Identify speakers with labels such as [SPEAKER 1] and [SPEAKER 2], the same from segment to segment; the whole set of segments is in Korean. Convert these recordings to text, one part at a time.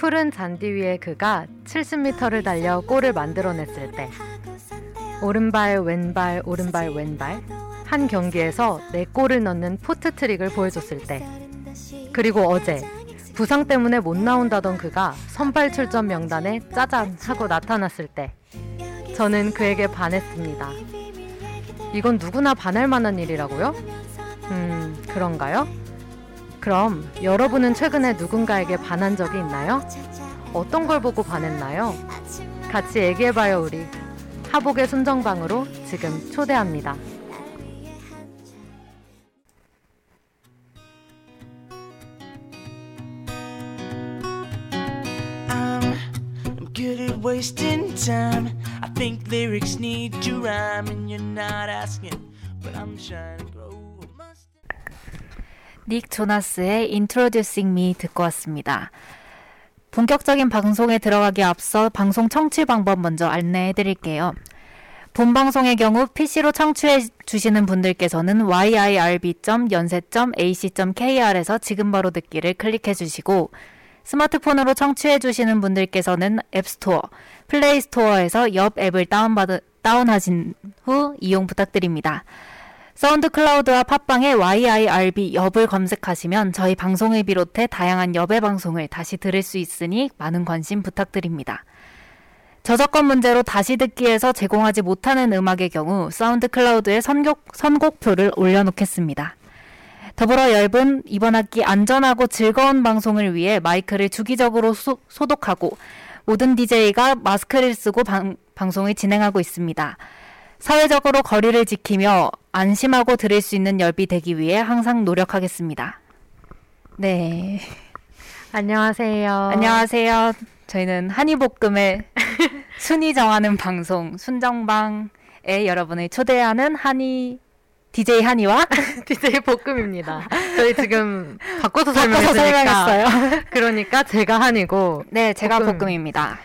[SPEAKER 1] 푸른 잔디 위에 그가 70m를 달려 골을 만들어냈을 때 오른발 왼발 오른발 왼발 한 경기에서 네 골을 넣는 포트 트릭을 보여줬을 때 그리고 어제 부상 때문에 못 나온다던 그가 선발 출전 명단에 짜잔 하고 나타났을 때 저는 그에게 반했습니다. 이건 누구나 반할 만한 일이라고요? 음, 그런가요? 그럼 여러분은 최근에 누군가에게 반한 적이 있나요? 어떤 걸 보고 반했나요? 같이 얘기해봐요, 우리. 하복의 순정방으로 지금 초대합니다.
[SPEAKER 2] I'm, I'm good at wasting time. I think lyrics need to rhyme, and you're not asking, but I'm trying to grow. a mustache.
[SPEAKER 3] 닉 조나스의 Introducing Me 듣고 왔습니다. 본격적인 방송에 들어가기 앞서 방송 청취 방법 먼저 안내해 드릴게요. 본 방송의 경우 PC로 청취해 주시는 분들께서는 yirb.연세.ac.kr에서 지금 바로 듣기를 클릭해 주시고 스마트폰으로 청취해 주시는 분들께서는 앱스토어, 플레이스토어에서 옆 앱을 다운받, 다운하신 후 이용 부탁드립니다. 사운드 클라우드와 팟빵에 YIRB 엽을 검색하시면 저희 방송을 비롯해 다양한 엽의 방송을 다시 들을 수 있으니 많은 관심 부탁드립니다. 저작권 문제로 다시 듣기에서 제공하지 못하는 음악의 경우 사운드 클라우드에 선곡, 선곡표를 올려놓겠습니다. 더불어 엽은 이번 학기 안전하고 즐거운 방송을 위해 마이크를 주기적으로 소, 소독하고 모든 DJ가 마스크를 쓰고 방, 방송을 진행하고 있습니다. 사회적으로 거리를 지키며 안심하고 들을 수 있는 열비 되기 위해 항상 노력하겠습니다. 네.
[SPEAKER 1] 안녕하세요.
[SPEAKER 3] 안녕하세요. 저희는 한이볶음의 순위 정하는 방송 순정방에 여러분을 초대하는 한이 DJ 한이와
[SPEAKER 1] DJ 볶음입니다. 저희 지금 바꿔서.
[SPEAKER 3] 설명했어요.
[SPEAKER 1] 그러니까 제가 한이고
[SPEAKER 3] 네, 제가
[SPEAKER 1] 볶음.
[SPEAKER 3] 볶음입니다.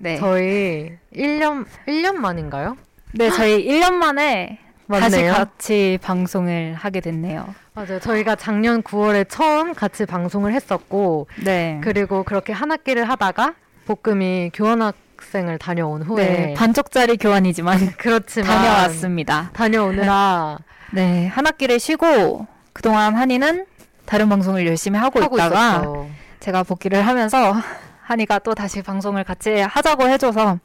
[SPEAKER 3] 네.
[SPEAKER 1] 저희 1년 1년 만인가요?
[SPEAKER 3] 네, 저희 1년 만에 다시
[SPEAKER 1] 맞네요.
[SPEAKER 3] 같이 방송을 하게 됐네요.
[SPEAKER 1] 맞아요. 저희가 작년 9월에 처음 같이 방송을 했었고
[SPEAKER 3] 네.
[SPEAKER 1] 그리고 그렇게 한 학기를 하다가 볶음이 교환학생을 다녀온 후에
[SPEAKER 3] 네, 반쪽짜리 교환이지만
[SPEAKER 1] 그렇지만
[SPEAKER 3] 다녀왔습니다.
[SPEAKER 1] 다녀오느라
[SPEAKER 3] 네, 한 학기를 쉬고 그동안 한이는 다른 방송을 열심히 하고,
[SPEAKER 1] 하고
[SPEAKER 3] 있다가
[SPEAKER 1] 있었죠.
[SPEAKER 3] 제가 복귀를 하면서 한이가 또 다시 방송을 같이 하자고 해줘서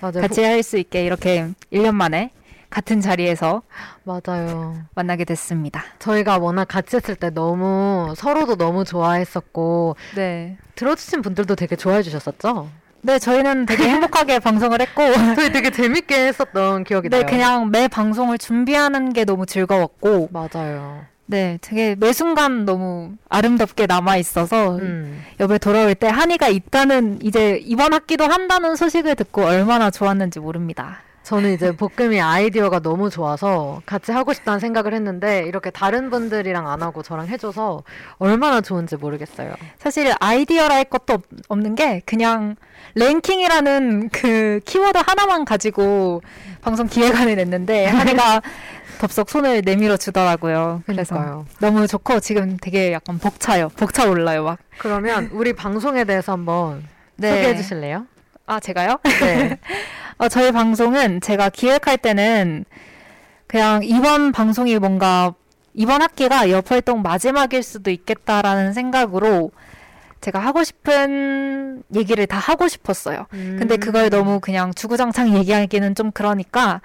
[SPEAKER 1] 맞아요.
[SPEAKER 3] 같이 할 수 있게 이렇게 1년 만에 같은 자리에서
[SPEAKER 1] 보- 맞아요.
[SPEAKER 3] 만나게 됐습니다.
[SPEAKER 1] 저희가 워낙 같이 했을 때 너무 서로도 너무 좋아했었고
[SPEAKER 3] 네.
[SPEAKER 1] 들어주신 분들도 되게 좋아해 주셨었죠?
[SPEAKER 3] 네, 저희는 되게 행복하게 방송을 했고
[SPEAKER 1] 저희 되게 재밌게 했었던 기억이
[SPEAKER 3] 네,
[SPEAKER 1] 나요.
[SPEAKER 3] 그냥 매 방송을 준비하는 게 너무 즐거웠고
[SPEAKER 1] 맞아요.
[SPEAKER 3] 네, 되게 매 순간 너무 아름답게 남아 있어서
[SPEAKER 1] 음.
[SPEAKER 3] 옆에 돌아올 때 한이가 있다는 이제 이번 학기도 한다는 소식을 듣고 얼마나 좋았는지 모릅니다.
[SPEAKER 1] 저는 이제 볶음이 아이디어가 너무 좋아서 같이 하고 싶다는 생각을 했는데 이렇게 다른 분들이랑 안 하고 저랑 해줘서 얼마나 좋은지 모르겠어요.
[SPEAKER 3] 사실 아이디어라 할 것도 없- 없는 게 그냥 랭킹이라는 그 키워드 하나만 가지고 방송 기획안을 냈는데 한이가 덥석 손을 내밀어 주더라고요. 그래서
[SPEAKER 1] 그러니까요.
[SPEAKER 3] 너무 좋고 지금 되게 약간 벅차요. 벅차 올라요, 막.
[SPEAKER 1] 그러면 우리 방송에 대해서 한번
[SPEAKER 3] 네.
[SPEAKER 1] 소개해 주실래요?
[SPEAKER 3] 아, 제가요?
[SPEAKER 1] 네.
[SPEAKER 3] 어, 저희 방송은 제가 기획할 때는 그냥 이번 방송이 뭔가 이번 학기가 옆 활동 마지막일 수도 있겠다라는 생각으로 제가 하고 싶은 얘기를 다 하고 싶었어요. 근데
[SPEAKER 1] 음.
[SPEAKER 3] 그걸 너무 그냥 주구장창 얘기하기는 좀 그러니까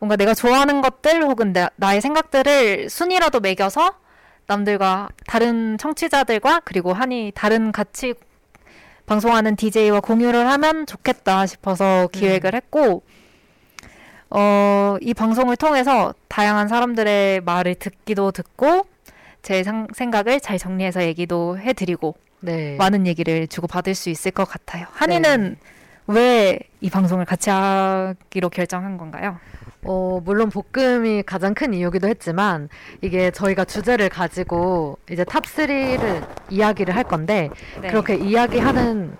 [SPEAKER 3] 뭔가 내가 좋아하는 것들 혹은 나, 나의 생각들을 순위라도 매겨서 남들과 다른 청취자들과 그리고 한이 다른 같이 방송하는 DJ와 공유를 하면 좋겠다 싶어서 기획을 했고 어, 이 방송을 통해서 다양한 사람들의 말을 듣기도 듣고 제 상- 생각을 잘 정리해서 얘기도 해드리고
[SPEAKER 1] 네.
[SPEAKER 3] 많은 얘기를 주고 받을 수 있을 것 같아요. 한이는 왜 이 방송을 같이 하기로 결정한 건가요?
[SPEAKER 1] 어, 물론 볶음이 가장 큰 이유기도 했지만 이게 저희가 주제를 가지고 이제 탑3를 이야기를 할 건데
[SPEAKER 3] 네.
[SPEAKER 1] 그렇게 이야기하는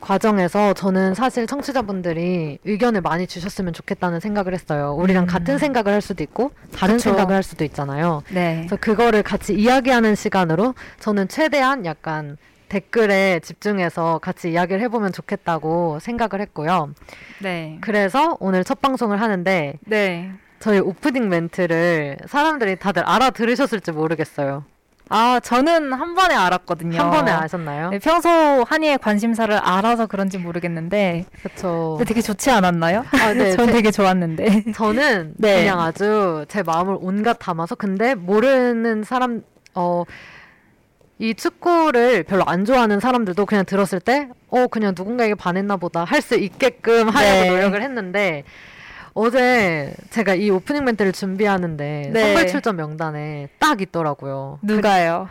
[SPEAKER 1] 과정에서 저는 사실 청취자분들이 의견을 많이 주셨으면 좋겠다는 생각을 했어요. 우리랑
[SPEAKER 3] 음.
[SPEAKER 1] 같은 생각을 할 수도 있고 다른
[SPEAKER 3] 그쵸.
[SPEAKER 1] 생각을 할 수도 있잖아요.
[SPEAKER 3] 네.
[SPEAKER 1] 그래서 그거를 같이 이야기하는 시간으로 저는 최대한 약간 댓글에 집중해서 같이 이야기를 해보면 좋겠다고 생각을 했고요.
[SPEAKER 3] 네.
[SPEAKER 1] 그래서 오늘 첫 방송을 하는데
[SPEAKER 3] 네.
[SPEAKER 1] 저희 오프닝 멘트를 사람들이 다들 알아들으셨을지 모르겠어요.
[SPEAKER 3] 아, 저는 한 번에 알았거든요.
[SPEAKER 1] 한 번에 아셨나요?
[SPEAKER 3] 네, 평소 한이의 관심사를 알아서 그런지 모르겠는데
[SPEAKER 1] 그렇죠.
[SPEAKER 3] 되게 좋지 않았나요?
[SPEAKER 1] 아, 네.
[SPEAKER 3] 전
[SPEAKER 1] 제-
[SPEAKER 3] 되게 좋았는데.
[SPEAKER 1] 저는
[SPEAKER 3] 네.
[SPEAKER 1] 그냥 아주 제 마음을 온갖 담아서 근데 모르는 사람 어. 이 축구를 별로 안 좋아하는 사람들도 그냥 들었을 때, 어, 그냥 누군가에게 반했나 보다 할 수 있게끔 하려고
[SPEAKER 3] 네.
[SPEAKER 1] 노력을 했는데, 어제 제가 이 오프닝 멘트를 준비하는데,
[SPEAKER 3] 네.
[SPEAKER 1] 선발 출전 명단에 딱 있더라고요.
[SPEAKER 3] 누가요?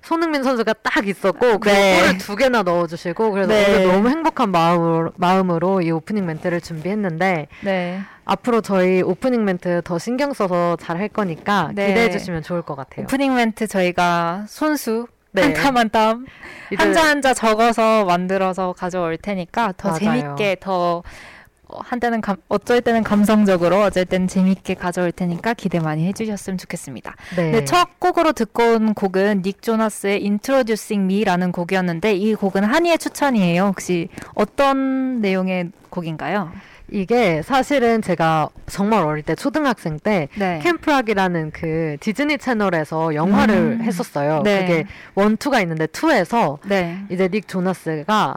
[SPEAKER 1] 손흥민 선수가 딱 있었고, 그리고
[SPEAKER 3] 네.
[SPEAKER 1] 골을 두 개나 넣어주시고, 그래서
[SPEAKER 3] 네.
[SPEAKER 1] 오늘 너무 행복한 마음으로, 마음으로 이 오프닝 멘트를 준비했는데,
[SPEAKER 3] 네.
[SPEAKER 1] 앞으로 저희 오프닝 멘트 더 신경 써서 잘 할 거니까
[SPEAKER 3] 네.
[SPEAKER 1] 기대해 주시면 좋을 것 같아요.
[SPEAKER 3] 오프닝 멘트 저희가 손수
[SPEAKER 1] 네.
[SPEAKER 3] 한땀한땀
[SPEAKER 1] 이제
[SPEAKER 3] 한자 한자 적어서 만들어서 가져올 테니까 더
[SPEAKER 1] 맞아요.
[SPEAKER 3] 재밌게 더 어, 한때는 감, 어쩔 때는 감성적으로 어쩔 때는 재밌게 가져올 테니까 기대 많이 해주셨으면 좋겠습니다.
[SPEAKER 1] 네.
[SPEAKER 3] 네, 첫 곡으로 듣고 온 곡은 닉 조나스의 Introducing Me라는 곡이었는데 이 곡은 한이의 추천이에요. 혹시 어떤 내용의 곡인가요?
[SPEAKER 1] 이게 사실은 제가 정말 어릴 때 초등학생 때
[SPEAKER 3] 네.
[SPEAKER 1] 캠프락이라는 그 디즈니 채널에서 영화를
[SPEAKER 3] 음.
[SPEAKER 1] 했었어요.
[SPEAKER 3] 네.
[SPEAKER 1] 그게 원투가 있는데 투에서
[SPEAKER 3] 네.
[SPEAKER 1] 이제 닉 조나스가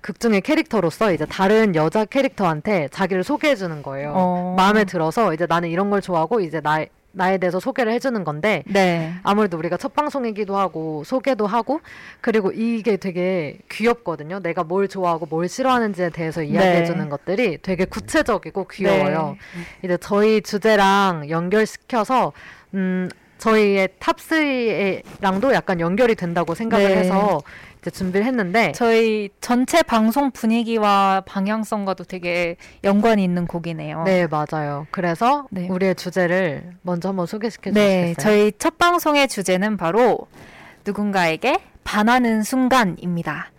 [SPEAKER 1] 극 중의 캐릭터로서 이제 다른 여자 캐릭터한테 자기를 소개해 주는 거예요.
[SPEAKER 3] 어.
[SPEAKER 1] 마음에 들어서 이제 나는 이런 걸 좋아하고 이제 나 나에 대해서 소개를 해주는 건데
[SPEAKER 3] 네.
[SPEAKER 1] 아무래도 우리가 첫 방송이기도 하고 소개도 하고 그리고 이게 되게 귀엽거든요. 내가 뭘 좋아하고 뭘 싫어하는지에 대해서 이야기해 주는
[SPEAKER 3] 네.
[SPEAKER 1] 것들이 되게 구체적이고 귀여워요. 이제 저희 주제랑 연결시켜서 음 저희의 탑3랑도 약간 연결이 된다고 생각을
[SPEAKER 3] 네.
[SPEAKER 1] 해서 이제 준비를 했는데
[SPEAKER 3] 저희 전체 방송 분위기와 방향성과도 되게 연관이 있는 곡이네요.
[SPEAKER 1] 네, 맞아요. 그래서
[SPEAKER 3] 네.
[SPEAKER 1] 우리의 주제를 먼저 한번 소개시켜
[SPEAKER 3] 네,
[SPEAKER 1] 주시겠어요?
[SPEAKER 3] 저희 첫 방송의 주제는 바로 누군가에게 반하는 순간입니다.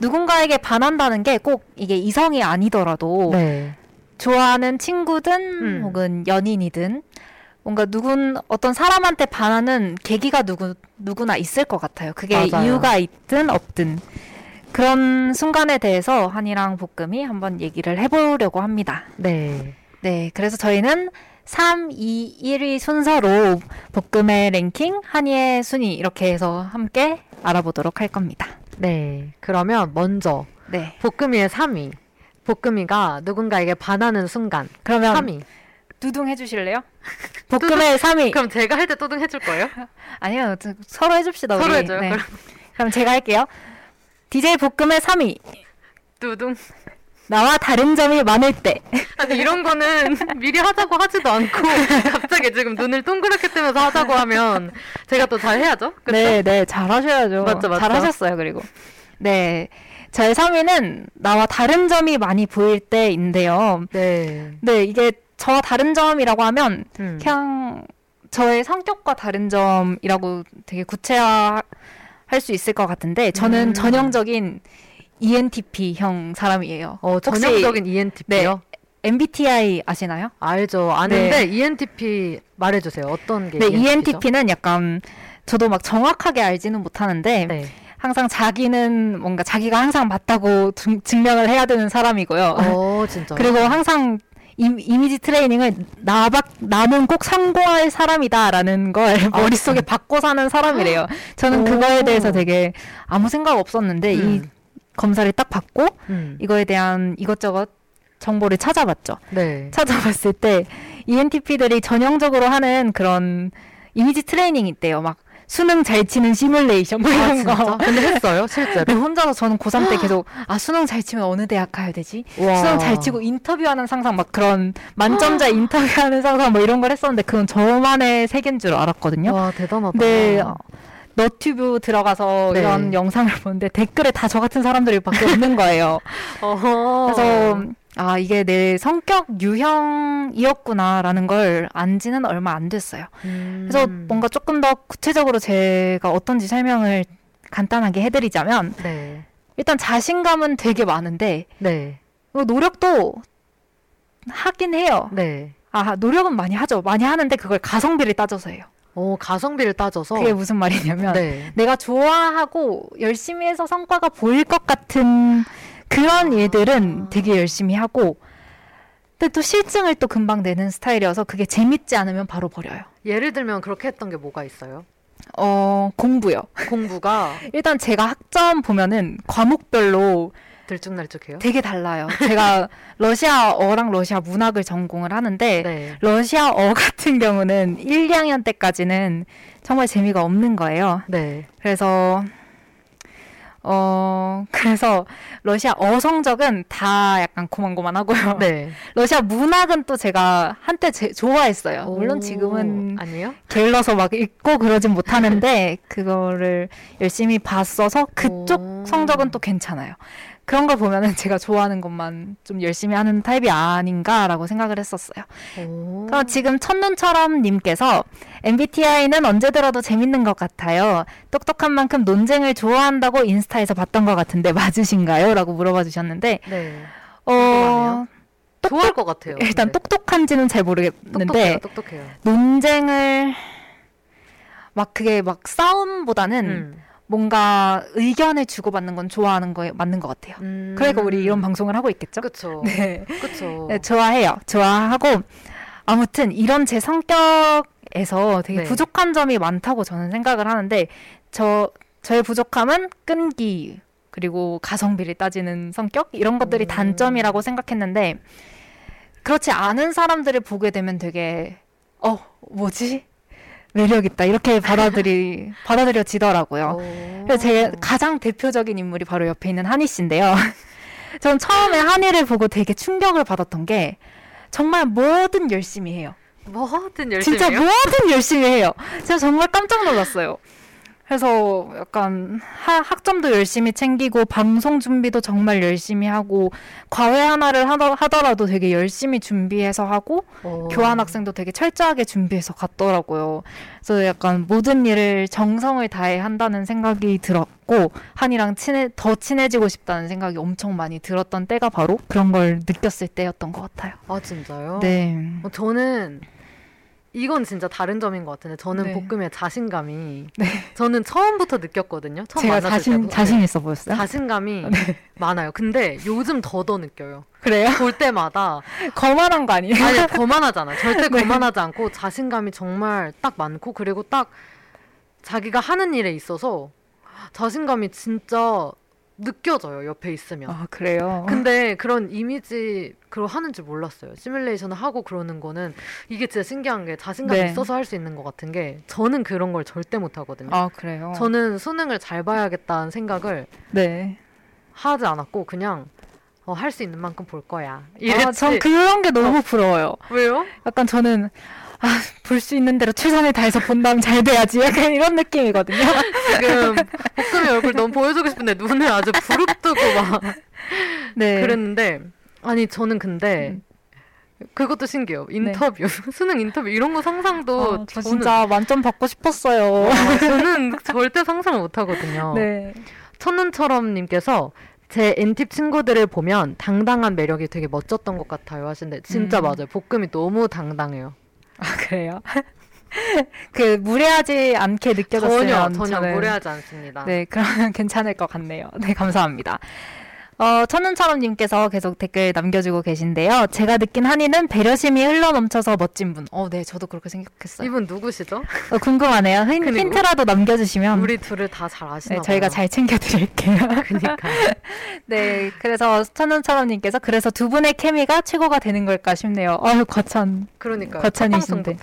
[SPEAKER 3] 누군가에게 반한다는 게 꼭 이게 이성이 아니더라도
[SPEAKER 1] 네.
[SPEAKER 3] 좋아하는 친구든
[SPEAKER 1] 음.
[SPEAKER 3] 혹은 연인이든 뭔가 누군 어떤 사람한테 반하는 계기가 누구 누구나 있을 것 같아요. 그게
[SPEAKER 1] 맞아요.
[SPEAKER 3] 이유가 있든 없든 그런 순간에 대해서 한이랑 볶음이 한번 얘기를 해보려고 합니다.
[SPEAKER 1] 네.
[SPEAKER 3] 네, 그래서 저희는 3, 2, 1위 순서로 볶음의 랭킹, 한이의 순위 이렇게 해서 함께 알아보도록 할 겁니다.
[SPEAKER 1] 네. 그러면 먼저
[SPEAKER 3] 네,
[SPEAKER 1] 볶음이의 3위. 볶음이가 누군가에게 반하는 순간.
[SPEAKER 3] 그러면
[SPEAKER 1] 3위.
[SPEAKER 3] 두둥 해주실래요? 볶음의 3위.
[SPEAKER 1] 그럼 제가 할때 또등 해줄 거예요?
[SPEAKER 3] 아니요, 저- 서로 해줍시다.
[SPEAKER 1] 서로. 해줘요,
[SPEAKER 3] 네.
[SPEAKER 1] 그럼.
[SPEAKER 3] 그럼 제가 할게요. DJ 볶음의 3위.
[SPEAKER 1] 두둥.
[SPEAKER 3] 나와 다른 점이 많을 때.
[SPEAKER 1] 아니 이런 거는 미리 하자고 하지도 않고 갑자기 지금 눈을 동그랗게 뜨면서 하자고 하면 제가 또 잘 해야죠. 그쵸?
[SPEAKER 3] 네, 네, 잘 하셔야죠.
[SPEAKER 1] 맞죠, 맞죠.
[SPEAKER 3] 잘 하셨어요, 그리고. 네. 저의 3위는 나와 다른 점이 많이 보일 때인데요.
[SPEAKER 1] 네.
[SPEAKER 3] 네, 이게 저와 다른 점이라고 하면
[SPEAKER 1] 음.
[SPEAKER 3] 그냥 저의 성격과 다른 점이라고 되게 구체화 할 수 있을 것 같은데 저는
[SPEAKER 1] 음.
[SPEAKER 3] 전형적인 ENTP형 사람이에요.
[SPEAKER 1] 어, 전형적인 ENTP요?
[SPEAKER 3] MBTI 아시나요?
[SPEAKER 1] 알죠. 아는데 ENTP 말해주세요. 어떤 게
[SPEAKER 3] 네,
[SPEAKER 1] ENTP 죠?
[SPEAKER 3] ENTP는 약간 저도 막 정확하게 알지는 못하는데
[SPEAKER 1] 네.
[SPEAKER 3] 항상 자기는 뭔가 자기가 항상 맞다고 증- 증명을 해야 되는 사람이고요.
[SPEAKER 1] 어, 진짜.
[SPEAKER 3] 그리고 항상 이, 이미지 트레이닝을 나밖 나는 꼭 참고할 사람이다라는 걸
[SPEAKER 1] 아,
[SPEAKER 3] 머릿속에 받고 사는 사람이래요. 저는
[SPEAKER 1] 오.
[SPEAKER 3] 그거에 대해서 되게 아무 생각 없었는데 이
[SPEAKER 1] 음.
[SPEAKER 3] 검사를 딱 받고
[SPEAKER 1] 음.
[SPEAKER 3] 이거에 대한 이것저것 정보를 찾아봤죠.
[SPEAKER 1] 네.
[SPEAKER 3] 찾아봤을 때 ENTP들이 전형적으로 하는 그런 이미지 트레이닝이 있대요. 막 수능 잘 치는 시뮬레이션 뭐
[SPEAKER 1] 아,
[SPEAKER 3] 이런
[SPEAKER 1] 진짜?
[SPEAKER 3] 거.
[SPEAKER 1] 근데 했어요, 실제로?
[SPEAKER 3] 네, 혼자서 저는 고3 때 계속 아 수능 잘 치면 어느 대학 가야 되지?
[SPEAKER 1] 와.
[SPEAKER 3] 수능 잘 치고 인터뷰하는 상상 막 그런 만점자 인터뷰하는 상상 뭐 이런 걸 했었는데 그건 저만의 세계인 줄 알았거든요.
[SPEAKER 1] 와, 대단하다.
[SPEAKER 3] 네. 어, 너튜브 들어가서
[SPEAKER 1] 네.
[SPEAKER 3] 이런 영상을 보는데 댓글에 다 저 같은 사람들이 밖에 없는 거예요. 그래서 아 이게 내 성격 유형이었구나라는 걸 안지는 얼마 안 됐어요.
[SPEAKER 1] 음.
[SPEAKER 3] 그래서 뭔가 조금 더 구체적으로 제가 어떤지 설명을 간단하게 해드리자면
[SPEAKER 1] 네.
[SPEAKER 3] 일단 자신감은 되게 많은데
[SPEAKER 1] 네.
[SPEAKER 3] 어, 노력도 하긴 해요.
[SPEAKER 1] 네.
[SPEAKER 3] 아 노력은 많이 하죠. 많이 하는데 그걸 가성비를 따져서 해요.
[SPEAKER 1] 오, 가성비를 따져서.
[SPEAKER 3] 그게 무슨 말이냐면
[SPEAKER 1] 네.
[SPEAKER 3] 내가 좋아하고 열심히 해서 성과가 보일 것 같은 그런 일들은 되게 열심히 하고 근데 또 실증을 또 금방 내는 스타일이어서 그게 재밌지 않으면 바로 버려요.
[SPEAKER 1] 예를 들면 그렇게 했던 게 뭐가 있어요?
[SPEAKER 3] 어, 공부요.
[SPEAKER 1] 공부가
[SPEAKER 3] 일단 제가 학점 보면은 과목별로
[SPEAKER 1] 들쭉날쭉해요?
[SPEAKER 3] 되게 달라요. 제가 러시아어랑 러시아 문학을 전공을 하는데
[SPEAKER 1] 네.
[SPEAKER 3] 러시아어 같은 경우는 1, 2학년 때까지는 정말 재미가 없는 거예요.
[SPEAKER 1] 네.
[SPEAKER 3] 그래서 어 그래서 러시아 어 성적은 다 약간 고만고만하고요.
[SPEAKER 1] 네.
[SPEAKER 3] 러시아 문학은 또 제가 한때 제, 좋아했어요. 물론
[SPEAKER 1] 오,
[SPEAKER 3] 지금은
[SPEAKER 1] 아니에요?
[SPEAKER 3] 게을러서 막 읽고 그러진 못하는데 그거를 열심히 봤어서 그쪽
[SPEAKER 1] 오.
[SPEAKER 3] 성적은 또 괜찮아요. 그런 걸 보면은 제가 좋아하는 것만 좀 열심히 하는 타입이 아닌가라고 생각을 했었어요.
[SPEAKER 1] 오.
[SPEAKER 3] 그럼 지금 첫눈처럼 님께서 MBTI는 언제 들어도 재밌는 것 같아요. 똑똑한 만큼 논쟁을 좋아한다고 인스타에서 봤던 것 같은데 맞으신가요? 라고 물어봐 주셨는데
[SPEAKER 1] 네.
[SPEAKER 3] 어. 똑똑-
[SPEAKER 1] 좋아할 것 같아요.
[SPEAKER 3] 일단
[SPEAKER 1] 근데.
[SPEAKER 3] 똑똑한지는 잘 모르겠는데
[SPEAKER 1] 똑똑해요. 똑똑해요.
[SPEAKER 3] 논쟁을 막 그게 막 싸움보다는
[SPEAKER 1] 음.
[SPEAKER 3] 뭔가 의견을 주고받는 건 좋아하는 거에 맞는 것 같아요.
[SPEAKER 1] 음.
[SPEAKER 3] 그러니까 우리 이런 방송을 하고 있겠죠?
[SPEAKER 1] 그쵸.
[SPEAKER 3] 네.
[SPEAKER 1] 그쵸.
[SPEAKER 3] 네, 좋아해요. 좋아하고 아무튼 이런 제 성격에서 되게
[SPEAKER 1] 네.
[SPEAKER 3] 부족한 점이 많다고 저는 생각을 하는데 저 저의 부족함은 끈기 그리고 가성비를 따지는 성격 이런 것들이
[SPEAKER 1] 음.
[SPEAKER 3] 단점이라고 생각했는데 그렇지 않은 사람들을 보게 되면 되게 어 뭐지 매력 있다 이렇게 받아들이 받아들여지더라고요.
[SPEAKER 1] 오.
[SPEAKER 3] 그래서 제 가장 대표적인 인물이 바로 옆에 있는 한희 씨인데요. 전 처음에 한희를 보고 되게 충격을 받았던 게 정말 뭐든 열심히 해요.
[SPEAKER 1] 뭐든 열심히
[SPEAKER 3] 진짜
[SPEAKER 1] 해요?
[SPEAKER 3] 뭐든 열심히 해요. 제가 정말 깜짝 놀랐어요. 그래서 약간 하, 학점도 열심히 챙기고 방송 준비도 정말 열심히 하고 과외 하나를 하더, 하더라도 되게 열심히 준비해서 하고
[SPEAKER 1] 오.
[SPEAKER 3] 교환 학생도 되게 철저하게 준비해서 갔더라고요. 그래서 약간 모든 일을 정성을 다해 한다는 생각이 들었고 한이랑 친해 더 친해지고 싶다는 생각이 엄청 많이 들었던 때가 바로 그런 걸 느꼈을 때였던 것 같아요.
[SPEAKER 1] 아 진짜요?
[SPEAKER 3] 네.
[SPEAKER 1] 어, 저는 이건 진짜 다른 점인 것 같은데 저는
[SPEAKER 3] 네.
[SPEAKER 1] 볶음의 자신감이
[SPEAKER 3] 네.
[SPEAKER 1] 저는 처음부터 느꼈거든요. 처음
[SPEAKER 3] 제가
[SPEAKER 1] 만났을
[SPEAKER 3] 자신
[SPEAKER 1] 때부터.
[SPEAKER 3] 자신 있어 보였어요.
[SPEAKER 1] 자신감이
[SPEAKER 3] 네.
[SPEAKER 1] 많아요. 근데 요즘 더더 느껴요.
[SPEAKER 3] 그래요?
[SPEAKER 1] 볼 때마다
[SPEAKER 3] 거만한 거 아니에요?
[SPEAKER 1] 아니 거만하잖아. 절대
[SPEAKER 3] 네.
[SPEAKER 1] 거만하지 않고 자신감이 정말 딱 많고 그리고 딱 자기가 하는 일에 있어서 자신감이 진짜 느껴져요. 옆에 있으면.
[SPEAKER 3] 아 그래요.
[SPEAKER 1] 근데 그런 이미지 그걸 하는 줄 몰랐어요. 시뮬레이션을 하고 그러는 거는 이게 진짜 신기한 게 자신감이
[SPEAKER 3] 네.
[SPEAKER 1] 있어서 할 수 있는 것 같은 게 저는 그런 걸 절대 못 하거든요.
[SPEAKER 3] 아 그래요.
[SPEAKER 1] 저는 수능을 잘 봐야겠다는 생각을
[SPEAKER 3] 네.
[SPEAKER 1] 하지 않았고 그냥 어, 할 수 있는 만큼 볼 거야. 이랬지.
[SPEAKER 3] 아, 전 그런 게 너무 부러워요.
[SPEAKER 1] 왜요?
[SPEAKER 3] 약간 저는 아, 볼 수 있는 대로 최선을 다해서 본다면 잘 돼야지. 약간 이런 느낌이거든요.
[SPEAKER 1] 지금 볶음이 얼굴 너무 보여주고 싶은데 눈을 아주 부릅뜨고 막
[SPEAKER 3] 네.
[SPEAKER 1] 그랬는데 아니 저는 근데
[SPEAKER 3] 음.
[SPEAKER 1] 그것도 신기해요. 인터뷰 수능 인터뷰 이런 거 상상도
[SPEAKER 3] 아, 저
[SPEAKER 1] 저는
[SPEAKER 3] 진짜 만점 받고 싶었어요.
[SPEAKER 1] 아, 저는 절대 상상을 못 하거든요.
[SPEAKER 3] 네.
[SPEAKER 1] 첫눈처럼님께서 제 N팁 친구들을 보면 당당한 매력이 되게 멋졌던 것 같아요 하시는데 진짜
[SPEAKER 3] 음.
[SPEAKER 1] 맞아요. 볶음이 너무 당당해요.
[SPEAKER 3] 아 그래요? 그 무례하지 않게
[SPEAKER 1] 전혀
[SPEAKER 3] 느껴졌으면
[SPEAKER 1] 전혀
[SPEAKER 3] 저는-
[SPEAKER 1] 무례하지 않습니다.
[SPEAKER 3] 네, 그러면 괜찮을 것 같네요. 네, 감사합니다. 어, 천은처럼님께서 계속 댓글 남겨주고 계신데요. 제가 느낀 한이는 배려심이 흘러넘쳐서 멋진 분. 어, 네, 저도 그렇게 생각했어요.
[SPEAKER 1] 이분 누구시죠?
[SPEAKER 3] 어, 궁금하네요. 힌,
[SPEAKER 1] 그리고
[SPEAKER 3] 힌트라도 남겨주시면
[SPEAKER 1] 우리 둘을 다 잘 아시나
[SPEAKER 3] 네, 저희가. 잘 챙겨드릴게요.
[SPEAKER 1] 그니까
[SPEAKER 3] 네, 그래서 천은처럼님께서 그래서 두 분의 케미가 최고가 되는 걸까 싶네요. 아유, 거참.
[SPEAKER 1] 그러니까
[SPEAKER 3] 거찬이신데.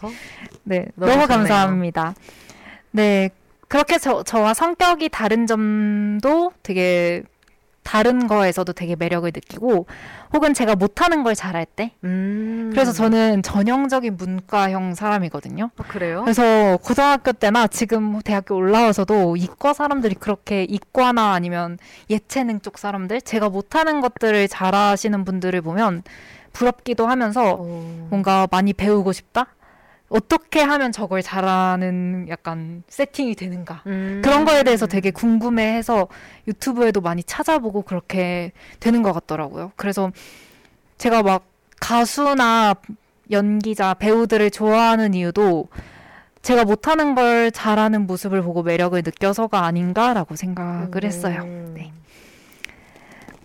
[SPEAKER 3] 네,
[SPEAKER 1] 너무
[SPEAKER 3] 너무. 감사합니다. 네, 그렇게 저, 저와 성격이 다른 점도 되게 다른 거에서도 되게 매력을 느끼고 혹은 제가 못하는 걸 잘할 때
[SPEAKER 1] 음.
[SPEAKER 3] 그래서 저는 전형적인 문과형 사람이거든요.
[SPEAKER 1] 아, 그래요?
[SPEAKER 3] 그래서 고등학교 때나 지금 대학교 올라와서도 이과 사람들이 그렇게 이과나 아니면 예체능 쪽 사람들 제가 못하는 것들을 잘하시는 분들을 보면 부럽기도 하면서
[SPEAKER 1] 어.
[SPEAKER 3] 뭔가 많이 배우고 싶다? 어떻게 하면 저걸 잘하는 약간 세팅이 되는가?
[SPEAKER 1] 음.
[SPEAKER 3] 그런 거에 대해서 되게 궁금해해서 유튜브에도 많이 찾아보고 그렇게 되는 것 같더라고요. 그래서 제가 막 가수나 연기자, 배우들을 좋아하는 이유도 제가 못하는 걸 잘하는 모습을 보고 매력을 느껴서가 아닌가라고 생각을 했어요.
[SPEAKER 1] 음.
[SPEAKER 3] 네.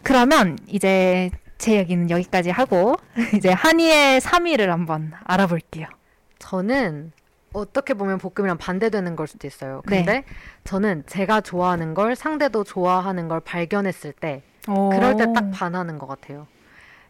[SPEAKER 3] 그러면 이제 제 얘기는 여기까지 하고 이제 한이의 3위를 한번 알아볼게요.
[SPEAKER 1] 저는 어떻게 보면 볶음이랑 반대되는 걸 수도 있어요.
[SPEAKER 3] 네.
[SPEAKER 1] 근데 저는 제가 좋아하는 걸 상대도 좋아하는 걸 발견했을 때
[SPEAKER 3] 오.
[SPEAKER 1] 그럴 때 딱 반하는 것 같아요.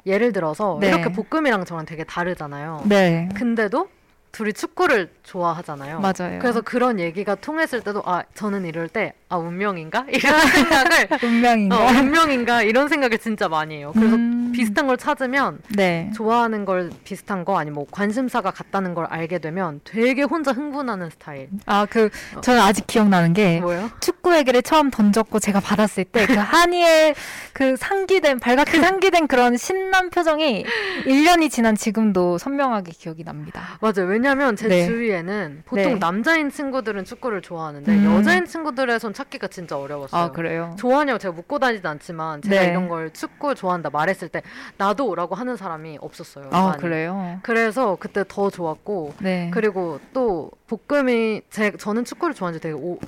[SPEAKER 1] 예를 들어서
[SPEAKER 3] 네.
[SPEAKER 1] 이렇게 볶음이랑 저랑 되게 다르잖아요.
[SPEAKER 3] 네.
[SPEAKER 1] 근데도 둘이 축구를 좋아하잖아요.
[SPEAKER 3] 맞아요.
[SPEAKER 1] 그래서 그런 얘기가 통했을 때도 아 저는 이럴 때아 운명인가 이런 생각을
[SPEAKER 3] 운명인가?
[SPEAKER 1] 어, 운명인가 이런 생각을 진짜 많이 해요. 그래서
[SPEAKER 3] 음.
[SPEAKER 1] 비슷한 걸 찾으면
[SPEAKER 3] 네.
[SPEAKER 1] 좋아하는 걸 비슷한 거 아니면 뭐 관심사가 같다는 걸 알게 되면 되게 혼자 흥분하는 스타일.
[SPEAKER 3] 아, 그, 저는 아직 기억나는 게,
[SPEAKER 1] 뭐요?
[SPEAKER 3] 축구 얘기를 처음 던졌고 제가 받았을 때, 그 한이의 그 상기된, 발갛게 상기된 그런 신난 표정이 1년이 지난 지금도 선명하게 기억이 납니다.
[SPEAKER 1] 맞아요. 왜냐면 제
[SPEAKER 3] 네.
[SPEAKER 1] 주위에는 보통
[SPEAKER 3] 네.
[SPEAKER 1] 남자인 친구들은 축구를 좋아하는데
[SPEAKER 3] 음.
[SPEAKER 1] 여자인 친구들에선 찾기가 진짜 어려웠어요.
[SPEAKER 3] 아, 그래요?
[SPEAKER 1] 좋아하냐고 제가 묻고 다니진 않지만 제가
[SPEAKER 3] 네.
[SPEAKER 1] 이런 걸 축구 좋아한다 말했을 때 나도 라고 하는 사람이 없었어요.
[SPEAKER 3] 아,
[SPEAKER 1] 많이.
[SPEAKER 3] 그래요?
[SPEAKER 1] 그래서 그때 더 좋았고
[SPEAKER 3] 네.
[SPEAKER 1] 그리고 또 볶음이 제 저는 축구를 좋아한 지 되게 오,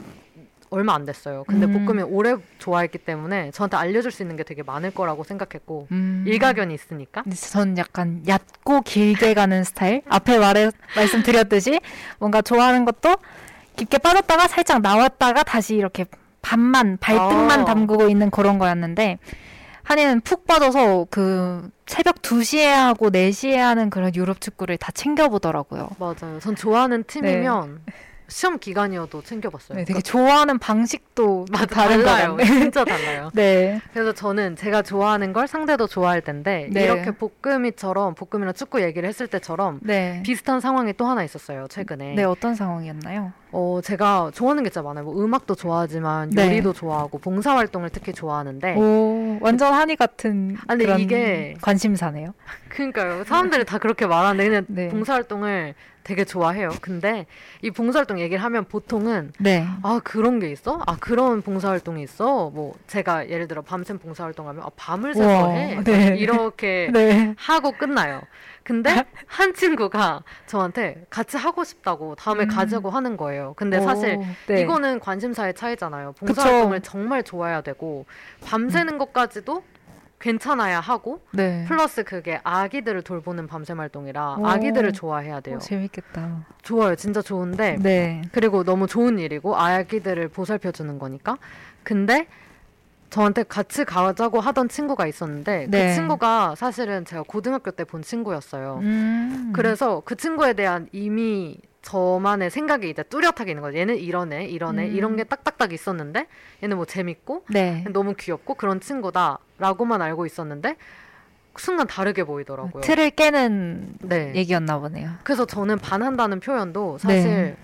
[SPEAKER 1] 얼마 안 됐어요. 근데
[SPEAKER 3] 음.
[SPEAKER 1] 볶음이 오래 좋아했기 때문에 저한테 알려줄 수 있는 게 되게 많을 거라고 생각했고
[SPEAKER 3] 음.
[SPEAKER 1] 일가견이 있으니까
[SPEAKER 3] 전 약간 얕고 길게 가는 스타일. 앞에 말해 말씀드렸듯이 뭔가 좋아하는 것도 깊게 빠졌다가 살짝 나왔다가 다시 이렇게 반만 발등만
[SPEAKER 1] 아.
[SPEAKER 3] 담그고 있는 그런 거였는데 한이는 푹 빠져서 그 새벽 2시에 하고 4시에 하는 그런 유럽 축구를 다 챙겨보더라고요.
[SPEAKER 1] 맞아요. 전 좋아하는 팀이면 시험 기간이어도 챙겨봤어요.
[SPEAKER 3] 네, 되게 좋아하는 방식도
[SPEAKER 1] 맞아,
[SPEAKER 3] 다른
[SPEAKER 1] 달라요. 진짜 달라요.
[SPEAKER 3] 네.
[SPEAKER 1] 그래서 저는 제가 좋아하는 걸 상대도 좋아할 텐데
[SPEAKER 3] 네.
[SPEAKER 1] 이렇게 볶음이처럼 볶음이나 축구 얘기를 했을 때처럼
[SPEAKER 3] 네.
[SPEAKER 1] 비슷한 상황이 또 하나 있었어요 최근에.
[SPEAKER 3] 네, 어떤 상황이었나요?
[SPEAKER 1] 어 제가 좋아하는 게 진짜 많아요. 뭐 음악도 좋아하지만
[SPEAKER 3] 네.
[SPEAKER 1] 요리도 좋아하고 봉사 활동을 특히 좋아하는데.
[SPEAKER 3] 오, 완전 한이 같은
[SPEAKER 1] 아, 근데
[SPEAKER 3] 그런
[SPEAKER 1] 이게-
[SPEAKER 3] 관심사네요.
[SPEAKER 1] 그러니까요. 사람들이 다 그렇게 말하는데 그냥
[SPEAKER 3] 네.
[SPEAKER 1] 봉사 활동을 되게 좋아해요. 근데 이 봉사 활동 얘기를 하면 보통은
[SPEAKER 3] 네.
[SPEAKER 1] 아 그런 게 있어? 아 그런 봉사 활동이 있어? 뭐 제가 예를 들어 밤샘 봉사 활동하면 아 밤을 새서 해
[SPEAKER 3] 네.
[SPEAKER 1] 이렇게
[SPEAKER 3] 네.
[SPEAKER 1] 하고 끝나요. 근데 한 친구가 저한테 같이 하고 싶다고 다음에
[SPEAKER 3] 음.
[SPEAKER 1] 가자고 하는 거예요. 근데 사실
[SPEAKER 3] 오, 네.
[SPEAKER 1] 이거는 관심사의 차이잖아요.
[SPEAKER 3] 그쵸.
[SPEAKER 1] 봉사활동을 정말 좋아해야 되고 밤새는 것까지도 괜찮아야 하고
[SPEAKER 3] 네.
[SPEAKER 1] 플러스 그게 아기들을 돌보는 밤샘 활동이라
[SPEAKER 3] 오.
[SPEAKER 1] 아기들을 좋아해야 돼요.
[SPEAKER 3] 오, 재밌겠다.
[SPEAKER 1] 좋아요. 진짜 좋은데
[SPEAKER 3] 네.
[SPEAKER 1] 그리고 너무 좋은 일이고 아기들을 보살펴 주는 거니까. 근데 저한테 같이 가자고 하던 친구가 있었는데
[SPEAKER 3] 네.
[SPEAKER 1] 그 친구가 사실은 제가 고등학교 때 본 친구였어요.
[SPEAKER 3] 음.
[SPEAKER 1] 그래서 그 친구에 대한 이미 저만의 생각이 이제 뚜렷하게 있는 거죠. 얘는 이러네, 이러네,
[SPEAKER 3] 음.
[SPEAKER 1] 이런 게 딱딱딱 있었는데 얘는 뭐 재밌고
[SPEAKER 3] 네.
[SPEAKER 1] 너무 귀엽고 그런 친구다라고만 알고 있었는데 순간 다르게 보이더라고요.
[SPEAKER 3] 틀을 깨는
[SPEAKER 1] 네.
[SPEAKER 3] 얘기였나 보네요.
[SPEAKER 1] 그래서 저는 반한다는 표현도 사실
[SPEAKER 3] 네.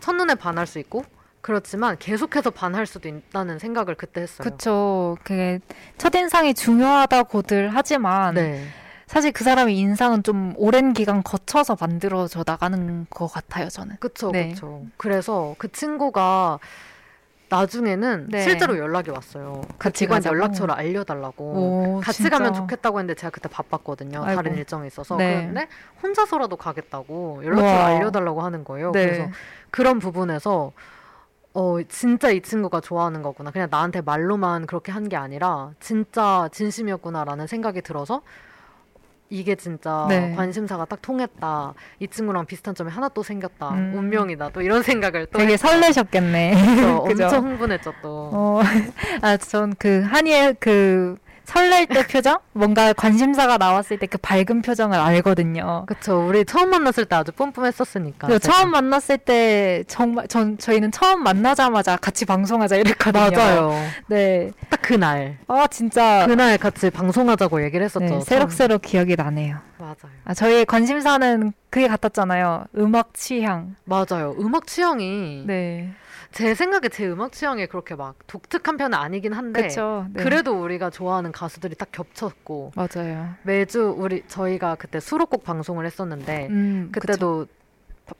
[SPEAKER 1] 첫눈에 반할 수 있고 그렇지만 계속해서 반할 수도 있다는 생각을 그때 했어요.
[SPEAKER 3] 그쵸. 그게 첫인상이 중요하다고들 하지만
[SPEAKER 1] 네.
[SPEAKER 3] 사실 그 사람의 인상은 좀 오랜 기간 거쳐서 만들어져 나가는 것 같아요, 저는.
[SPEAKER 1] 그쵸,
[SPEAKER 3] 네.
[SPEAKER 1] 그쵸. 그래서 그 친구가 나중에는
[SPEAKER 3] 네.
[SPEAKER 1] 실제로 연락이 왔어요. 그
[SPEAKER 3] 같이 가자고?
[SPEAKER 1] 연락처를 알려달라고.
[SPEAKER 3] 오,
[SPEAKER 1] 같이
[SPEAKER 3] 진짜.
[SPEAKER 1] 가면 좋겠다고 했는데 제가 그때 바빴거든요.
[SPEAKER 3] 아이고.
[SPEAKER 1] 다른 일정이 있어서.
[SPEAKER 3] 네.
[SPEAKER 1] 그런데 혼자서라도 가겠다고 연락처를
[SPEAKER 3] 우와.
[SPEAKER 1] 알려달라고 하는 거예요.
[SPEAKER 3] 네.
[SPEAKER 1] 그래서 그런 부분에서 어 진짜 이 친구가 좋아하는 거구나. 그냥 나한테 말로만 그렇게 한 게 아니라 진짜 진심이었구나라는 생각이 들어서 이게 진짜
[SPEAKER 3] 네.
[SPEAKER 1] 관심사가 딱 통했다. 이 친구랑 비슷한 점이 하나 또 생겼다.
[SPEAKER 3] 음.
[SPEAKER 1] 운명이다. 또 이런 생각을 또
[SPEAKER 3] 되게
[SPEAKER 1] 했어요.
[SPEAKER 3] 설레셨겠네.
[SPEAKER 1] 그래서
[SPEAKER 3] 그죠?
[SPEAKER 1] 엄청 흥분했죠 또.
[SPEAKER 3] 어, 아, 전 그 한이의 그 설렐 때 표정? 뭔가 관심사가 나왔을 때 그 밝은 표정을 알거든요.
[SPEAKER 1] 그쵸. 우리 처음 만났을 때 아주 뿜뿜했었으니까.
[SPEAKER 3] 처음 만났을 때 정말 전 저희는 처음 만나자마자 같이 방송하자 이랬거든요.
[SPEAKER 1] 맞아요.
[SPEAKER 3] 네.
[SPEAKER 1] 딱 그날.
[SPEAKER 3] 아 진짜
[SPEAKER 1] 그날 같이 방송하자고 얘기를 했었죠.
[SPEAKER 3] 네. 새록새록 기억이 나네요.
[SPEAKER 1] 맞아요.
[SPEAKER 3] 아, 저희의 관심사는 그게 같았잖아요. 음악 취향.
[SPEAKER 1] 맞아요. 음악 취향이
[SPEAKER 3] 네.
[SPEAKER 1] 제 생각에 제 음악 취향이 그렇게 막 독특한 편은 아니긴 한데
[SPEAKER 3] 그렇죠. 네.
[SPEAKER 1] 그래도 우리가 좋아하는 가수들이 딱 겹쳤고
[SPEAKER 3] 맞아요.
[SPEAKER 1] 매주 우리 저희가 그때 수록곡 방송을 했었는데
[SPEAKER 3] 음,
[SPEAKER 1] 그때도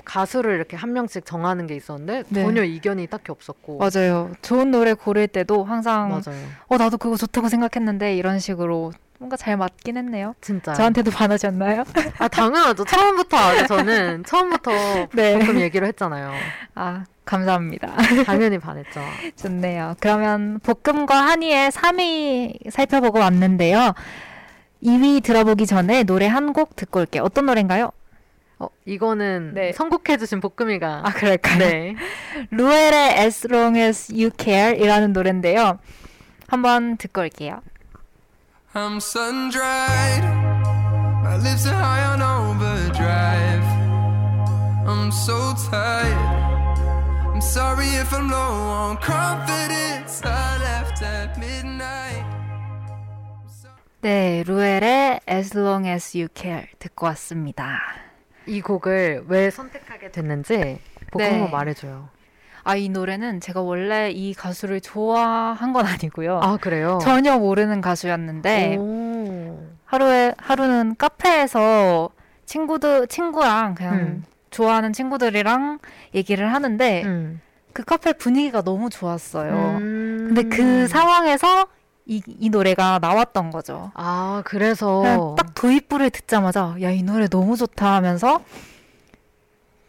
[SPEAKER 1] 가수를 이렇게 한 명씩 정하는 게 있었는데
[SPEAKER 3] 네.
[SPEAKER 1] 전혀 이견이 딱히 없었고
[SPEAKER 3] 맞아요. 좋은 노래 고를 때도 항상
[SPEAKER 1] 맞아요.
[SPEAKER 3] 어 나도 그거 좋다고 생각했는데 이런 식으로 뭔가 잘 맞긴 했네요.
[SPEAKER 1] 진짜.
[SPEAKER 3] 저한테도 반하셨나요?
[SPEAKER 1] 아 당연하죠. 처음부터 저는 처음부터
[SPEAKER 3] 네.
[SPEAKER 1] 볶음 얘기를 했잖아요.
[SPEAKER 3] 아 감사합니다.
[SPEAKER 1] 당연히 반했죠.
[SPEAKER 3] 좋네요. 그러면 볶음과 한이의 3위 살펴보고 왔는데요. 2위 들어보기 전에 노래 한 곡 듣고 올게요. 어떤 노래인가요?
[SPEAKER 1] 어, 이거는
[SPEAKER 3] 네.
[SPEAKER 1] 선곡해주신 볶음이가
[SPEAKER 3] 아 그럴까요?
[SPEAKER 1] 네.
[SPEAKER 3] 루엘의 As Long As You Care 이라는 노래인데요. 한번 듣고 올게요.
[SPEAKER 4] I'm sun dried. My lips are high on overdrive. I'm so tired. Sorry if I'm low on confidence. I left at midnight.
[SPEAKER 3] 네, 루엘의 As Long As You Care 듣고 왔습니다.
[SPEAKER 1] 이 곡을 왜 선택하게 됐는지 볶음
[SPEAKER 3] 네.
[SPEAKER 1] 말해줘요.
[SPEAKER 3] 아, 이 노래는 제가 원래 이 가수를 좋아한 건 아니고요.
[SPEAKER 1] 아 그래요?
[SPEAKER 3] 전혀 모르는 가수였는데
[SPEAKER 1] 오.
[SPEAKER 3] 하루에 하루는 카페에서 친구들 친구랑 그냥
[SPEAKER 1] 음.
[SPEAKER 3] 좋아하는 친구들이랑 얘기를 하는데
[SPEAKER 1] 음.
[SPEAKER 3] 그 카페 분위기가 너무 좋았어요.
[SPEAKER 1] 음.
[SPEAKER 3] 근데 그 상황에서 이, 이 노래가 나왔던 거죠.
[SPEAKER 1] 아 그래서
[SPEAKER 3] 딱 도입부를 듣자마자 야 이 노래 너무 좋다 하면서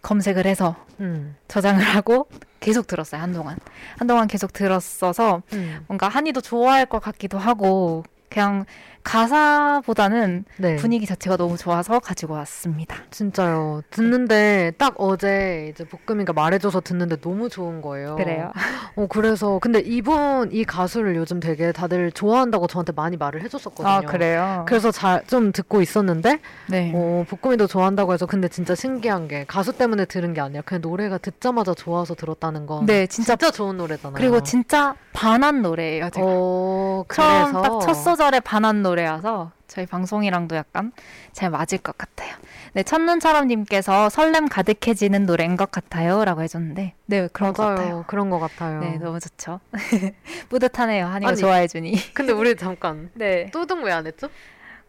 [SPEAKER 3] 검색을 해서
[SPEAKER 1] 음.
[SPEAKER 3] 저장을 하고 계속 들었어요 한동안 한동안 계속 들었어서
[SPEAKER 1] 음.
[SPEAKER 3] 뭔가 한이도 좋아할 것 같기도 하고 그냥 가사보다는
[SPEAKER 1] 네.
[SPEAKER 3] 분위기 자체가 너무 좋아서 가지고 왔습니다.
[SPEAKER 1] 진짜요. 듣는데 딱 어제 이제 볶음이가 말해줘서 듣는데 너무 좋은 거예요.
[SPEAKER 3] 그래요.
[SPEAKER 1] 어 그래서 근데 이분 이 가수를 요즘 되게 다들 좋아한다고 저한테 많이 말을 해줬었거든요.
[SPEAKER 3] 아 그래요.
[SPEAKER 1] 그래서 잘 좀 듣고 있었는데
[SPEAKER 3] 네.
[SPEAKER 1] 어 볶음이도 좋아한다고 해서 근데 진짜 신기한 게 가수 때문에 들은 게 아니라 그냥 노래가 듣자마자 좋아서 들었다는
[SPEAKER 3] 건네 진짜
[SPEAKER 1] 진짜 좋은 노래잖아요.
[SPEAKER 3] 그리고 진짜 반한 노래예요. 제가
[SPEAKER 1] 어
[SPEAKER 3] 처음 딱 첫 소절에 반한 노래 여서 저희 방송이랑도 약간 잘 맞을 것 같아요. 네, 첫눈처럼님께서 설렘 가득해지는 노래인 것 같아요 라고 해줬는데, 네 그런 것
[SPEAKER 1] 맞아요.
[SPEAKER 3] 같아요.
[SPEAKER 1] 그런 것 같아요.
[SPEAKER 3] 네, 너무 좋죠. 뿌듯하네요. 한이가
[SPEAKER 1] 아니.
[SPEAKER 3] 좋아해주니.
[SPEAKER 1] 근데 우리 잠깐
[SPEAKER 3] 네.
[SPEAKER 1] 또등 왜안 했죠?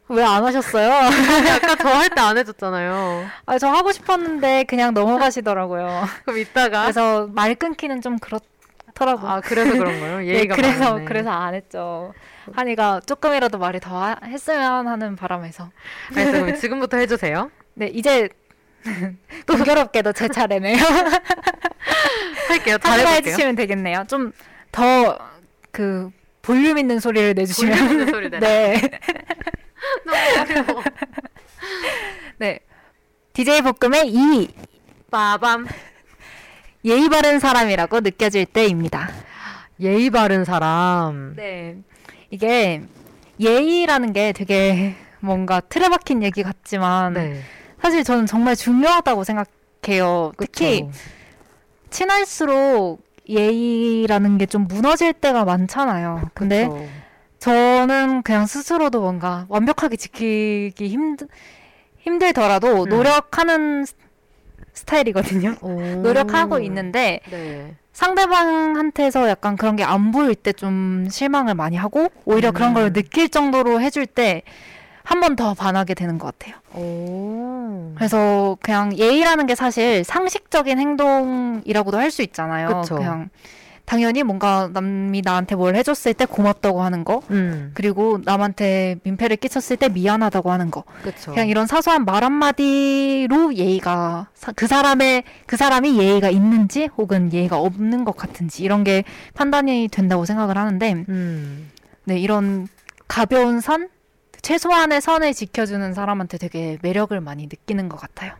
[SPEAKER 3] 왜 안 하셨어요?
[SPEAKER 1] 아까 저 할 때 안 해줬잖아요.
[SPEAKER 3] 아, 저 하고 싶었는데 그냥 넘어가시더라고요.
[SPEAKER 1] 그럼 이따가
[SPEAKER 3] 그래서 말 끊기는 좀 그렇 더라고요.
[SPEAKER 1] 아 그래서 그런 거예요?
[SPEAKER 3] 네,
[SPEAKER 1] 예의가
[SPEAKER 3] 그래서
[SPEAKER 1] 많네.
[SPEAKER 3] 그래서 안 했죠. 한이가 조금이라도 말이 더 하- 했으면 하는 바람에서.
[SPEAKER 1] 그럼 지금부터 해주세요.
[SPEAKER 3] 네, 이제 동교롭게도 제 차례네요.
[SPEAKER 1] 할게요. 잘해볼게요.
[SPEAKER 3] 해주시면 되겠네요. 좀 더 그 볼륨 있는 소리를 내주시면.
[SPEAKER 1] 볼륨 있는 소리 내라.
[SPEAKER 3] 네.
[SPEAKER 1] 너무 어려워.
[SPEAKER 3] 네. DJ 볶음의 2위.
[SPEAKER 1] 빠밤.
[SPEAKER 3] 예의 바른 사람이라고 느껴질 때입니다.
[SPEAKER 1] 예의 바른 사람.
[SPEAKER 3] 네. 이게 예의라는 게 되게 뭔가 틀에 박힌 얘기 같지만
[SPEAKER 1] 네.
[SPEAKER 3] 사실 저는 정말 중요하다고 생각해요. 특히
[SPEAKER 1] 그쵸.
[SPEAKER 3] 친할수록 예의라는 게 좀 무너질 때가 많잖아요. 근데
[SPEAKER 1] 그쵸.
[SPEAKER 3] 저는 그냥 스스로도 뭔가 완벽하게 지키기 힘들 힘들더라도
[SPEAKER 1] 음.
[SPEAKER 3] 노력하는 스- 스타일이거든요.
[SPEAKER 1] 오.
[SPEAKER 3] 노력하고 있는데
[SPEAKER 1] 네.
[SPEAKER 3] 상대방한테서 약간 그런 게 안 보일 때 좀 실망을 많이 하고 오히려 그런
[SPEAKER 1] 음.
[SPEAKER 3] 걸 느낄 정도로 해줄 때 한 번 더 반하게 되는 것 같아요.
[SPEAKER 1] 오.
[SPEAKER 3] 그래서 그냥 예의라는 게 사실 상식적인 행동이라고도 할 수 있잖아요.
[SPEAKER 1] 그쵸.
[SPEAKER 3] 냥 당연히 뭔가 남이 나한테 뭘 해줬을 때 고맙다고 하는 거,
[SPEAKER 1] 음.
[SPEAKER 3] 그리고 남한테 민폐를 끼쳤을 때 미안하다고 하는 거.
[SPEAKER 1] 그쵸.
[SPEAKER 3] 그냥 이런 사소한 말 한마디로 예의가 사- 그 사람의 그 사람이 예의가 있는지 혹은 예의가 없는 것 같은지 이런 게 판단이 된다고 생각을 하는데
[SPEAKER 1] 음.
[SPEAKER 3] 네 이런 가벼운 선 최소한의 선을 지켜주는 사람한테 되게 매력을 많이 느끼는 것 같아요.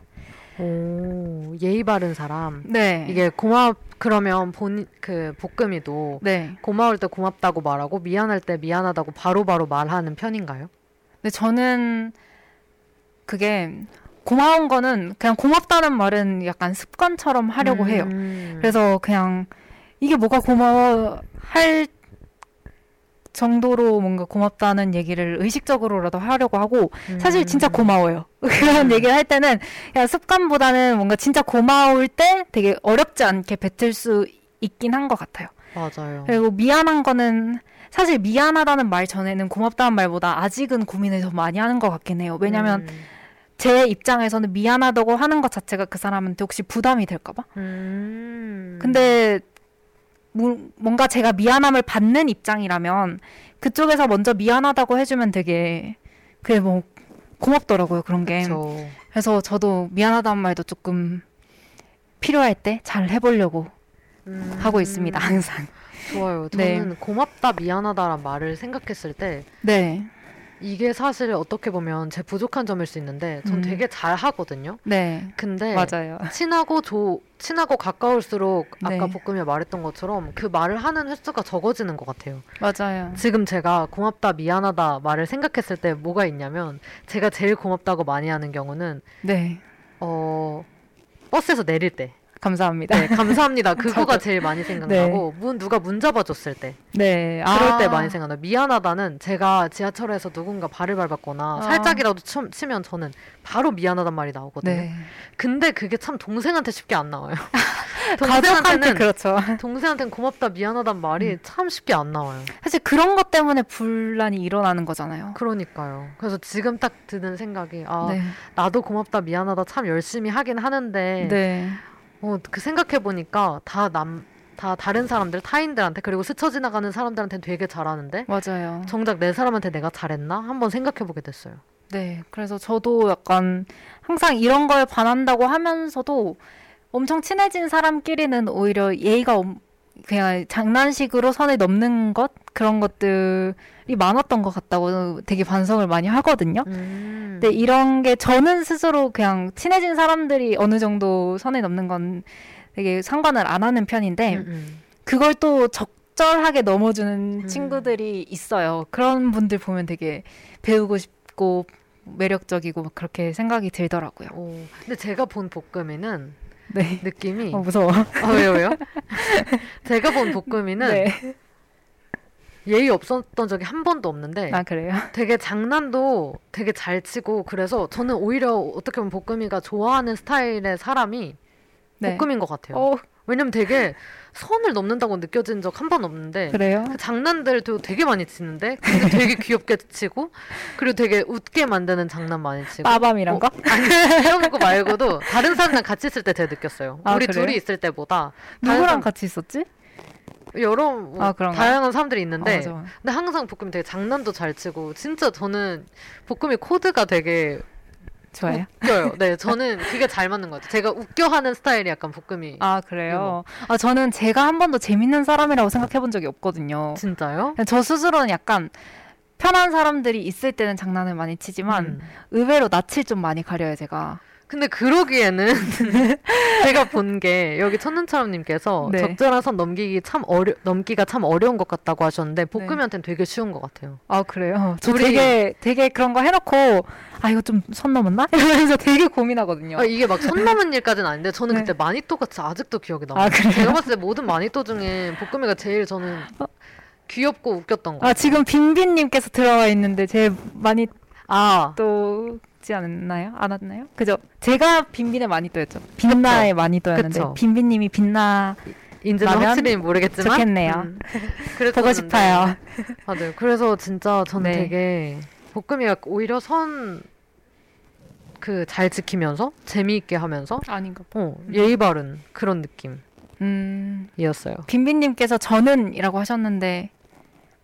[SPEAKER 1] 오. 예의 바른 사람.
[SPEAKER 3] 네
[SPEAKER 1] 이게 고맙 그러면 본그 볶음이도
[SPEAKER 3] 네
[SPEAKER 1] 고마울 때 고맙다고 말하고 미안할 때 미안하다고 바로 바로 말하는 편인가요?
[SPEAKER 3] 근데 저는 그게 고마운 거는 그냥 고맙다는 말은 약간 습관처럼 하려고 해요.
[SPEAKER 1] 음.
[SPEAKER 3] 그래서 그냥 이게 뭐가 고마워 할 정도로 뭔가 고맙다는 얘기를 의식적으로라도 하려고 하고 사실 진짜
[SPEAKER 1] 음.
[SPEAKER 3] 고마워요. 그런 얘기를 할 때는 그냥 습관보다는 뭔가 진짜 고마울 때 되게 어렵지 않게 뱉을 수 있긴 한 것 같아요.
[SPEAKER 1] 맞아요.
[SPEAKER 3] 그리고 미안한 거는 사실 미안하다는 말 전에는 고맙다는 말보다 아직은 고민을 더 많이 하는 것 같긴 해요. 왜냐면
[SPEAKER 1] 음.
[SPEAKER 3] 제 입장에서는 미안하다고 하는 것 자체가 그 사람한테 혹시 부담이 될까봐.
[SPEAKER 1] 음.
[SPEAKER 3] 근데 뭐- 뭔가 제가 미안함을 받는 입장이라면 그쪽에서 먼저 미안하다고 해주면 되게 그게 뭐 고맙더라고요 그런 게.
[SPEAKER 1] 그쵸.
[SPEAKER 3] 그래서 저도 미안하다는 말도 조금 필요할 때 잘 해보려고
[SPEAKER 1] 음.
[SPEAKER 3] 하고 있습니다 항상.
[SPEAKER 1] 좋아요.
[SPEAKER 3] 네.
[SPEAKER 1] 저는 고맙다, 미안하다란 말을 생각했을 때
[SPEAKER 3] 네,
[SPEAKER 1] 이게 사실 어떻게 보면 제 부족한 점일 수 있는데 전
[SPEAKER 3] 음.
[SPEAKER 1] 되게 잘 하거든요.
[SPEAKER 3] 네,
[SPEAKER 1] 근데
[SPEAKER 3] 맞아요.
[SPEAKER 1] 친하고 조 친하고 가까울수록 아까
[SPEAKER 3] 네.
[SPEAKER 1] 볶음이 말했던 것처럼 그 말을 하는 횟수가 적어지는 것 같아요.
[SPEAKER 3] 맞아요.
[SPEAKER 1] 지금 제가 고맙다 미안하다 말을 생각했을 때 뭐가 있냐면 제가 제일 고맙다고 많이 하는 경우는
[SPEAKER 3] 네,
[SPEAKER 1] 어 버스에서 내릴 때
[SPEAKER 3] 감사합니다.
[SPEAKER 1] 네, 감사합니다 그거가. 제일 많이 생각나고 문 누가 문 잡아줬을 때
[SPEAKER 3] 네,
[SPEAKER 1] 그럴
[SPEAKER 3] 아,
[SPEAKER 1] 때 많이 생각나요 미안하다는 제가 지하철에서 누군가 발을 밟았거나
[SPEAKER 3] 아.
[SPEAKER 1] 살짝이라도 치, 치면 저는 바로 미안하단 말이 나오거든요
[SPEAKER 3] 네,
[SPEAKER 1] 근데 그게 참 동생한테 쉽게 안 나와요 동생한테는
[SPEAKER 3] 그렇죠.
[SPEAKER 1] 동생한테는 고맙다 미안하단 말이
[SPEAKER 3] 음.
[SPEAKER 1] 참 쉽게 안 나와요
[SPEAKER 3] 사실 그런 것 때문에 분란이 일어나는 거잖아요.
[SPEAKER 1] 그러니까요. 그래서 지금 딱 드는 생각이 아
[SPEAKER 3] 네,
[SPEAKER 1] 나도 고맙다 미안하다 참 열심히 하긴 하는데
[SPEAKER 3] 네,
[SPEAKER 1] 어, 그 생각해 보니까 다 남 다 다른 사람들 타인들한테 그리고 스쳐 지나가는 사람들한테 되게 잘하는데
[SPEAKER 3] 맞아요.
[SPEAKER 1] 정작 내 사람한테 내가 잘했나 한번 생각해 보게 됐어요.
[SPEAKER 3] 네, 그래서 저도 약간 항상 이런 걸 반한다고 하면서도 엄청 친해진 사람끼리는 오히려 예의가 엄- 그냥 장난식으로 선을 넘는 것 그런 것들이 많았던 것 같다고 되게 반성을 많이 하거든요.
[SPEAKER 1] 음.
[SPEAKER 3] 근데 이런 게 저는 스스로 그냥 친해진 사람들이 어느 정도 선을 넘는 건 되게 상관을 안 하는 편인데
[SPEAKER 1] 음, 음.
[SPEAKER 3] 그걸 또 적절하게 넘어주는
[SPEAKER 1] 음.
[SPEAKER 3] 친구들이 있어요. 그런 분들 보면 되게 배우고 싶고 매력적이고 막 그렇게 생각이 들더라고요.
[SPEAKER 1] 오, 근데 제가 본 볶음이는
[SPEAKER 3] 네.
[SPEAKER 1] 느낌이
[SPEAKER 3] 어, 무서워.
[SPEAKER 1] 아, 왜요 왜요? 제가 본 볶음이는
[SPEAKER 3] 네.
[SPEAKER 1] 예의 없었던 적이 한 번도 없는데
[SPEAKER 3] 아, 그래요?
[SPEAKER 1] 되게 장난도 되게 잘 치고 그래서 저는 오히려 어떻게 보면 볶음이가 좋아하는 스타일의 사람이
[SPEAKER 3] 네.
[SPEAKER 1] 볶음인 것 같아요.
[SPEAKER 3] 어,
[SPEAKER 1] 왜냐면 되게 선을 넘는다고 느껴진 적 한 번 없는데
[SPEAKER 3] 그래요?
[SPEAKER 1] 그 장난들도 되게 많이 치는데 근데 되게 귀엽게 치고 그리고 되게 웃게 만드는 장난 많이 치고
[SPEAKER 3] 빠밤이란
[SPEAKER 1] 어,
[SPEAKER 3] 거?
[SPEAKER 1] 아니 이런 거 말고도 다른 사람이랑 같이 있을 때 제가 느꼈어요.
[SPEAKER 3] 아,
[SPEAKER 1] 우리
[SPEAKER 3] 그래요?
[SPEAKER 1] 둘이 있을 때보다
[SPEAKER 3] 누구랑
[SPEAKER 1] 사람-
[SPEAKER 3] 같이 있었지?
[SPEAKER 1] 여러 뭐
[SPEAKER 3] 아?
[SPEAKER 1] 다양한 사람들이 있는데
[SPEAKER 3] 어, 맞아.
[SPEAKER 1] 근데 항상 볶음이 되게 장난도 잘 치고 진짜 저는 볶음이 코드가 되게
[SPEAKER 3] 좋아요.
[SPEAKER 1] 웃겨요. 네, 저는 그게 잘 맞는 것 같아요. 제가 웃겨하는 스타일이 약간 볶음이.
[SPEAKER 3] 아, 그래요? 아, 저는 제가 한 번도 재밌는 사람이라고 생각해 본 적이 없거든요.
[SPEAKER 1] 진짜요?
[SPEAKER 3] 저 스스로는 약간 편한 사람들이 있을 때는 장난을 많이 치지만
[SPEAKER 1] 음.
[SPEAKER 3] 의외로 낯을 좀 많이 가려요, 제가.
[SPEAKER 1] 근데 그러기에는 제가 본 게 여기 천눈처럼님께서
[SPEAKER 3] 네.
[SPEAKER 1] 적절한 선 넘기기 참 어려 넘기가 참 어려운 것 같다고 하셨는데 볶음이한테는 되게 쉬운 것 같아요.
[SPEAKER 3] 아 그래요? 저
[SPEAKER 1] 우리-
[SPEAKER 3] 되게 되게 그런 거 해놓고 아 이거 좀 선 넘었나? 이러면서 되게 고민하거든요.
[SPEAKER 1] 아, 이게 막손 넘은 일까지는 아닌데 저는
[SPEAKER 3] 네.
[SPEAKER 1] 그때 마니또 같이 아직도 기억이 나요.
[SPEAKER 3] 아, 그래요?
[SPEAKER 1] 제가 봤을 때 모든 마니또 중에 볶음이가 제일 저는 귀엽고 웃겼던 거.
[SPEAKER 3] 아 지금 빈빈님께서 들어와 있는데 제 많이
[SPEAKER 1] 아,
[SPEAKER 3] 또 지 않았나요? 안 왔나요? 그죠? 제가 빈빈의 많이 또였죠. 빛나의 많이 또였는데
[SPEAKER 1] 그쵸.
[SPEAKER 3] 빈빈님이 빛나
[SPEAKER 1] 인지는 확실히 모르겠지만
[SPEAKER 3] 좋겠네요.
[SPEAKER 1] 음,
[SPEAKER 3] 보고. 싶어요.
[SPEAKER 1] 맞아요. 그래서 진짜 저는
[SPEAKER 3] 네.
[SPEAKER 1] 되게 볶음이가 오히려 선 그 잘 지키면서 재미있게 하면서
[SPEAKER 3] 아닌가 봐.
[SPEAKER 1] 어, 예의 바른 그런
[SPEAKER 3] 음
[SPEAKER 1] 느낌이었어요.
[SPEAKER 3] 빈빈님께서 저는이라고 하셨는데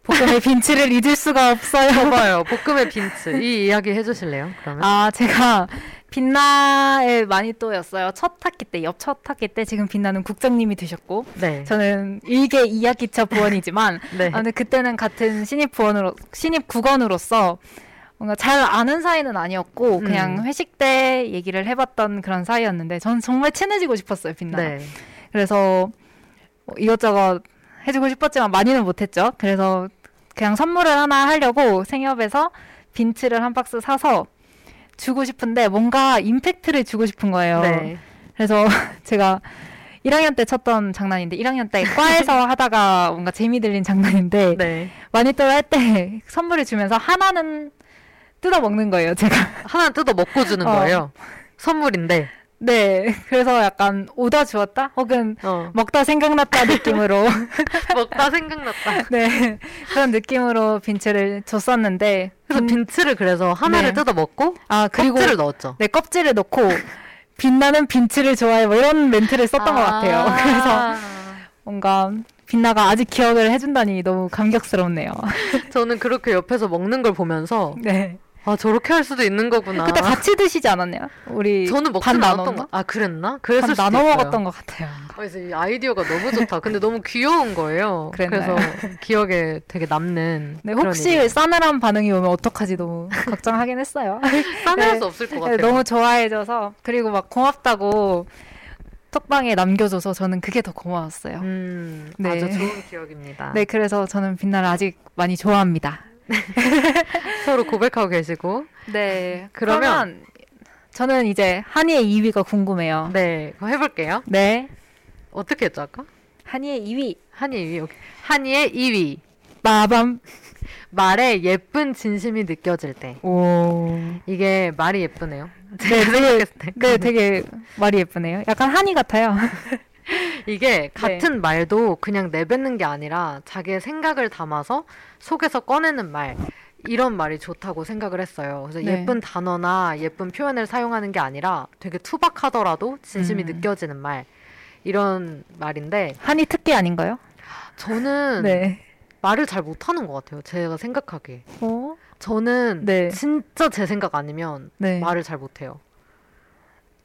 [SPEAKER 3] 볶음의 빈치를 잊을 수가 없어요.
[SPEAKER 1] 봐봐요. 볶음의 빈츠 이 이야기 해주실래요? 그러면
[SPEAKER 3] 아, 제가 빛나의 많이 또였어요. 첫 학기 때, 옆 첫 학기 때 지금 빛나는 국장님이 되셨고,
[SPEAKER 1] 네,
[SPEAKER 3] 저는 일개 2학기차 부원이지만,
[SPEAKER 1] 네,
[SPEAKER 3] 아, 근데 그때는 같은 신입 부원으로, 신입 국원으로서 뭔가 잘 아는 사이는 아니었고, 그냥
[SPEAKER 1] 음.
[SPEAKER 3] 회식 때 얘기를 해봤던 그런 사이였는데, 저는 정말 친해지고 싶었어요, 빛나.
[SPEAKER 1] 네.
[SPEAKER 3] 그래서 뭐 이것저것 해주고 싶었지만 많이는 못했죠. 그래서 그냥 선물을 하나 하려고 생협에서 빈츠를 한 박스 사서 주고 싶은데 뭔가 임팩트를 주고 싶은 거예요.
[SPEAKER 1] 네.
[SPEAKER 3] 그래서 제가 1학년 때 쳤던 장난인데 1학년 때 과에서 하다가 뭔가 재미 들린 장난인데
[SPEAKER 1] 네.
[SPEAKER 3] 마니또를 할 때 선물을 주면서 하나는 뜯어 먹는 거예요. 제가
[SPEAKER 1] 하나 뜯어 먹고 주는
[SPEAKER 3] 어.
[SPEAKER 1] 거예요. 선물인데
[SPEAKER 3] 네. 그래서 약간 오다 주었다? 혹은
[SPEAKER 1] 어.
[SPEAKER 3] 먹다 생각났다 느낌으로
[SPEAKER 1] 먹다 생각났다.
[SPEAKER 3] 네. 그런 느낌으로 빈츠를 줬었는데
[SPEAKER 1] 그래서 빈 츠를 그래서 하나를
[SPEAKER 3] 네.
[SPEAKER 1] 뜯어 먹고
[SPEAKER 3] 아, 그리고
[SPEAKER 1] 껍질을 넣었죠.
[SPEAKER 3] 네, 껍질을 넣고 빛나는 빈츠를 좋아해 뭐 이런 멘트를 썼던 것 같아요. 그래서 뭔가 빛나가 아직 기억을 해준다니 너무 감격스럽네요.
[SPEAKER 1] 저는 그렇게 옆에서 먹는 걸 보면서
[SPEAKER 3] 네.
[SPEAKER 1] 아 저렇게 할 수도 있는 거구나.
[SPEAKER 3] 그때 같이 드시지 않았나요? 우리
[SPEAKER 1] 저는
[SPEAKER 3] 반
[SPEAKER 1] 먹진 않았던? 거. 아 그랬나? 수도
[SPEAKER 3] 나눠. 먹었던 것 같아요.
[SPEAKER 1] 그래서 이 아이디어가 너무 좋다. 근데 너무 귀여운 거예요.
[SPEAKER 3] 그랬나요?
[SPEAKER 1] 그래서 기억에 되게 남는.
[SPEAKER 3] 네, 혹시
[SPEAKER 1] 일이.
[SPEAKER 3] 싸늘한 반응이 오면 어떡하지 너무 걱정하긴 했어요.
[SPEAKER 1] 싸낼
[SPEAKER 3] 네.
[SPEAKER 1] 수 없을 것
[SPEAKER 3] 네,
[SPEAKER 1] 같아요.
[SPEAKER 3] 너무 좋아해줘서 그리고 막 고맙다고 톡방에 남겨줘서 저는 그게 더 고마웠어요.
[SPEAKER 1] 음,
[SPEAKER 3] 네.
[SPEAKER 1] 아주 좋은 기억입니다.
[SPEAKER 3] 네, 그래서 저는 빛나를 아직 많이 좋아합니다.
[SPEAKER 1] 서로 고백하고 계시고.
[SPEAKER 3] 네,
[SPEAKER 1] 그러면-
[SPEAKER 3] 그러면 저는 이제 한이의 2위가 궁금해요.
[SPEAKER 1] 네, 그럼 해볼게요.
[SPEAKER 3] 네,
[SPEAKER 1] 어떻게 했죠 아까?
[SPEAKER 3] 한이의 2위
[SPEAKER 1] 한이 2위. 오케이. 한이의 2위.
[SPEAKER 3] 마밤
[SPEAKER 1] 말에 예쁜 진심이 느껴질 때.
[SPEAKER 3] 오.
[SPEAKER 1] 이게 말이 예쁘네요.
[SPEAKER 3] 네,
[SPEAKER 1] 제가
[SPEAKER 3] 되게,
[SPEAKER 1] 생각했을 때.
[SPEAKER 3] 네, 되게 말이 예쁘네요. 약간 한이 같아요.
[SPEAKER 1] 이게 같은 말도 그냥 내뱉는 게 아니라 자기의 생각을 담아서 속에서 꺼내는 말 이런 말이 좋다고 생각을 했어요. 그래서
[SPEAKER 3] 네.
[SPEAKER 1] 예쁜 단어나 예쁜 표현을 사용하는 게 아니라 되게 투박하더라도 진심이
[SPEAKER 3] 음.
[SPEAKER 1] 느껴지는 말 이런 말인데
[SPEAKER 3] 한이 특기 아닌가요?
[SPEAKER 1] 저는
[SPEAKER 3] 네.
[SPEAKER 1] 말을 잘 못하는 것 같아요. 제가 생각하기에
[SPEAKER 3] 어?
[SPEAKER 1] 저는
[SPEAKER 3] 네.
[SPEAKER 1] 진짜 제 생각 아니면
[SPEAKER 3] 네.
[SPEAKER 1] 말을 잘 못해요.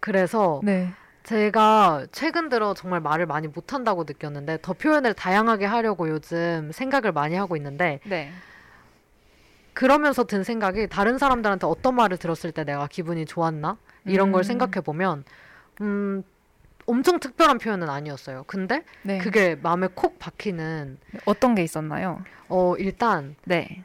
[SPEAKER 1] 그래서
[SPEAKER 3] 네.
[SPEAKER 1] 제가 최근 들어 정말 말을 많이 못한다고 느꼈는데 더 표현을 다양하게 하려고 요즘 생각을 많이 하고 있는데
[SPEAKER 3] 네.
[SPEAKER 1] 그러면서 든 생각이 다른 사람들한테 어떤 말을 들었을 때 내가 기분이 좋았나 이런 걸
[SPEAKER 3] 음.
[SPEAKER 1] 생각해 보면 음 엄청 특별한 표현은 아니었어요. 근데
[SPEAKER 3] 네.
[SPEAKER 1] 그게 마음에 콕 박히는
[SPEAKER 3] 어떤 게 있었나요?
[SPEAKER 1] 어 일단
[SPEAKER 3] 네.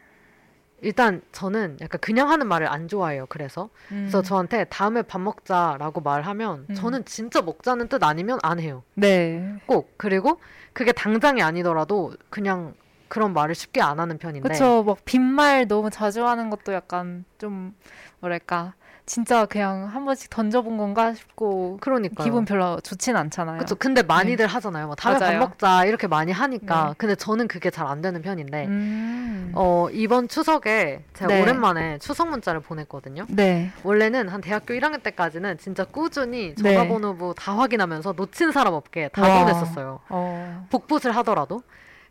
[SPEAKER 1] 일단 저는 약간 그냥 하는 말을 안 좋아해요. 그래서 그래서 저한테 다음에 밥 먹자라고 말하면
[SPEAKER 3] 음.
[SPEAKER 1] 저는 진짜 먹자는 뜻 아니면 안 해요.
[SPEAKER 3] 네.
[SPEAKER 1] 꼭 그리고 그게 당장이 아니더라도 그냥 그런 말을 쉽게 안 하는 편인데
[SPEAKER 3] 그쵸. 막 빈말 너무 자주 하는 것도 약간 좀 뭐랄까. 진짜 그냥 한 번씩 던져본 건가 싶고
[SPEAKER 1] 그러니까
[SPEAKER 3] 기분 별로 좋진 않잖아요.
[SPEAKER 1] 그쵸 근데 많이들 하잖아요 뭐 다음에
[SPEAKER 3] 맞아요.
[SPEAKER 1] 밥 먹자 이렇게 많이 하니까
[SPEAKER 3] 네.
[SPEAKER 1] 근데 저는 그게 잘 안 되는 편인데
[SPEAKER 3] 음.
[SPEAKER 1] 어 이번 추석에 제가
[SPEAKER 3] 네.
[SPEAKER 1] 오랜만에 추석 문자를 보냈거든요
[SPEAKER 3] 네.
[SPEAKER 1] 원래는 한 대학교 1학년 때까지는 진짜 꾸준히
[SPEAKER 3] 네.
[SPEAKER 1] 전화번호부 다 확인하면서 놓친 사람 없게 다
[SPEAKER 3] 와.
[SPEAKER 1] 보냈었어요
[SPEAKER 3] 어.
[SPEAKER 1] 복붙을 하더라도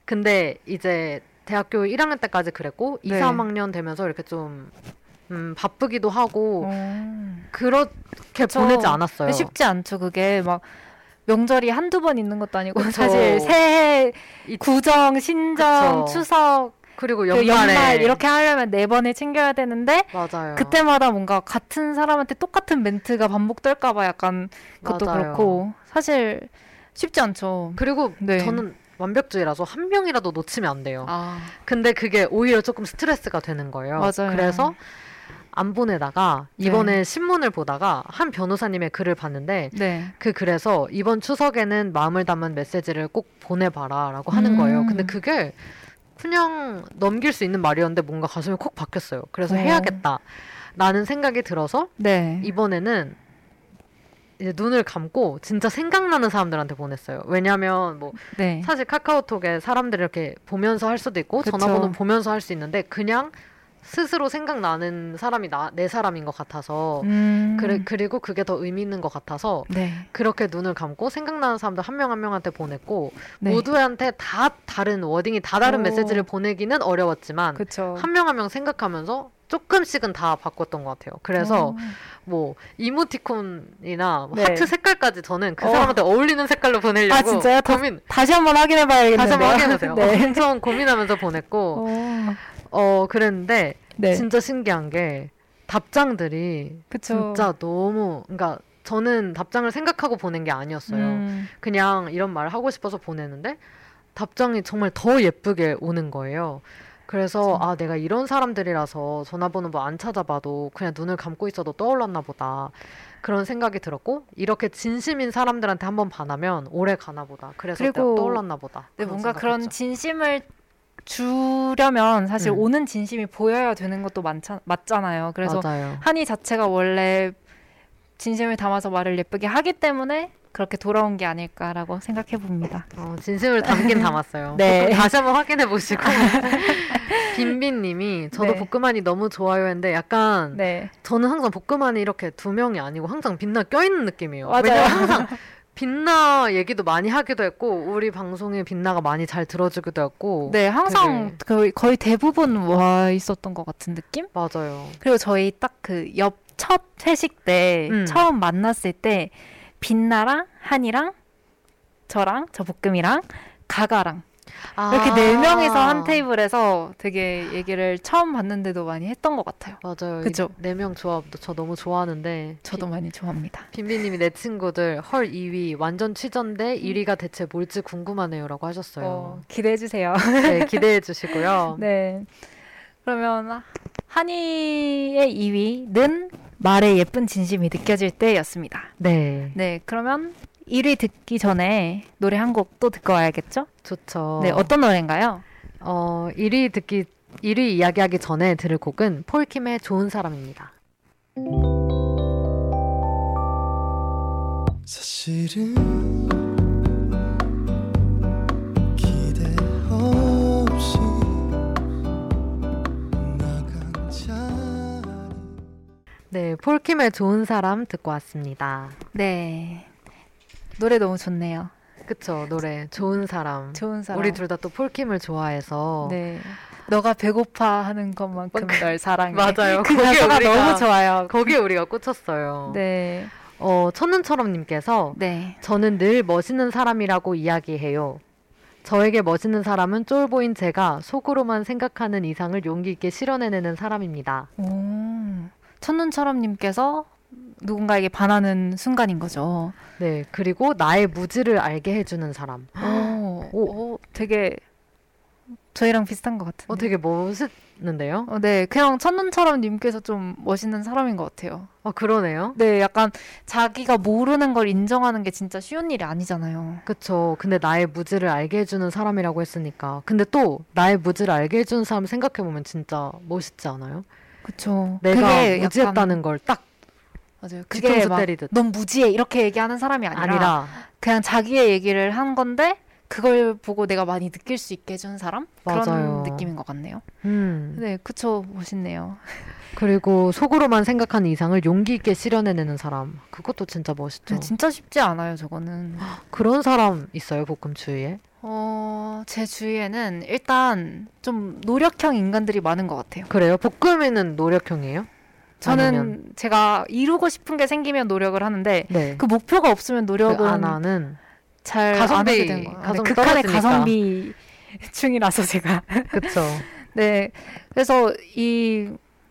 [SPEAKER 1] 근데 이제 대학교 1학년 때까지 그랬고 2,
[SPEAKER 3] 네.
[SPEAKER 1] 3학년 되면서 이렇게 좀 음, 바쁘기도 하고
[SPEAKER 3] 어.
[SPEAKER 1] 그렇게
[SPEAKER 3] 그쵸.
[SPEAKER 1] 보내지 않았어요.
[SPEAKER 3] 쉽지 않죠. 그게 막 명절이 한두 번 있는 것도 아니고
[SPEAKER 1] 그쵸.
[SPEAKER 3] 사실 새해
[SPEAKER 1] 이-
[SPEAKER 3] 구정, 신정,
[SPEAKER 1] 그쵸.
[SPEAKER 3] 추석,
[SPEAKER 1] 그리고
[SPEAKER 3] 그
[SPEAKER 1] 연말에
[SPEAKER 3] 연말 이렇게 하려면 네 번을 챙겨야 되는데
[SPEAKER 1] 맞아요.
[SPEAKER 3] 그때마다 뭔가 같은 사람한테 똑같은 멘트가 반복될까 봐 약간 그것도
[SPEAKER 1] 맞아요.
[SPEAKER 3] 그렇고 사실 쉽지 않죠.
[SPEAKER 1] 그리고
[SPEAKER 3] 네.
[SPEAKER 1] 저는 완벽주의라서 한 명이라도 놓치면 안 돼요.
[SPEAKER 3] 아,
[SPEAKER 1] 근데 그게 오히려 조금 스트레스가 되는 거예요.
[SPEAKER 3] 맞아요.
[SPEAKER 1] 그래서 안 보내다가
[SPEAKER 3] 네.
[SPEAKER 1] 이번에 신문을 보다가 한 변호사님의 글을 봤는데
[SPEAKER 3] 네.
[SPEAKER 1] 그 글에서 이번 추석에는 마음을 담은 메시지를 꼭 보내봐라라고 하는
[SPEAKER 3] 음.
[SPEAKER 1] 거예요. 근데 그게 그냥 넘길 수 있는 말이었는데 뭔가 가슴에 콕 박혔어요. 그래서
[SPEAKER 3] 어.
[SPEAKER 1] 해야겠다라는 생각이 들어서
[SPEAKER 3] 네.
[SPEAKER 1] 이번에는 이제 눈을 감고 진짜 생각나는 사람들한테 보냈어요. 왜냐하면 뭐
[SPEAKER 3] 네.
[SPEAKER 1] 사실 카카오톡에 사람들이 이렇게 보면서 할 수도 있고
[SPEAKER 3] 그쵸.
[SPEAKER 1] 전화번호 보면서 할 수 있는데 그냥 스스로 생각나는 사람이 나, 내 사람인 것 같아서
[SPEAKER 3] 음.
[SPEAKER 1] 그래, 그리고 그게 더 의미 있는 것 같아서
[SPEAKER 3] 네.
[SPEAKER 1] 그렇게 눈을 감고 생각나는 사람들 한명한 명한테 보냈고
[SPEAKER 3] 네.
[SPEAKER 1] 모두한테 다 다른 워딩이 다 다른
[SPEAKER 3] 오.
[SPEAKER 1] 메시지를 보내기는 어려웠지만. 한 명 한 명 생각하면서 조금씩은 다 바꿨던 것 같아요. 그래서
[SPEAKER 3] 어.
[SPEAKER 1] 뭐 이모티콘이나 뭐
[SPEAKER 3] 네.
[SPEAKER 1] 하트 색깔까지 저는 그
[SPEAKER 3] 어.
[SPEAKER 1] 사람한테 어 울리는 색깔로 보내려고
[SPEAKER 3] 아, 진짜요? 더-
[SPEAKER 1] 고민
[SPEAKER 3] 다 시 한번 확인해봐야겠는데요.
[SPEAKER 1] 다시 한번 확인해보세요.
[SPEAKER 3] 네.
[SPEAKER 1] 엄청 고민하면서 보냈고
[SPEAKER 3] 어.
[SPEAKER 1] 어 그랬는데
[SPEAKER 3] 네.
[SPEAKER 1] 진짜 신기한 게 답장들이
[SPEAKER 3] 그쵸.
[SPEAKER 1] 진짜 너무 그러니까 저는 답장을 생각하고 보낸 게 아니었어요.
[SPEAKER 3] 음.
[SPEAKER 1] 그냥 이런 말을 하고 싶어서 보냈는데 답장이 정말 더 예쁘게 오는 거예요. 그래서 아 내가 이런 사람들이라서 전화번호 뭐 안 찾아봐도 그냥 눈을 감고 있어도 떠올랐나 보다 그런 생각이 들었고 이렇게 진심인 사람들한테 한번 반하면 오래 가나 보다 그래서
[SPEAKER 3] 그리고
[SPEAKER 1] 떠올랐나 보다
[SPEAKER 3] 네, 뭔가 그런
[SPEAKER 1] 생각했죠.
[SPEAKER 3] 진심을 주려면 사실
[SPEAKER 1] 음.
[SPEAKER 3] 오는 진심이 보여야 되는 것도 많자, 맞잖아요. 그래서
[SPEAKER 1] 맞아요
[SPEAKER 3] 한이 자체가 원래 진심을 담아서 말을 예쁘게 하기 때문에 그렇게 돌아온 게 아닐까라고 생각해 봅니다.
[SPEAKER 1] 어, 진심을 담긴 담았어요.
[SPEAKER 3] 네.
[SPEAKER 1] 다시 한번 확인해 보시고 빈빈님이 저도
[SPEAKER 3] 네.
[SPEAKER 1] 볶음안이 너무 좋아요 했는데 약간
[SPEAKER 3] 네.
[SPEAKER 1] 저는 항상 볶음안이 이렇게 두 명이 아니고 항상 빛나 껴있는 느낌이에요.
[SPEAKER 3] 맞아요.
[SPEAKER 1] 왜냐면 항상 빛나 얘기도 많이 하기도 했고 우리 방송에 빛나가 많이 잘 들어주기도 했고
[SPEAKER 3] 네, 항상 거의, 거의 대부분 와 있었던 것 같은 느낌?
[SPEAKER 1] 맞아요.
[SPEAKER 3] 그리고 저희 딱 그 옆 첫 회식 때
[SPEAKER 1] 음.
[SPEAKER 3] 처음 만났을 때 빛나랑 한이랑 저랑 저 볶음이랑 가가랑 이렇게 네 명이서 한 테이블에서 되게 얘기를 처음 봤는데도 많이 했던 것 같아요.
[SPEAKER 1] 맞아요.
[SPEAKER 3] 그쵸?
[SPEAKER 1] 네명 조합도 저 너무 좋아하는데
[SPEAKER 3] 저도 많이 좋아합니다.
[SPEAKER 1] 빈빈님이 내 친구들 헐 2위 완전 취전데 1위가 대체 뭘지 궁금하네요라고 하셨어요.
[SPEAKER 3] 어, 기대해 주세요.
[SPEAKER 1] 네 기대해 주시고요.
[SPEAKER 3] 네. 그러면 한이의 2위는 말의 예쁜 진심이 느껴질 때였습니다.
[SPEAKER 1] 네
[SPEAKER 3] 네, 그러면 1위 듣기 전에 노래 한 곡 또 듣고 와야겠죠?
[SPEAKER 1] 좋죠.
[SPEAKER 3] 네, 어떤 노래인가요?
[SPEAKER 1] 어 1위 듣기 1위 이야기하기 전에 들을 곡은 폴킴의 좋은 사람입니다.
[SPEAKER 5] 사실은 기대 없이 나간 자리
[SPEAKER 1] 네 폴킴의 좋은 사람 듣고 왔습니다.
[SPEAKER 3] 네. 노래 너무 좋네요.
[SPEAKER 1] 그쵸 노래 좋은 사람.
[SPEAKER 3] 좋은 사람.
[SPEAKER 1] 우리 둘 다 또 폴킴을 좋아해서
[SPEAKER 3] 네. 너가 배고파 하는 것만큼 널 사랑해.
[SPEAKER 1] 맞아요.
[SPEAKER 3] 그 가사가
[SPEAKER 1] 우리가-
[SPEAKER 3] 너무 좋아요.
[SPEAKER 1] 거기에 우리가 꽂혔어요.
[SPEAKER 3] 네.
[SPEAKER 1] 어 천은처럼님께서
[SPEAKER 3] 네.
[SPEAKER 1] 저는 늘 멋있는 사람이라고 이야기해요. 저에게 멋있는 사람은 쫄보인 제가 속으로만 생각하는 이상을 용기 있게 실현해내는 사람입니다.
[SPEAKER 3] 오. 첫눈처럼님께서 누군가에게 반하는 순간인 거죠.
[SPEAKER 1] 네, 그리고 나의 무지를 알게 해주는 사람.
[SPEAKER 3] 오, 오, 되게 저희랑 비슷한 것 같은데.
[SPEAKER 1] 어, 되게 멋있는데요?
[SPEAKER 3] 어, 네, 그냥 첫눈처럼 님께서 좀 멋있는 사람인 것 같아요.
[SPEAKER 1] 어, 그러네요.
[SPEAKER 3] 네, 약간 자기가 모르는 걸 인정하는 게 진짜 쉬운 일이 아니잖아요.
[SPEAKER 1] 그쵸. 근데 나의 무지를 알게 해주는 사람이라고 했으니까. 근데 또 나의 무지를 알게 해주는 사람 생각해보면 진짜 멋있지 않아요?
[SPEAKER 3] 그쵸.
[SPEAKER 1] 내가
[SPEAKER 3] 그게
[SPEAKER 1] 무지했다는 걸 딱
[SPEAKER 3] 맞아요. 그게
[SPEAKER 1] 뒤통수
[SPEAKER 3] 막
[SPEAKER 1] 때리듯.
[SPEAKER 3] 넌 무지해 이렇게 얘기하는 사람이 아니라,
[SPEAKER 1] 아니라,
[SPEAKER 3] 그냥 자기의 얘기를 한 건데 그걸 보고 내가 많이 느낄 수 있게 해준 사람
[SPEAKER 1] 맞아요.
[SPEAKER 3] 그런 느낌인 것 같네요.
[SPEAKER 1] 음.
[SPEAKER 3] 네, 그쵸, 멋있네요.
[SPEAKER 1] 그리고 속으로만 생각하는 이상을 용기 있게 실현해내는 사람. 그것도 진짜 멋있죠.
[SPEAKER 3] 네, 진짜 쉽지 않아요, 저거는.
[SPEAKER 1] 그런 사람 있어요, 볶음 주위에?
[SPEAKER 3] 어, 제 주위에는 일단 좀 노력형 인간들이 많은 것 같아요.
[SPEAKER 1] 그래요? 볶음이는 노력형이에요?
[SPEAKER 3] 저는
[SPEAKER 1] 아니면-
[SPEAKER 3] 제가 이루고 싶은 게 생기면 노력을 하는데
[SPEAKER 1] 네.
[SPEAKER 3] 그 목표가 없으면 노력은
[SPEAKER 1] 그안 하는.
[SPEAKER 3] 잘안
[SPEAKER 1] 가성비,
[SPEAKER 3] 하게 되는 거예요.
[SPEAKER 1] 가성비
[SPEAKER 3] 네, 극한의. 가성비 중이라서 제가.
[SPEAKER 1] 그쵸.
[SPEAKER 3] 네. 그래서 이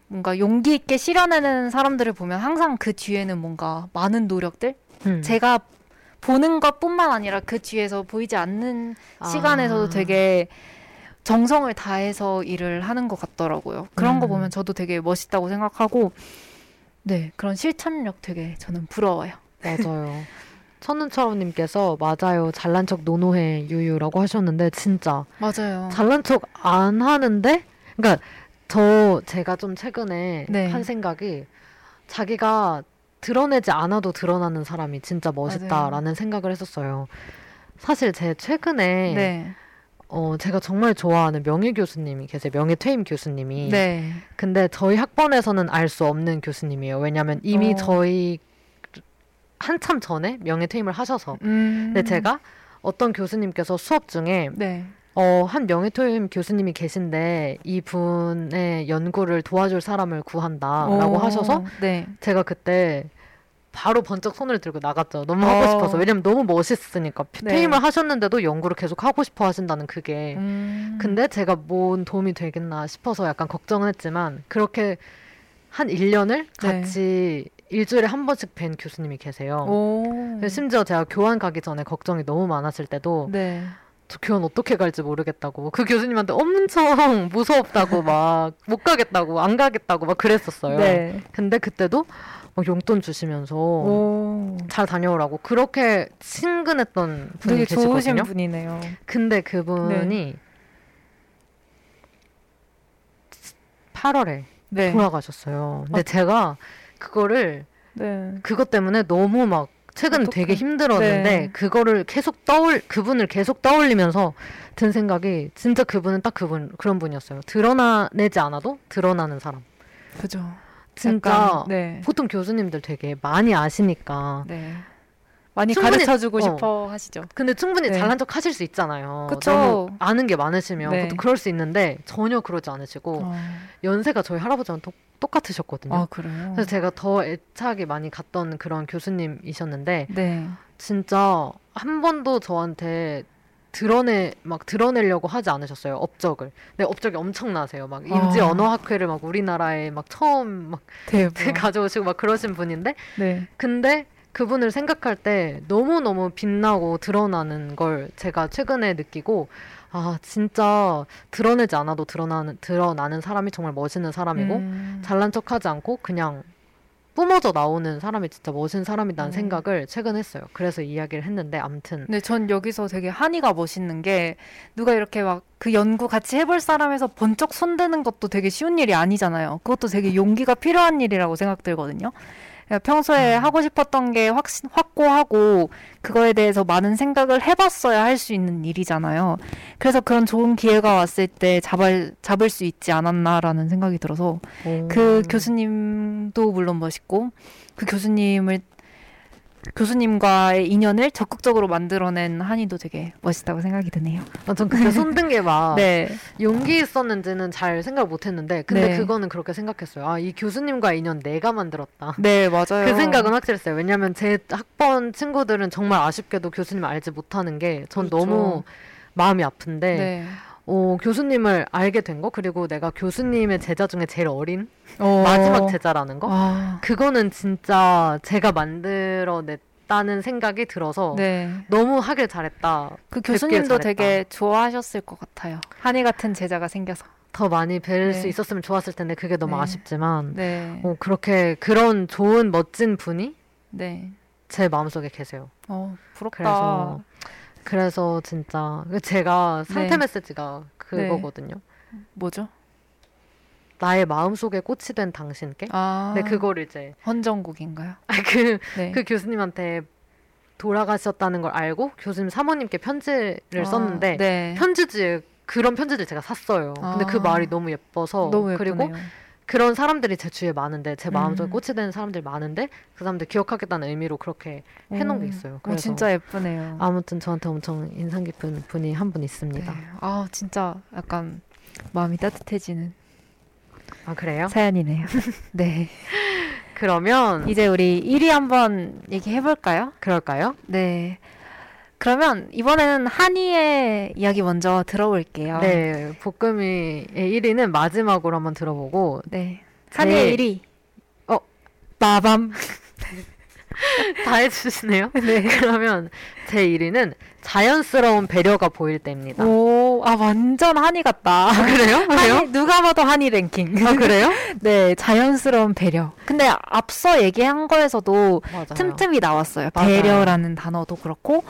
[SPEAKER 3] 뭔가 용기 있게 실현하는 사람들을 보면 항상 그 뒤에는 뭔가 많은 노력들?
[SPEAKER 1] 음.
[SPEAKER 3] 제가 보는 것뿐만 아니라 그 뒤에서 보이지 않는 시간에서도
[SPEAKER 1] 아.
[SPEAKER 3] 되게 정성을 다해서 일을 하는 것 같더라고요. 그런 거
[SPEAKER 1] 음.
[SPEAKER 3] 보면 저도 되게 멋있다고 생각하고, 네, 그런 실천력 되게 저는 부러워요.
[SPEAKER 1] 맞아요. 천은처럼님께서 맞아요. 잘난 척 노노해 유유라고 하셨는데 진짜
[SPEAKER 3] 맞아요.
[SPEAKER 1] 잘난 척 안 하는데 그러니까 저 제가 좀 최근에
[SPEAKER 3] 네.
[SPEAKER 1] 한 생각이 자기가 드러내지 않아도 드러나는 사람이 진짜 멋있다라는 생각을 했었어요. 사실 제 최근에
[SPEAKER 3] 네.
[SPEAKER 1] 어 제가 정말 좋아하는 명예 교수님이 계세요. 명예 퇴임 교수님이.
[SPEAKER 3] 네.
[SPEAKER 1] 근데 저희 학번에서는 알 수 없는 교수님이에요. 왜냐하면 이미
[SPEAKER 3] 어.
[SPEAKER 1] 저희 한참 전에 명예 퇴임을 하셔서.
[SPEAKER 3] 음.
[SPEAKER 1] 근데 제가 어떤 교수님께서 수업 중에
[SPEAKER 3] 네.
[SPEAKER 1] 어, 한 명예퇴임 교수님이 계신데 이분의 연구를 도와줄 사람을 구한다라고
[SPEAKER 3] 오,
[SPEAKER 1] 하셔서
[SPEAKER 3] 네.
[SPEAKER 1] 제가 그때 바로 번쩍 손을 들고 나갔죠. 너무 하고
[SPEAKER 3] 어.
[SPEAKER 1] 싶어서. 왜냐면 너무 멋있으니까.
[SPEAKER 3] 네.
[SPEAKER 1] 퇴임을 하셨는데도 연구를 계속 하고 싶어 하신다는 그게.
[SPEAKER 3] 음.
[SPEAKER 1] 근데 제가 뭔 도움이 되겠나 싶어서 약간 걱정은 했지만 그렇게 한 1년을
[SPEAKER 3] 네.
[SPEAKER 1] 같이 일주일에 한 번씩 뵌 교수님이 계세요. 심지어 제가 교환 가기 전에 걱정이 너무 많았을 때도
[SPEAKER 3] 네.
[SPEAKER 1] 저 교환 어떻게 갈지 모르겠다고 그 교수님한테 엄청 무섭다고 막 못 가겠다고 안 가겠다고 막 그랬었어요.
[SPEAKER 3] 네.
[SPEAKER 1] 근데 그때도 막 용돈 주시면서
[SPEAKER 3] 오.
[SPEAKER 1] 잘 다녀오라고 그렇게 친근했던 분이
[SPEAKER 3] 되게 좋으신
[SPEAKER 1] 계시거든요.
[SPEAKER 3] 분이네요.
[SPEAKER 1] 근데 그분이 8월에
[SPEAKER 3] 네.
[SPEAKER 1] 돌아가셨어요. 근데
[SPEAKER 3] 아.
[SPEAKER 1] 제가 그거를
[SPEAKER 3] 네.
[SPEAKER 1] 그것 때문에 너무 막 최근
[SPEAKER 3] 어떡해.
[SPEAKER 1] 되게 힘들었는데
[SPEAKER 3] 네.
[SPEAKER 1] 그거를 계속 떠올 그분을 계속 떠올리면서 든 생각이 진짜 그분은 딱 그분 그런 분이었어요. 드러나내지 않아도 드러나는 사람.
[SPEAKER 3] 그죠.
[SPEAKER 1] 진짜
[SPEAKER 3] 네.
[SPEAKER 1] 보통 교수님들 되게 많이 아시니까
[SPEAKER 3] 네. 많이
[SPEAKER 1] 충분히-
[SPEAKER 3] 가르쳐 주고
[SPEAKER 1] 어.
[SPEAKER 3] 싶어 하시죠.
[SPEAKER 1] 근데 충분히
[SPEAKER 3] 네.
[SPEAKER 1] 잘난 척 하실 수 있잖아요.
[SPEAKER 3] 그쵸.
[SPEAKER 1] 아는 게 많으시면
[SPEAKER 3] 네.
[SPEAKER 1] 그럴 수 있는데 전혀 그러지 않으시고
[SPEAKER 3] 어.
[SPEAKER 1] 연세가 저희 할아버지랑 똑, 똑같으셨거든요.
[SPEAKER 3] 아 그래요.
[SPEAKER 1] 그래서 제가 더 애착이 많이 갔던 그런 교수님이셨는데
[SPEAKER 3] 네.
[SPEAKER 1] 진짜 한 번도 저한테 드러내 막 드러내려고 하지 않으셨어요 업적을. 근데 업적이 엄청나세요. 막 인지
[SPEAKER 3] 아.
[SPEAKER 1] 언어 학회를 막 우리나라에 막 처음 막. 가져오시고 막 그러신 분인데
[SPEAKER 3] 네.
[SPEAKER 1] 근데 그분을 생각할 때 너무 너무 빛나고 드러나는 걸 제가 최근에 느끼고 아 진짜 드러내지 않아도 드러나는 드러나는 사람이 정말 멋있는 사람이고
[SPEAKER 3] 음.
[SPEAKER 1] 잘난 척하지 않고 그냥 뿜어져 나오는 사람이 진짜 멋진 사람이라는
[SPEAKER 3] 음.
[SPEAKER 1] 생각을 최근 했어요. 그래서 이야기를 했는데 아무튼
[SPEAKER 3] 근데 전 여기서 되게 한이가 멋있는 게 누가 이렇게 막 그 연구 같이 해볼 사람에서 번쩍 손대는 것도 되게 쉬운 일이 아니잖아요. 그것도 되게 용기가 필요한 일이라고 생각들거든요. 그러니까 평소에
[SPEAKER 1] 음.
[SPEAKER 3] 하고 싶었던 게 확, 확고하고 그거에 대해서 많은 생각을 해봤어야 할 수 있는 일이잖아요. 그래서 그런 좋은 기회가 왔을 때 잡을, 잡을 수 있지 않았나라는 생각이 들어서 그 교수님도 물론 멋있고 그 교수님을 교수님과의 인연을 적극적으로 만들어낸 한이도 되게 멋있다고 생각이 드네요.
[SPEAKER 1] 아, 전 그때 손든 게막
[SPEAKER 3] 네,
[SPEAKER 1] 용기 있었는지는 잘 생각 못 했는데 근데
[SPEAKER 3] 네.
[SPEAKER 1] 그거는 그렇게 생각했어요. 아 이 교수님과 인연 내가 만들었다.
[SPEAKER 3] 네 맞아요.
[SPEAKER 1] 그 생각은 확실했어요. 왜냐면 제 학번 친구들은 정말 아쉽게도 교수님 알지 못하는 게전
[SPEAKER 3] 그렇죠.
[SPEAKER 1] 너무 마음이 아픈데
[SPEAKER 3] 네.
[SPEAKER 1] 어, 교수님을 알게 된 거 그리고 내가 교수님의 제자 중에 제일 어린
[SPEAKER 3] 어.
[SPEAKER 1] 마지막 제자라는 거
[SPEAKER 3] 아,
[SPEAKER 1] 그거는 진짜 제가 만들어냈 다는 생각이 들어서
[SPEAKER 3] 네.
[SPEAKER 1] 너무 하길 잘했다.
[SPEAKER 3] 그 교수님도
[SPEAKER 1] 잘했다.
[SPEAKER 3] 되게 좋아하셨을 것 같아요. 한이 같은 제자가 생겨서.
[SPEAKER 1] 더 많이 뵐 수
[SPEAKER 3] 네.
[SPEAKER 1] 있었으면 좋았을 텐데 그게 너무
[SPEAKER 3] 네.
[SPEAKER 1] 아쉽지만
[SPEAKER 3] 네,
[SPEAKER 1] 어, 그렇게 그런 좋은 멋진 분이
[SPEAKER 3] 네.
[SPEAKER 1] 제 마음속에 계세요.
[SPEAKER 3] 어 부럽다.
[SPEAKER 1] 그래서 그래서 진짜 제가 상태
[SPEAKER 3] 네.
[SPEAKER 1] 메시지가 그거거든요.
[SPEAKER 3] 뭐죠?
[SPEAKER 1] 나의 마음속에 꽃이 된 당신께.
[SPEAKER 3] 아,
[SPEAKER 1] 근데 그걸 이제
[SPEAKER 3] 헌정곡인가요?
[SPEAKER 1] 그,
[SPEAKER 3] 네.
[SPEAKER 1] 그 교수님한테 돌아가셨다는 걸 알고 교수님 사모님께 편지를
[SPEAKER 3] 아,
[SPEAKER 1] 썼는데
[SPEAKER 3] 네.
[SPEAKER 1] 편지지 그런 편지들 제가 샀어요. 근데 그
[SPEAKER 3] 아.
[SPEAKER 1] 말이 너무 예뻐서
[SPEAKER 3] 너무
[SPEAKER 1] 그리고. 그런 사람들이 제 주위에 많은데 제 마음속에
[SPEAKER 3] 음.
[SPEAKER 1] 꽃이 되는 사람들이 많은데 그 사람들 기억하겠다는 의미로 그렇게 해놓은 게
[SPEAKER 3] 음,
[SPEAKER 1] 있어요.
[SPEAKER 3] 어,
[SPEAKER 1] 그래서
[SPEAKER 3] 진짜 예쁘네요.
[SPEAKER 1] 아무튼 저한테 엄청 인상 깊은 분이 한 분 있습니다.
[SPEAKER 3] 네. 아 진짜 약간 마음이 따뜻해지는
[SPEAKER 1] 아 그래요?
[SPEAKER 3] 사연이네요. 네.
[SPEAKER 1] 그러면
[SPEAKER 3] 이제 우리 1위 한번 얘기해 볼까요?
[SPEAKER 1] 그럴까요?
[SPEAKER 3] 네. 그러면 이번에는 한이의 이야기 먼저 들어볼게요.
[SPEAKER 1] 네, 볶음이의 1위는 마지막으로 한번 들어보고
[SPEAKER 3] 네. 한이의
[SPEAKER 1] 제-
[SPEAKER 3] 1위.
[SPEAKER 1] 어.
[SPEAKER 3] 빠밤.
[SPEAKER 1] 다 해주시네요.
[SPEAKER 3] 네.
[SPEAKER 1] 그러면 제 1위는 자연스러운 배려가 보일 때입니다.
[SPEAKER 3] 오, 아 완전 한이 같다.
[SPEAKER 1] 그래요? 왜요?
[SPEAKER 3] 한이, 누가 봐도 한이 랭킹.
[SPEAKER 1] 아 그래요?
[SPEAKER 3] 네, 자연스러운 배려. 근데 앞서 얘기한 거에서도
[SPEAKER 1] 맞아요.
[SPEAKER 3] 틈틈이 나왔어요.
[SPEAKER 1] 맞아요.
[SPEAKER 3] 배려라는 단어도 그렇고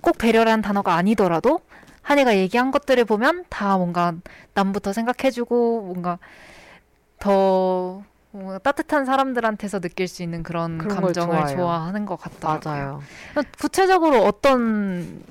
[SPEAKER 3] 꼭 배려라는 단어가 아니더라도 한이가 얘기한 것들을 보면 다 뭔가 남부터 생각해주고 뭔가 더 뭔가 따뜻한 사람들한테서 느낄 수 있는 그런,
[SPEAKER 1] 그런 걸
[SPEAKER 3] 감정을. 좋아하는 것 같더라고요.
[SPEAKER 1] 맞아요.
[SPEAKER 3] 구체적으로 어떤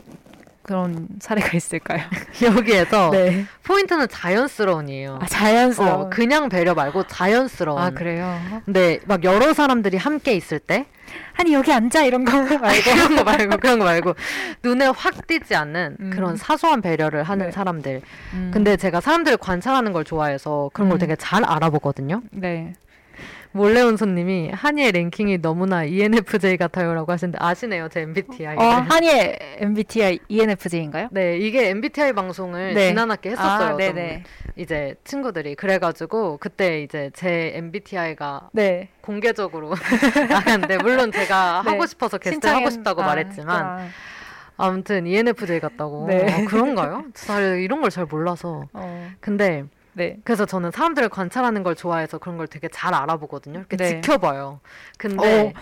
[SPEAKER 3] 그런 사례가 있을까요?
[SPEAKER 1] 여기에서
[SPEAKER 3] 네.
[SPEAKER 1] 포인트는 자연스러운이에요.
[SPEAKER 3] 아, 자연스러운.
[SPEAKER 1] 어, 그냥 배려 말고 자연스러운.
[SPEAKER 3] 아, 그래요?
[SPEAKER 1] 근데 막 여러 사람들이 함께 있을 때
[SPEAKER 3] 한이 여기 앉아 이런 거 말고.
[SPEAKER 1] 그런 거 말고 그런 거 말고 눈에 확 띄지 않는
[SPEAKER 3] 음.
[SPEAKER 1] 그런 사소한 배려를 하는
[SPEAKER 3] 네.
[SPEAKER 1] 사람들.
[SPEAKER 3] 음,
[SPEAKER 1] 근데 제가 사람들을 관찰하는 걸 좋아해서 그런 걸
[SPEAKER 3] 음.
[SPEAKER 1] 되게 잘 알아보거든요.
[SPEAKER 3] 네.
[SPEAKER 1] 몰래 온 손님이 한이의 랭킹이 너무나 ENFJ 같아요라고 하시는데 아시네요 제 MBTI.
[SPEAKER 3] 어, 한이의 MBTI ENFJ인가요?
[SPEAKER 1] 네, 이게 MBTI 방송을
[SPEAKER 3] 네.
[SPEAKER 1] 지난 학기 했었어요.
[SPEAKER 3] 아,
[SPEAKER 1] 좀
[SPEAKER 3] 네네.
[SPEAKER 1] 이제 친구들이 그래가지고 그때 이제 제 MBTI가
[SPEAKER 3] 네.
[SPEAKER 1] 공개적으로 나갔는데 물론 제가
[SPEAKER 3] 네.
[SPEAKER 1] 하고 싶어서 게스트 하고 싶다고
[SPEAKER 3] 아,
[SPEAKER 1] 말했지만
[SPEAKER 3] 아,
[SPEAKER 1] 아무튼 ENFJ 같다고.
[SPEAKER 3] 네.
[SPEAKER 1] 아, 그런가요? 잘 이런 걸 잘 몰라서.
[SPEAKER 3] 어,
[SPEAKER 1] 근데
[SPEAKER 3] 네.
[SPEAKER 1] 그래서 저는 사람들을 관찰하는 걸 좋아해서 그런 걸 되게 잘 알아보거든요. 이렇게
[SPEAKER 3] 네.
[SPEAKER 1] 지켜봐요. 근데
[SPEAKER 3] 어.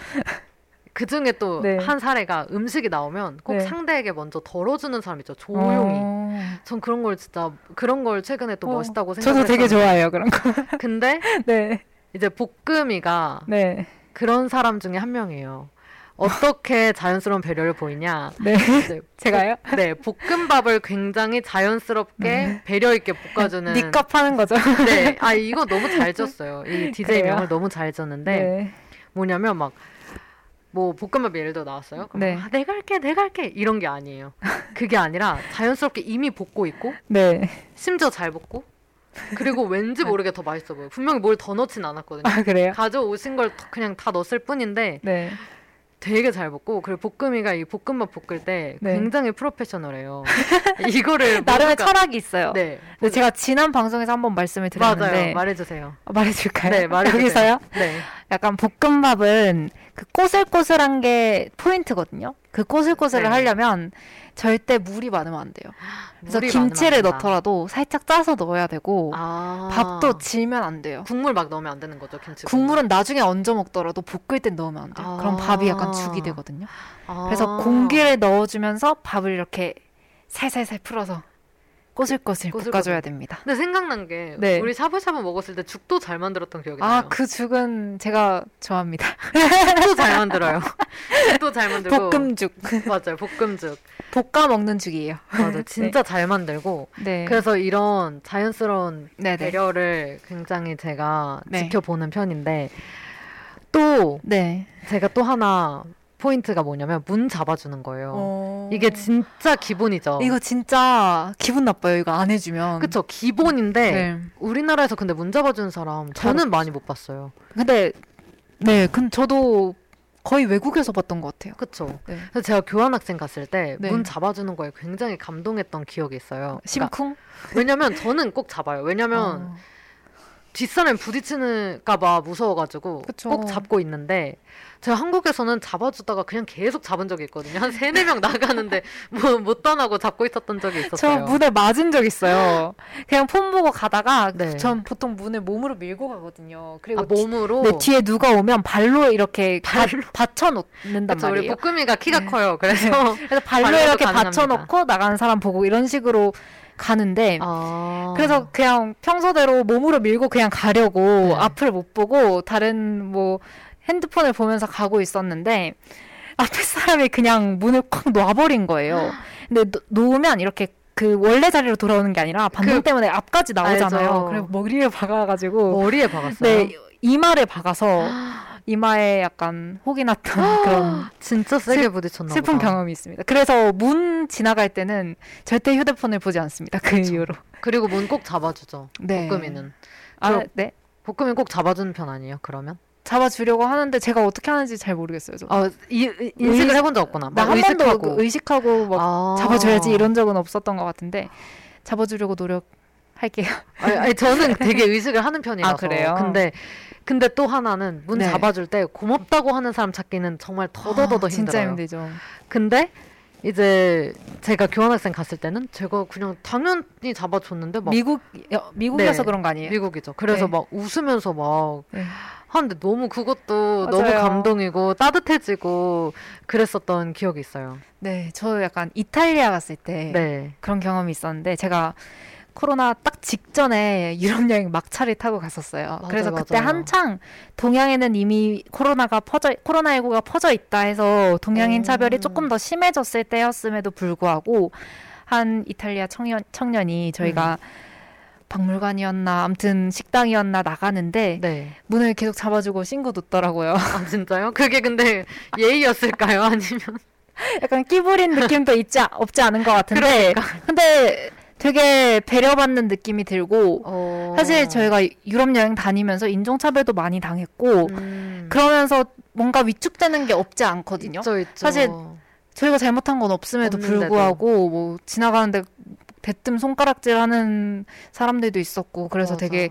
[SPEAKER 1] 그 중에 또
[SPEAKER 3] 네.
[SPEAKER 1] 한 사례가 음식이 나오면 꼭
[SPEAKER 3] 네.
[SPEAKER 1] 상대에게 먼저 덜어주는 사람 있죠. 조용히.
[SPEAKER 3] 어.
[SPEAKER 1] 전 그런 걸 진짜 그런 걸 최근에 또
[SPEAKER 3] 어,
[SPEAKER 1] 멋있다고 생각해서.
[SPEAKER 3] 저도 되게 좋아해요 그런 거.
[SPEAKER 1] 근데
[SPEAKER 3] 네.
[SPEAKER 1] 이제 볶음이가
[SPEAKER 3] 네.
[SPEAKER 1] 그런 사람 중에 한 명이에요. 어떻게 자연스러운 배려를 보이냐?
[SPEAKER 3] 네.
[SPEAKER 1] 네,
[SPEAKER 3] 제가요?
[SPEAKER 1] 네, 볶음밥을 굉장히 자연스럽게 배려 있게 볶아주는.
[SPEAKER 3] 니값 하는 거죠.
[SPEAKER 1] 네, 아 이거 너무 잘 졌어요. 이 DJ
[SPEAKER 3] 그래요?
[SPEAKER 1] 명을 너무 잘 졌는데
[SPEAKER 3] 네.
[SPEAKER 1] 뭐냐면 막. 뭐 볶음밥 예를 들어 나왔어요. 그럼
[SPEAKER 3] 네.
[SPEAKER 1] 아, 내가 할게, 내가 할게 이런 게 아니에요. 그게 아니라 자연스럽게 이미 볶고 있고
[SPEAKER 3] 네.
[SPEAKER 1] 심지어 잘 볶고 그리고 왠지 모르게 더 맛있어 보여. 분명히 뭘 더 넣진 않았거든요.
[SPEAKER 3] 아 그래요?
[SPEAKER 1] 가져오신 걸 더- 그냥 다 넣었을 뿐인데
[SPEAKER 3] 네.
[SPEAKER 1] 되게 잘 볶고 그리고 볶음이가 이 볶음밥 볶을 때
[SPEAKER 3] 네.
[SPEAKER 1] 굉장히 프로페셔널해요. 이거를
[SPEAKER 3] 나름의
[SPEAKER 1] 모두가-
[SPEAKER 3] 철학이 있어요.
[SPEAKER 1] 네.
[SPEAKER 3] 근데 제가 지난 방송에서 한번 말씀을
[SPEAKER 1] 맞아요.
[SPEAKER 3] 드렸는데
[SPEAKER 1] 말해주세요.
[SPEAKER 3] 아, 말해줄까요?
[SPEAKER 1] 네, 말해주세요.
[SPEAKER 3] 여기서요?
[SPEAKER 1] 네.
[SPEAKER 3] 약간 볶음밥은 그 꼬슬꼬슬한 게 포인트거든요. 그 꼬슬꼬슬을
[SPEAKER 1] 네.
[SPEAKER 3] 하려면 절대 물이 많으면 안 돼요. 그래서 김치를. 넣더라도 살짝 짜서 넣어야 되고
[SPEAKER 1] 아.
[SPEAKER 3] 밥도 질면 안 돼요.
[SPEAKER 1] 국물 막 넣으면 안 되는 거죠 김치.
[SPEAKER 3] 국물은 나중에 얹어 먹더라도 볶을 땐 넣으면 안 돼요. 그럼
[SPEAKER 1] 아.
[SPEAKER 3] 밥이 약간 죽이 되거든요.
[SPEAKER 1] 아.
[SPEAKER 3] 그래서 공기를 넣어주면서 밥을 이렇게 살살살 풀어서 꼬슬꼬슬
[SPEAKER 1] 꼬슬꼬슬.
[SPEAKER 3] 볶아줘야 됩니다.
[SPEAKER 1] 근데 생각난 게
[SPEAKER 3] 네.
[SPEAKER 1] 우리 샤브샤브 먹었을 때 죽도 잘 만들었던 기억이 나요.
[SPEAKER 3] 아, 그 죽은 제가 좋아합니다.
[SPEAKER 1] 죽도 잘 만들어요. 죽도 잘 만들고.
[SPEAKER 3] 볶음죽.
[SPEAKER 1] 맞아요. 볶음죽.
[SPEAKER 3] 볶아 먹는 죽이에요.
[SPEAKER 1] 맞아. 진짜 잘 만들고.
[SPEAKER 3] 네.
[SPEAKER 1] 그래서 이런 자연스러운
[SPEAKER 3] 네네.
[SPEAKER 1] 배려를 굉장히 제가
[SPEAKER 3] 네.
[SPEAKER 1] 지켜보는 편인데 또
[SPEAKER 3] 네.
[SPEAKER 1] 제가 또 하나 포인트가 뭐냐면 문 잡아주는 거예요.
[SPEAKER 3] 어...
[SPEAKER 1] 이게 진짜 기본이죠.
[SPEAKER 3] 이거 진짜 기분 나빠요. 이거 안 해주면.
[SPEAKER 1] 그쵸 기본인데
[SPEAKER 3] 네.
[SPEAKER 1] 우리나라에서 근데 문 잡아주는 사람 저는 많이 못 봤어요.
[SPEAKER 3] 근데 네, 근 저도 거의 외국에서 봤던 것 같아요.
[SPEAKER 1] 그쵸.
[SPEAKER 3] 네.
[SPEAKER 1] 그래서 제가 교환학생 갔을 때문
[SPEAKER 3] 네.
[SPEAKER 1] 잡아주는 거에 굉장히 감동했던 기억이 있어요. 그러니까
[SPEAKER 3] 심쿵?
[SPEAKER 1] 왜냐면 저는 꼭 잡아요. 왜냐면
[SPEAKER 3] 어.
[SPEAKER 1] 뒷사람이 부딪히는까봐 무서워가지고
[SPEAKER 3] 그쵸.
[SPEAKER 1] 꼭 잡고 있는데 제가 한국에서는 잡아주다가 그냥 계속 잡은 적이 있거든요. 한 세네 명 나가는데 뭐 못 떠나고 잡고 있었던 적이
[SPEAKER 3] 저
[SPEAKER 1] 있었어요.
[SPEAKER 3] 문에 맞은 적 있어요. 그냥 폰 보고 가다가
[SPEAKER 1] 네.
[SPEAKER 3] 전 보통 문을 몸으로 밀고 가거든요. 그리고
[SPEAKER 1] 아, 몸으로
[SPEAKER 3] 내 뒤에 누가 오면 발로 이렇게
[SPEAKER 1] 발로?
[SPEAKER 3] 바, 받쳐 놓는단
[SPEAKER 1] 그쵸, 우리
[SPEAKER 3] 말이에요.
[SPEAKER 1] 볶음이가 키가
[SPEAKER 3] 네.
[SPEAKER 1] 커요. 그래서
[SPEAKER 3] 그래서 발로 이렇게
[SPEAKER 1] 가능합니다.
[SPEAKER 3] 받쳐 놓고 나가는 사람 보고 이런 식으로 가는데
[SPEAKER 1] 아.
[SPEAKER 3] 그래서 그냥 평소대로 몸으로 밀고 그냥 가려고
[SPEAKER 1] 네.
[SPEAKER 3] 앞을 못 보고 다른 뭐 핸드폰을 보면서 가고 있었는데 앞에 사람이 그냥 문을 콱 놔버린 거예요. 근데 놓- 놓으면 이렇게 그 원래 자리로 돌아오는 게 아니라 반동
[SPEAKER 1] 그-
[SPEAKER 3] 때문에 앞까지 나오잖아요.
[SPEAKER 1] 알죠.
[SPEAKER 3] 그리고 머리를 박아가지고
[SPEAKER 1] 머리에 박았어요.
[SPEAKER 3] 네 이마를 박아서 이마에 약간 혹이 났던 그런
[SPEAKER 1] 진짜 세게
[SPEAKER 3] 슬-
[SPEAKER 1] 부딪혔나
[SPEAKER 3] 슬픈
[SPEAKER 1] 보다.
[SPEAKER 3] 경험이 있습니다. 그래서 문 지나갈 때는 절대 휴대폰을 보지 않습니다. 그
[SPEAKER 1] 그쵸.
[SPEAKER 3] 이후로.
[SPEAKER 1] 그리고 문 꼭 잡아주죠.
[SPEAKER 3] 네.
[SPEAKER 1] 볶음이는.
[SPEAKER 3] 아, 네.
[SPEAKER 1] 볶음이 꼭 잡아주는 편 아니에요? 그러면?
[SPEAKER 3] 잡아주려고 하는데 제가 어떻게 하는지 잘 모르겠어요. 저.
[SPEAKER 1] 어, 이, 이- 인식을 해본 적 없구나.
[SPEAKER 3] 나막한 번도
[SPEAKER 1] 의식하고.
[SPEAKER 3] 그 의식하고 막
[SPEAKER 1] 아.
[SPEAKER 3] 잡아줘야지 이런 적은 없었던 것 같은데 잡아주려고 노력 할게요.
[SPEAKER 1] 아니, 아니, 저는 되게 의식을 하는 편이라서.
[SPEAKER 3] 아, 그래요?
[SPEAKER 1] 근데 근데 또 하나는 문
[SPEAKER 3] 네.
[SPEAKER 1] 잡아줄 때 고맙다고 하는 사람 찾기는 정말 더더더더
[SPEAKER 3] 아, 진짜
[SPEAKER 1] 힘들어요.
[SPEAKER 3] 힘들죠.
[SPEAKER 1] 근데 이제 제가 교환학생 갔을 때는 제가 그냥 당연히 잡아줬는데 막
[SPEAKER 3] 미국 여- 미국이어서
[SPEAKER 1] 네.
[SPEAKER 3] 그런 거 아니에요?
[SPEAKER 1] 미국이죠. 그래서
[SPEAKER 3] 네.
[SPEAKER 1] 막 웃으면서 막
[SPEAKER 3] 네.
[SPEAKER 1] 하는데 너무 그것도 너무
[SPEAKER 3] 맞아요.
[SPEAKER 1] 감동이고 따뜻해지고 그랬었던 기억이 있어요.
[SPEAKER 3] 네, 저 약간 이탈리아 갔을 때
[SPEAKER 1] 네.
[SPEAKER 3] 그런 경험이 있었는데 제가 코로나 딱 직전에 유럽 여행 막차를 타고 갔었어요.
[SPEAKER 1] 맞아요,
[SPEAKER 3] 그래서 그때
[SPEAKER 1] 맞아요.
[SPEAKER 3] 한창 동양에는 이미 코로나가 퍼져 코로나 19가 퍼져 있다 해서 동양인
[SPEAKER 1] 오.
[SPEAKER 3] 차별이 조금 더 심해졌을 때였음에도 불구하고 한 이탈리아 청년 청년이 저희가
[SPEAKER 1] 음.
[SPEAKER 3] 박물관이었나 아무튼 식당이었나 나가는데
[SPEAKER 1] 네.
[SPEAKER 3] 문을 계속 잡아주고 신고 뒀더라고요.
[SPEAKER 1] 아 진짜요? 그게 근데 예의였을까요? 아니면
[SPEAKER 3] 약간 끼부린 느낌도 있지 아- 없지 않은 것 같은데
[SPEAKER 1] 그러니까.
[SPEAKER 3] 근데 되게 배려받는 느낌이 들고
[SPEAKER 1] 어...
[SPEAKER 3] 사실 저희가 유럽 여행 다니면서 인종차별도 많이 당했고
[SPEAKER 1] 음...
[SPEAKER 3] 그러면서 뭔가 위축되는 게 없지 않거든요.
[SPEAKER 1] 있죠, 있죠.
[SPEAKER 3] 사실 저희가 잘못한 건 없음에도
[SPEAKER 1] 없는데도.
[SPEAKER 3] 불구하고 뭐 지나가는데 대뜸 손가락질하는 사람들도 있었고 그래서
[SPEAKER 1] 맞아.
[SPEAKER 3] 되게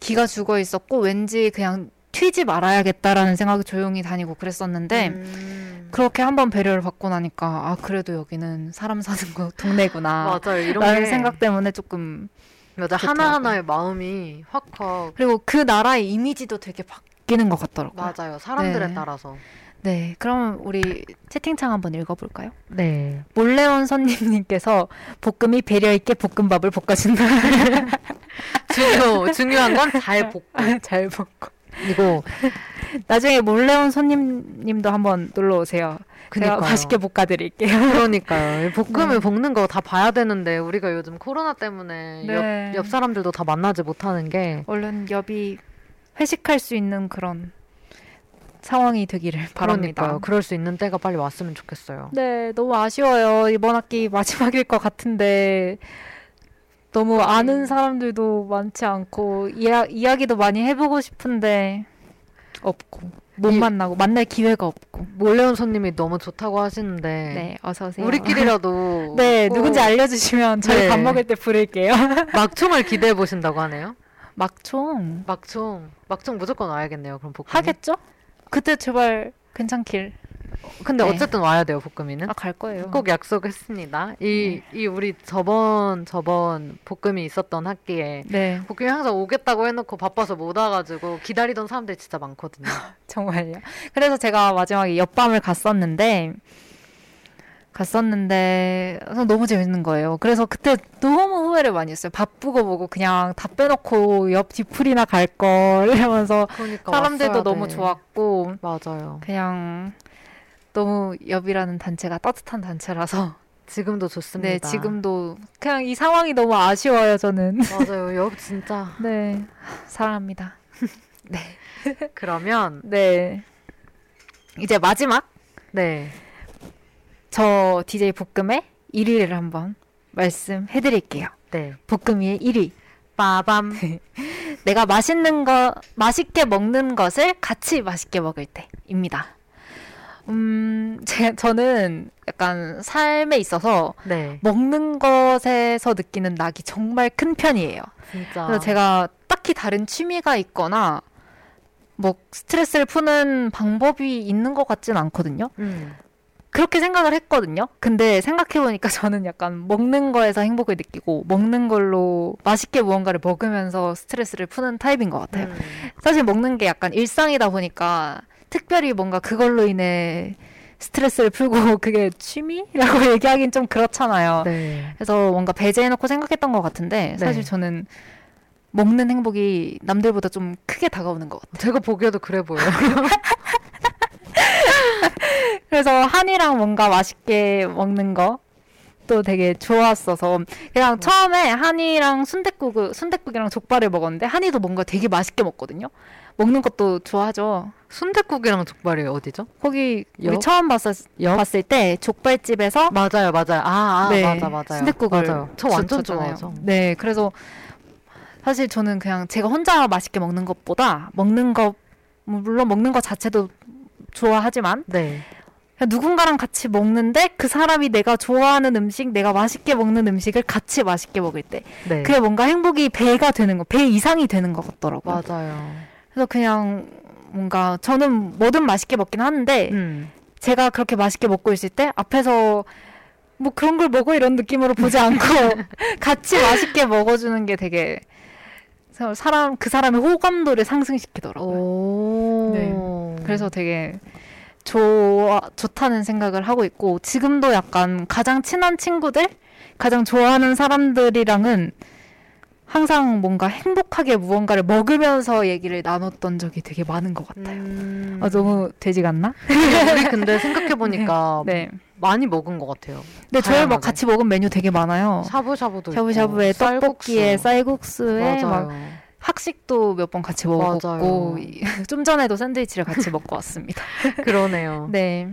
[SPEAKER 3] 기가 죽어 있었고 왠지 그냥 튀지 말아야겠다라는 생각이 조용히 다니고 그랬었는데
[SPEAKER 1] 음...
[SPEAKER 3] 그렇게 한번 배려를 받고 나니까 아 그래도 여기는 사람 사는 거 동네구나
[SPEAKER 1] 맞아요. 이런
[SPEAKER 3] 라는
[SPEAKER 1] 게
[SPEAKER 3] 생각 때문에 조금
[SPEAKER 1] 맞아. 하나 하나의 마음이 확확
[SPEAKER 3] 그리고 그 나라의 이미지도 되게 바뀌는 것 같더라고요.
[SPEAKER 1] 맞아요. 사람들에
[SPEAKER 3] 네.
[SPEAKER 1] 따라서.
[SPEAKER 3] 네, 그럼 우리 채팅창 한번 읽어볼까요?
[SPEAKER 1] 네.
[SPEAKER 3] 몰래 온 손님님께서 볶음이 배려 있게 볶음밥을 볶아준다.
[SPEAKER 1] 중요 중요한 건 잘 볶고
[SPEAKER 3] 잘 볶고.
[SPEAKER 1] 그리고
[SPEAKER 3] 나중에 몰래 온 손님님도 한번 놀러 오세요.
[SPEAKER 1] 그니까요.
[SPEAKER 3] 맛있게 볶아드릴게요.
[SPEAKER 1] 그러니까요. 이 볶음을
[SPEAKER 3] 네.
[SPEAKER 1] 볶는 거 다 봐야 되는데 우리가 요즘 코로나 때문에
[SPEAKER 3] 네.
[SPEAKER 1] 옆, 옆 사람들도 다 만나지 못하는 게
[SPEAKER 3] 얼른 옆이 회식할 수 있는 그런 상황이 되기를 바랍니다.
[SPEAKER 1] 그러니까요. 그럴 수 있는 때가 빨리 왔으면 좋겠어요.
[SPEAKER 3] 네, 너무 아쉬워요. 이번 학기 마지막일 것 같은데 너무 아는 사람들도 많지 않고 이야, 이야기도 많이 해보고 싶은데 없고 못
[SPEAKER 1] 이-
[SPEAKER 3] 만나고 만날 기회가 없고.
[SPEAKER 1] 몰래 온 손님이 너무 좋다고 하시는데
[SPEAKER 3] 네, 어서 오세요.
[SPEAKER 1] 우리끼리라도
[SPEAKER 3] 네,
[SPEAKER 1] 꼭
[SPEAKER 3] 누군지 알려주시면 저희
[SPEAKER 1] 네.
[SPEAKER 3] 밥 먹을 때 부를게요.
[SPEAKER 1] 막총을 기대해 보신다고 하네요.
[SPEAKER 3] 막총
[SPEAKER 1] 막총 막총 무조건 와야겠네요. 그럼 볶음
[SPEAKER 3] 하겠죠? 그때 제발 괜찮길.
[SPEAKER 1] 근데
[SPEAKER 3] 네.
[SPEAKER 1] 어쨌든 와야 돼요 볶음이는.
[SPEAKER 3] 아 갈 거예요.
[SPEAKER 1] 꼭 약속했습니다. 이, 이 우리 저번 저번 볶음이 있었던 학기에
[SPEAKER 3] 네,
[SPEAKER 1] 볶음이 항상 오겠다고 해놓고 바빠서 못 와가지고 기다리던 사람들이 진짜 많거든요.
[SPEAKER 3] 정말요. 그래서 제가 마지막에 옆밤을 갔었는데 갔었는데 너무 재밌는 거예요. 그래서 그때 너무 후회를 많이 했어요. 바쁘고 뭐고 그냥 다 빼놓고 옆 뒤풀이나 갈 걸 이러면서
[SPEAKER 1] 그러니까
[SPEAKER 3] 사람들도 너무
[SPEAKER 1] 돼.
[SPEAKER 3] 좋았고
[SPEAKER 1] 맞아요.
[SPEAKER 3] 그냥 너무 옆이라는 단체가 따뜻한 단체라서
[SPEAKER 1] 지금도 좋습니다.
[SPEAKER 3] 네 지금도 그냥 이 상황이 너무 아쉬워요 저는
[SPEAKER 1] 맞아요. 옆 진짜.
[SPEAKER 3] 네 사랑합니다
[SPEAKER 1] 그러면
[SPEAKER 3] 네 이제 마지막
[SPEAKER 1] 네
[SPEAKER 3] 저 DJ 볶음의 1위를 한번 말씀해 드릴게요
[SPEAKER 1] 네.
[SPEAKER 3] 볶음이의 1위
[SPEAKER 1] 빠밤.
[SPEAKER 3] 내가 맛있는 거 맛있게 먹는 것을 같이 맛있게 먹을 때입니다 음 제, 저는 약간 삶에 있어서
[SPEAKER 1] 네.
[SPEAKER 3] 먹는 것에서 느끼는 낙이 정말 큰 편이에요
[SPEAKER 1] 진짜.
[SPEAKER 3] 그래서 제가 딱히 다른 취미가 있거나 뭐 스트레스를 푸는 방법이 있는 것 같진 않거든요.
[SPEAKER 1] 음.
[SPEAKER 3] 그렇게 생각을 했거든요. 근데 생각해보니까 저는 약간 먹는 거에서 행복을 느끼고 먹는 걸로 맛있게 무언가를 먹으면서 스트레스를 푸는 타입인 것 같아요.
[SPEAKER 1] 음.
[SPEAKER 3] 사실 먹는 게 약간 일상이다 보니까 특별히 뭔가 그걸로 인해 스트레스를 풀고 그게 취미라고 얘기하긴 좀 그렇잖아요.
[SPEAKER 1] 네.
[SPEAKER 3] 그래서 뭔가 배제해놓고 생각했던 것 같은데
[SPEAKER 1] 네.
[SPEAKER 3] 사실 저는 먹는 행복이 남들보다 좀 크게 다가오는 것 같아요.
[SPEAKER 1] 제가 보기에도 그래 보여요.
[SPEAKER 3] 그래서 한이랑 뭔가 맛있게 먹는 거. 또 되게 좋았어서 그냥 처음에 한이랑 순댓국 순댓국이랑 족발을 먹었는데 한이도 뭔가 되게 맛있게 먹거든요. 먹는 것도 좋아하죠.
[SPEAKER 1] 순댓국이랑 족발이 어디죠?
[SPEAKER 3] 거기 우리
[SPEAKER 1] 역?
[SPEAKER 3] 처음 봤었,
[SPEAKER 1] 역?
[SPEAKER 3] 봤을 때 족발집에서
[SPEAKER 1] 맞아요, 맞아요. 아, 아
[SPEAKER 3] 네,
[SPEAKER 1] 맞아, 맞아요.
[SPEAKER 3] 순댓국을
[SPEAKER 1] 맞아요. 저 완전. 좋아하죠.
[SPEAKER 3] 네, 그래서 사실 저는 그냥 제가 혼자 맛있게 먹는 것보다 먹는 거 물론 먹는 것 자체도 좋아하지만
[SPEAKER 1] 네.
[SPEAKER 3] 누군가랑 같이 먹는데 그 사람이 내가 좋아하는 음식, 내가 맛있게 먹는 음식을 같이 맛있게 먹을 때
[SPEAKER 1] 네.
[SPEAKER 3] 그게 뭔가 행복이 배가 되는 거, 배 이상이 되는 것 같더라고요.
[SPEAKER 1] 맞아요.
[SPEAKER 3] 그래서 그냥 뭔가 저는 뭐든 맛있게 먹긴 하는데
[SPEAKER 1] 음.
[SPEAKER 3] 제가 그렇게 맛있게 먹고 있을 때 앞에서 뭐 그런 걸 먹어 이런 느낌으로 보지 않고 같이 맛있게 먹어주는 게 되게 사- 사람 그 사람의 호감도를 상승시키더라고요.
[SPEAKER 1] 오.
[SPEAKER 3] 네. 그래서 되게 좋아 좋다는 생각을 하고 있고 지금도 약간 가장 친한 친구들, 가장 좋아하는 사람들이랑은 항상 뭔가 행복하게 무언가를 먹으면서 얘기를 나눴던 적이 되게 많은 것 같아요.
[SPEAKER 1] 음.
[SPEAKER 3] 아, 너무 돼지 같나?
[SPEAKER 1] 우리 근데 생각해 보니까
[SPEAKER 3] 네.
[SPEAKER 1] 많이 먹은 것 같아요.
[SPEAKER 3] 근데 저희 막. 같이 먹은 메뉴 되게 많아요.
[SPEAKER 1] 샤브샤브도
[SPEAKER 3] 샤브샤브에
[SPEAKER 1] 있고,
[SPEAKER 3] 떡볶이에
[SPEAKER 1] 쌀국수.
[SPEAKER 3] 쌀국수에
[SPEAKER 1] 맞아요.
[SPEAKER 3] 막 학식도 몇 번 같이 먹었고 좀 전에도 샌드위치를 같이 먹고 왔습니다.
[SPEAKER 1] 그러네요.
[SPEAKER 3] 네.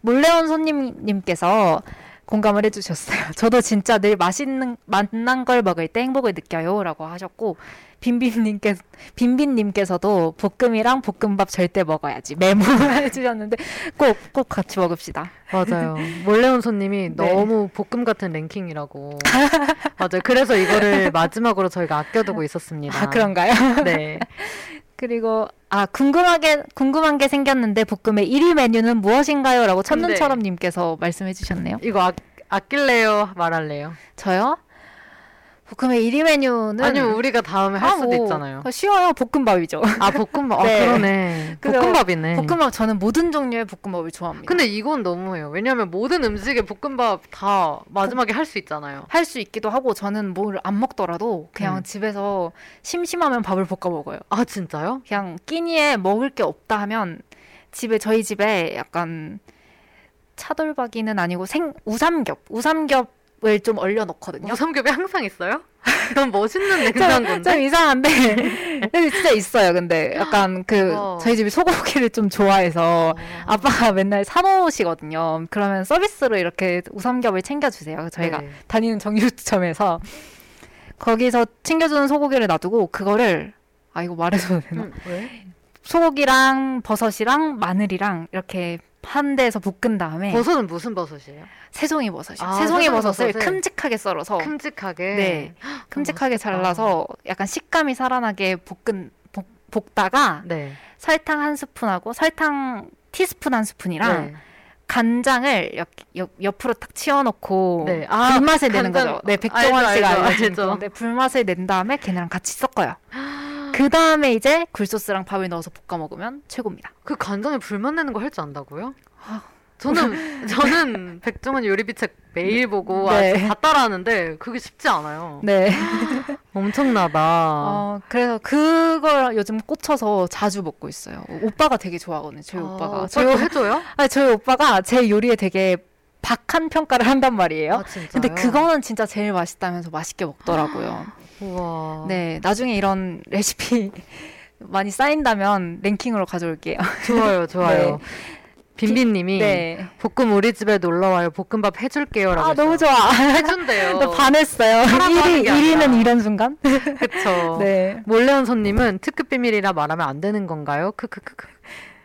[SPEAKER 3] 몰래 온 손님님께서 공감을 해주셨어요. 저도 진짜 늘 맛있는 맛난 걸 먹을 때 행복을 느껴요라고 하셨고 빈빈님께 빈빈님께서도 볶음이랑 볶음밥 절대 먹어야지 메모 해 주셨는데 꼭 꼭 같이 먹읍시다.
[SPEAKER 1] 맞아요. 몰래 온 손님이
[SPEAKER 3] 네.
[SPEAKER 1] 너무 볶음 같은 랭킹이라고. 맞아요. 그래서 이거를 마지막으로 저희가 아껴두고 있었습니다.
[SPEAKER 3] 아 그런가요?
[SPEAKER 1] 네.
[SPEAKER 3] 그리고 아 궁금하게 궁금한 게 생겼는데 볶음의 1위 메뉴는 무엇인가요?라고
[SPEAKER 1] 근데-
[SPEAKER 3] 첫눈처럼 님께서 말씀해 주셨네요.
[SPEAKER 1] 이거 아, 아낄래요? 말할래요?
[SPEAKER 3] 저요? 볶음의 1위 메뉴는
[SPEAKER 1] 아니면 우리가 다음에 할
[SPEAKER 3] 아,
[SPEAKER 1] 수도
[SPEAKER 3] 뭐,
[SPEAKER 1] 있잖아요.
[SPEAKER 3] 쉬워요. 볶음밥이죠.
[SPEAKER 1] 아 볶음밥.
[SPEAKER 3] 네.
[SPEAKER 1] 아 그러네. 볶음밥이네.
[SPEAKER 3] 볶음밥 저는 모든 종류의 볶음밥을 좋아합니다.
[SPEAKER 1] 근데 이건 너무해요. 왜냐면 모든 음식에 볶음밥 다 마지막에 할 수 있잖아요.
[SPEAKER 3] 할 수 있기도 하고 저는 뭘 안 먹더라도 그냥
[SPEAKER 1] 음.
[SPEAKER 3] 집에서 심심하면 밥을 볶아 먹어요.
[SPEAKER 1] 아 진짜요?
[SPEAKER 3] 그냥 끼니에 먹을 게 없다 하면 집에 저희 집에 약간 차돌박이는 아니고 생 우삼겹 우삼겹 을좀 얼려 넣거든요.
[SPEAKER 1] 무삼겹이 항상 있어요? 너무 멋있는데 그냥
[SPEAKER 3] 좀. 좀 이상한데 근데 진짜 있어요. 근데 약간 그
[SPEAKER 1] 와.
[SPEAKER 3] 저희 집이 소고기를 좀 좋아해서 아빠가 맨날 사놓으시거든요. 그러면 서비스로 이렇게 우삼겹을 챙겨주세요. 저희가
[SPEAKER 1] 네.
[SPEAKER 3] 다니는 정육점에서 거기서 챙겨주는 소고기를 놔두고 그거를 아 이거 말해도 되나?
[SPEAKER 1] 음, 왜?
[SPEAKER 3] 소고기랑 버섯이랑 마늘이랑 이렇게 한 데에서 볶은 다음에
[SPEAKER 1] 버섯은 무슨 버섯이에요?
[SPEAKER 3] 새송이 버섯이요.
[SPEAKER 1] 아,
[SPEAKER 3] 새송이 버섯을
[SPEAKER 1] 버섯을
[SPEAKER 3] 큼직하게 썰어서
[SPEAKER 1] 큼직하게.
[SPEAKER 3] 네 큼직하게
[SPEAKER 1] 맛있겠다.
[SPEAKER 3] 잘라서 약간 식감이 살아나게 볶은 볶, 볶다가
[SPEAKER 1] 네.
[SPEAKER 3] 설탕 한 스푼하고 설탕 티스푼 한 스푼이랑
[SPEAKER 1] 네.
[SPEAKER 3] 간장을 옆, 옆, 옆으로 딱 치워놓고
[SPEAKER 1] 네. 아,
[SPEAKER 3] 불맛을 내는
[SPEAKER 1] 간장.
[SPEAKER 3] 거죠. 네, 백종원
[SPEAKER 1] 알죠,
[SPEAKER 3] 씨가
[SPEAKER 1] 알죠,
[SPEAKER 3] 알려준
[SPEAKER 1] 알죠.
[SPEAKER 3] 건데 불맛을 낸 다음에 걔네랑 같이 섞어요. 그 다음에 이제 굴소스랑 밥을 넣어서 볶아 먹으면 최고입니다.
[SPEAKER 1] 그 간장에 불만 내는 거 할 줄 안다고요?
[SPEAKER 3] 아.
[SPEAKER 1] 저는 저는 백종원 요리비 책 매일 보고
[SPEAKER 3] 네.
[SPEAKER 1] 다 따라하는데 그게 쉽지 않아요.
[SPEAKER 3] 네.
[SPEAKER 1] 엄청나다.
[SPEAKER 3] 어, 그래서 그걸 요즘 꽂혀서 자주 먹고 있어요. 오빠가 되게 좋아하거든요. 저희
[SPEAKER 1] 아,
[SPEAKER 3] 오빠가. 저희,
[SPEAKER 1] 해줘요?
[SPEAKER 3] 아니, 저희 오빠가 제 요리에 되게 박한 평가를 한단 말이에요.
[SPEAKER 1] 아?
[SPEAKER 3] 근데 그거는 진짜 제일 맛있다면서 맛있게 먹더라고요.
[SPEAKER 1] 우와.
[SPEAKER 3] 네, 나중에 이런 레시피 많이 쌓인다면 랭킹으로 가져올게요.
[SPEAKER 1] 좋아요, 좋아요. 빈빈님이
[SPEAKER 3] 네.
[SPEAKER 1] 볶음 우리 집에 놀러 와요. 볶음밥 해줄게요라고.
[SPEAKER 3] 아, 너무
[SPEAKER 1] 했어요.
[SPEAKER 3] 좋아.
[SPEAKER 1] 해준대요.
[SPEAKER 3] 나 반했어요.
[SPEAKER 1] 하라고 하는
[SPEAKER 3] 1위,
[SPEAKER 1] 게 아니라.
[SPEAKER 3] 1위는 이런 순간?
[SPEAKER 1] 그쵸.
[SPEAKER 3] 네.
[SPEAKER 1] 몰래온 손님은 특급 비밀이라 말하면 안 되는 건가요? 크크크크.